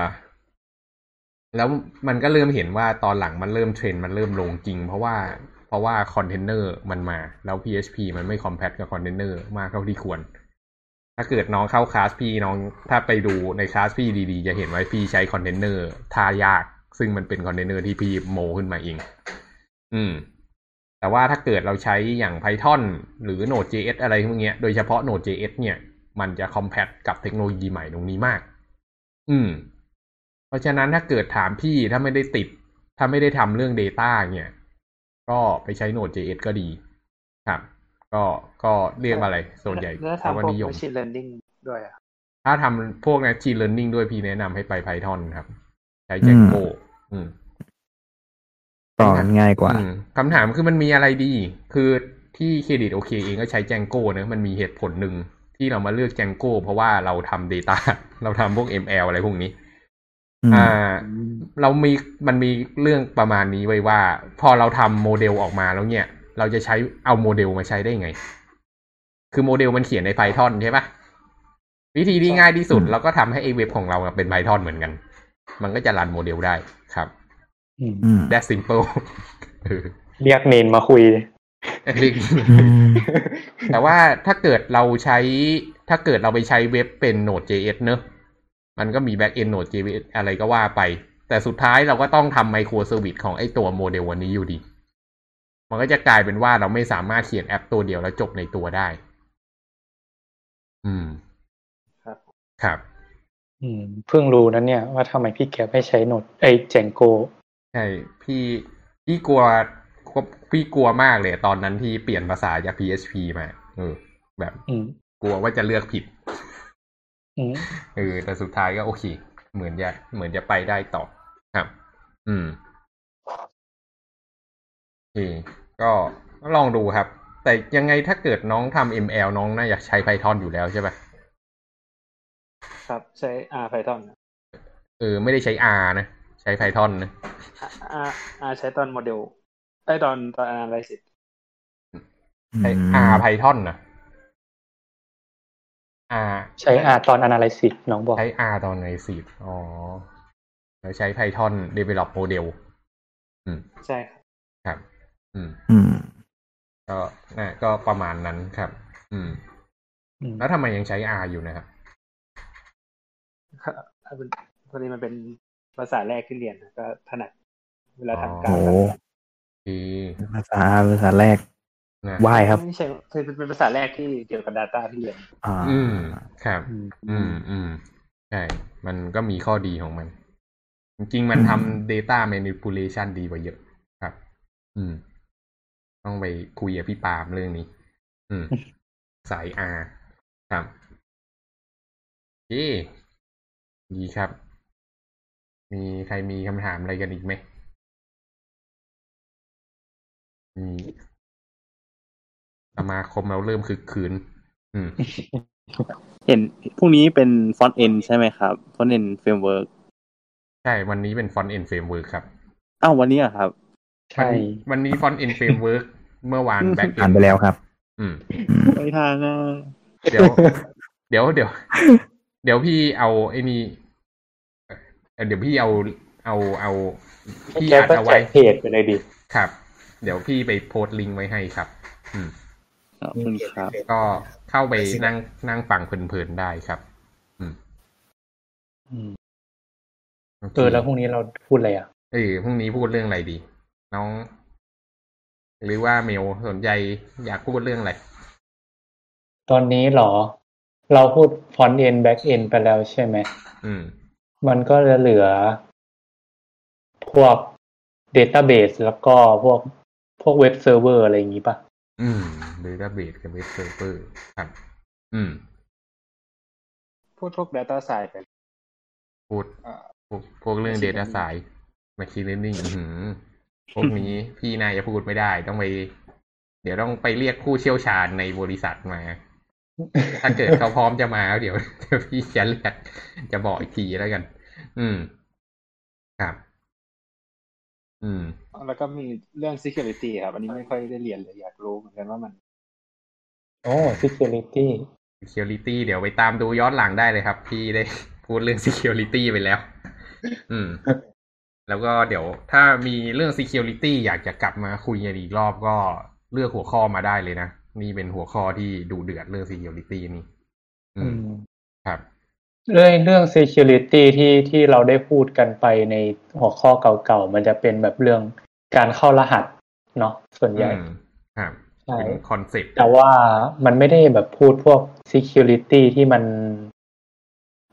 แล้วมันก็เริ่มเห็นว่าตอนหลังมันเริ่มเทรนมันเริ่มลงจริง เพราะว่าเพราะว่าคอนเทนเนอร์มันมา แล้ว PHP มันไม่ compat กับคอนเทนเนอร์มากเท่าที่ควร ถ้าเกิดน้องเข้าคลาสพี่น้องถ้าไปดูในคลาสพี่ดีๆ จะเห็นว่าพี่ใช้คอนเทนเนอร์ท่ายาก ซึ่งมันเป็นคอนเทนเนอร์ที่พี่โมขึ้นมาเอง อืม แต่ว่าถ้าเกิดเราใช้อย่าง Python หรือ Node.js อะไรพวกเนี้ย โดยเฉพาะ Node.js เนี่ย มันจะ compat กับเทคโนโลยีใหม่ตรงนี้มาก อืม เพราะฉะนั้นถ้าเกิดถามพี่ถ้าไม่ได้ติด ถ้าไม่ได้ทำเรื่อง Data เนี่ย ก็ไปใช้ Node.js ก็ดี ครับ ก็ ก็เรียกว่าอะไร ส่วนใหญ่แล้วคำว่าทำพวกนิยม machine learning ด้วยอะถ้าทำพวก machine learning ด้วยพี่แนะนำให้ไป Python ครับ ใช้ Django อืมก็ง่ายกว่าอืมคำถามคือมันมีอะไรดี คือที่เครดิตโอเคเองก็ใช้ Django เนะมันมีเหตุผลหนึ่งที่เรามาเลือก Django เพราะว่าเราทำ Data เราทำพวก ML อะไรพวกนี้อืมอ่า เรามีมันมีเรื่องประมาณนี้ไว้ว่า พอเราทำโมเดลออกมาแล้วเนี่ย เราจะใช้เอาโมเดลมาใช้ได้ไง คือโมเดลมันเขียนใน Python ใช่ปะวิธีที่ง่ายที่สุดเราก็ทำให้ไอเว็บของเราเป็น Python เหมือนกัน มันก็จะรันโมเดลได้ครับอืมอืม that simple เออเรียกเมนมาคุยเรียกอืมแต่ว่าถ้าเกิดเราใช้ ถ้าเกิดเราไปใช้เว็บเป็น Node.js เนอะมันก็มี backend Node.js อะไรก็ว่าไป แต่สุดท้ายเราก็ต้องทำ microservice ของไอตัวโมเดลอันนี้อยู่ดี มันก็จะกลายเป็นว่าเราไม่สามารถเขียนแอปตัวเดียวแล้วจบในตัวได้ อืม ครับ ครับ อืมเพิ่งรู้นะเนี่ยว่าทำไมพี่แกไม่ใช้ Node ไอ้ Django ใช่พี่พี่กลัวพี่กลัวมากเลย ตอนนั้นที่เปลี่ยนภาษาจาก PHP มาเออ แบบอืมกลัวว่าจะเลือกผิดอืมเออแต่สุดท้ายก็โอเค เหมือนจะเหมือนจะไปได้ต่อครับ อืมโอเคก็ก็ลองดูครับ แต่ยังไงถ้าเกิดน้องทำ ML น้องน่าอยากใช้ Python อยู่แล้วใช่ปะ ครับ ใช้ R Python นะเออ ไม่ได้ใช้ R นะ ใช้ Python นะ R R ใช้ตอนโมเดลไอยตอนตอน analysis ใช้ R Python นะ R ใช้อาตอน analysis น้องบอก ใช้ R ตอนในสีอ๋อ แล้วใช้ Python develop model อืม ใช่ครับ ครับ อืม อืม ก็น่ะก็ประมาณนั้นครับอืมอืม แล้วทำไมยังใช้ R อยู่นะครับถ้าเป็น พอดีมันเป็นภาษาแรกที่เรียนนะก็ถนัดเวลาทำกาโอ้รดีภาษาภาษาแรกนะวายครับไม่ใช่คือเป็นเป็นภาษาแรกที่เกี่ยวกับ Data ที่เรียนอ่าอืมครับอืมอืมอืมใช่มันก็มีข้อดีของมัน จริงๆมันทำ data manipulation ดีกว่าเยอะครับ อืม ต้องไปคุยกับพี่ปาล์มเรื่องนี้ อืม สาย R ครับเย้ ดีครับ มีใครมีคำถามอะไรกันอีกไหมมีสมาคมเราเริ่มคึกครื้น อืม เห็นพรุ่งนี้เป็น frontend ใช่ไหมครับ frontend frameworkใช่ วันนี้เป็น frontend framework ครับ อ้าววันนี้อะครับ ใช่ วันนี้ frontend framework เมื่อวาน backend ไปแล้วครับ อืมอืมไม่ทางอะเดี๋ยว เดี๋ยวเดี๋ยว เดี๋ยวพี่เอาไอ้นี่เอ่อเดี๋ยวพี่เอาเอาเอาให้พี่แกอาจก็จะแจไว้กเพจไปเลยดิครับ เดี๋ยวพี่ไปโพสต์ลิงก์ไว้ให้ครับ อืมขอบคุณครับ ก็เข้าไปนั่งนั่งฟังเพลินๆได้ครับ อืมอืมโคเออแล้วพรุ่งนี้เราพูดอะไรอะเออพรุ่งนี้พูดเรื่องอะไรดี น้อง หรือว่าเมลสนใจอยากพูดเรื่องอะไรตอนนี้เหรอ เราพูด frontend backend ไปแล้วใช่ไหมอืม มันก็จะเหลือ พวก Database แล้วก็พวกพวก web server อะไรอย่างงี้ป่ะ อืม database กับ web server ครับ อืม พูดพวก Data Science ไปพูดอ่าพวกพวกเรื่อง Machine data learning science machine learning อือหือพวกนี้พี่นายจะพูดไม่ได้ต้องไป เดี๋ยวต้องไปเรียกผู้เชี่ยวชาญในบริษัทมา ถ้าเกิดเขาพร้อมจะมาเดี๋ยวเดี๋ยวพี่จะเรียกจะบอกอีกทีแล้วกัน อืม ครับ อืม แล้วก็มีเรื่อง security ครับ อันนี้ไม่ค่อยได้เรียนเลยอยากรู้เหมือนกันว่ามันโอ้ security security เดี๋ยวไปตามดูย้อนหลังได้เลยครับ พี่ได้พูดเรื่อง security ไปแล้ว อืม แล้วก็เดี๋ยวถ้ามีเรื่อง security อยากจะกลับมาคุยกันอีกรอบก็เลือกหัวข้อมาได้เลยนะ นี่เป็นหัวข้อที่ดูเดือดเรื่อง security นี่อือืมมครับเรื่องเรื่อง security ที่ที่เราได้พูดกันไปในหัวข้อเก่าๆ มันจะเป็นแบบเรื่องการเข้ารหัสเนาะส่วนใหญ่อืมครับใช่เป็นคอนเซ็ปต์แต่ว่ามันไม่ได้แบบพูดพวก security ที่มัน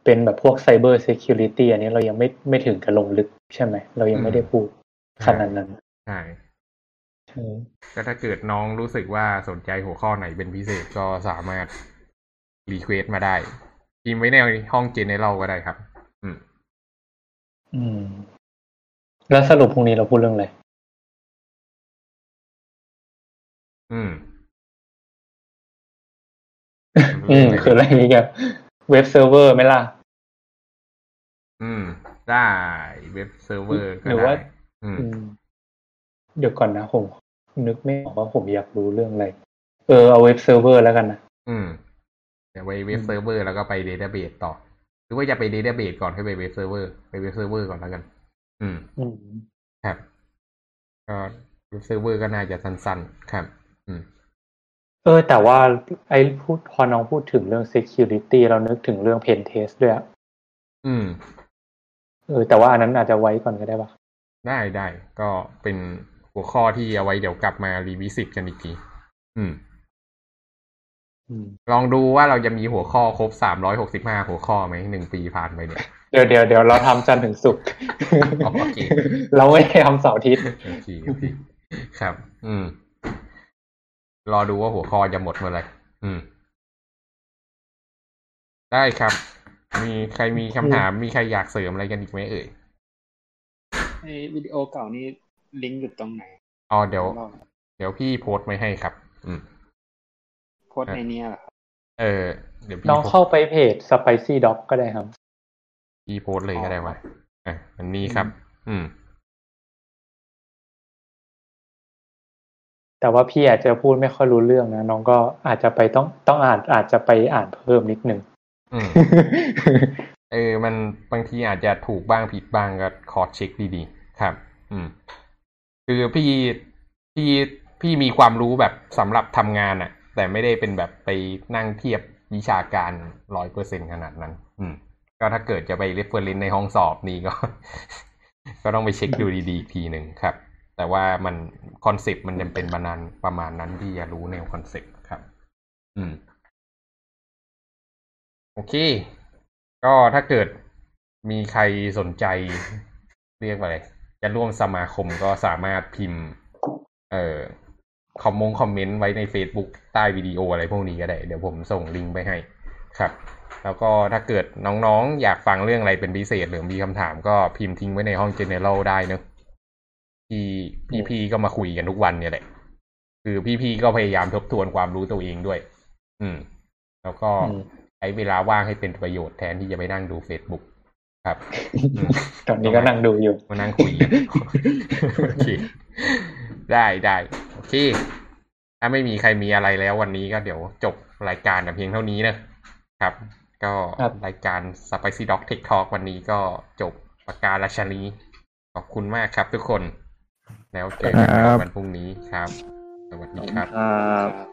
เป็นแบบพวก cyber security อันนี้เรายังไม่ไม่ถึงกับลงลึกใช่ไหม เรายังไม่ได้พูดขนาดนั้นใช่ใช่ ก็ถ้าเกิดน้องรู้สึกว่าสนใจหัวข้อไหนเป็นพิเศษก็สามารถ request มาได้พิมพ์ไว้ในห้องเจนในเราก็ได้ครับ อืม อืม แล้วสรุปพรุ่งนี้เราพูดเรื่องอะไร อืม อืม คืออะไรอีกัน web server ไหมล่ะ อืม ได้ web server ก็หรือได้ว่าอืมอืมเดี๋ยวก่อนนะผม นึกไม่ออกว่าผมอยากรู้เรื่องอะไร เออเอา web server แล้วกันนะ อืมเดี๋ยวไปเว็บอืมเซิร์ฟเวอร์แล้วก็ไป database ต่อ หรือว่าจะไป database ก่อนให้ไป web server ไป web server ก่อนแล้วกันอืมอืมครับก็ web server ก็น่าจะสั้นๆ ครับ อืม เออ แต่ว่าไอ้พูดพอน้องพูดถึงเรื่อง security เรานึกถึงเรื่อง pen test ด้วยอะอืม เออ แต่ว่าอันนั้นอาจจะไว้ก่อนก็ได้ปะได้ได้ก็เป็น หัวข้อที่เอาไว้เดี๋ยวกลับมา revisit กันอีกทีอืมอืมลองดูว่าเราจะมีหัวข้อครบสามร้อยหกสิบห้าหัวข้อไหมหนึ่งปีผ่านไปเนี่ย เดี๋ยวเดี๋ยวเดี๋ยวเราทำจันทร์ถึงศุกร์อ๋อโอเคเราไม่ได้ทำเสาร์อาทิตย์โอเคโอเคครับ อืม รอดูว่าหัวข้อจะหมดเมื่อไหร่อืม ได้ครับ มีใครมีคำถามมีใครอยากเสริมอะไรกันอีกไหมเอ่ยในวิดีโอเก่านี่ ลิงก์อยู่ตรงไหนอ๋อเดี๋ยวลองเดี๋ยวพี่โพสต์ไว้ให้ครับ อืมโพสต์ในเนี้ยเหรอครับเออ เดี๋ยวพี่น้องโพสต์เข้าไปเพจ spicy dog ก็ได้ครับ พี่โพสต์เลยก็ได้วะอะอันนี้ครับ อืม แต่ว่าพี่อาจจะพูดไม่ค่อยรู้เรื่องนะน้องก็อาจจะไปต้องต้องอ่านอาจจะไปอ่านเพิ่มนิดนึงอืมเออ มันบางทีอาจจะถูกบ้างผิดบ้างก็ cross-check ดีๆ ครับ อืม คือพี่พี่พี่มีความรู้แบบสำหรับทำงานอะแต่ไม่ได้เป็นแบบไปนั่งเทียบวิชาการร้อยเปอร์เซ็นขนาดนั้น อืม ก็ถ้าเกิดจะไป reference ในห้องสอบนี่ก็ ก็ต้องไปเช็คดูดีๆอีกทีหนึ่งครับ แต่ว่ามันคอนเซปต์มันยังเป็นประมาณประมาณนั้นที่จะรู้แนวคอนเซปต์ครับ อืม โอเค ก็ถ้าเกิดมีใครสนใจเรียกว่าอะไร จะร่วมสมาคมก็สามารถพิมพ์ เอ่อคอมมงคอมเมนต์ไว้ใน Facebook ใต้วิดีโออะไรพวกนี้ก็ได้ เดี๋ยวผมส่งลิงก์ไปให้ครับ แล้วก็ถ้าเกิดน้องๆ อยากฟังเรื่องอะไรเป็นพิเศษหรือมีคำถามก็พิมพ์ทิ้งไว้ในห้อง General ได้เนอะพี่พี่ๆก็มาคุยกันทุกวันเนี่ยแหละ คือพี่ๆก็พยายามทบทวนความรู้ตัวเองด้วย อืม แล้วก็อืมใช้เวลาว่างให้เป็นประโยชน์แทนที่จะไปนั่งดู Facebook ครับอืมตอนนี้ก็นั่งดูอยู่มานั่งคุยกันโอเคได้ได้โอเคถ้าไม่มีใครมีอะไรแล้ววันนี้ก็เดี๋ยวจบรายการแต่เพียงเท่านี้นะครับ ก็ครับรายการ Spicy Dog Tech Talk วันนี้ก็จบประการราชนีขอบคุณมากครับทุกคน แล้วเจอกันใหม่ครับวันพรุ่งนี้ครับ สวัสดีครับครับครับ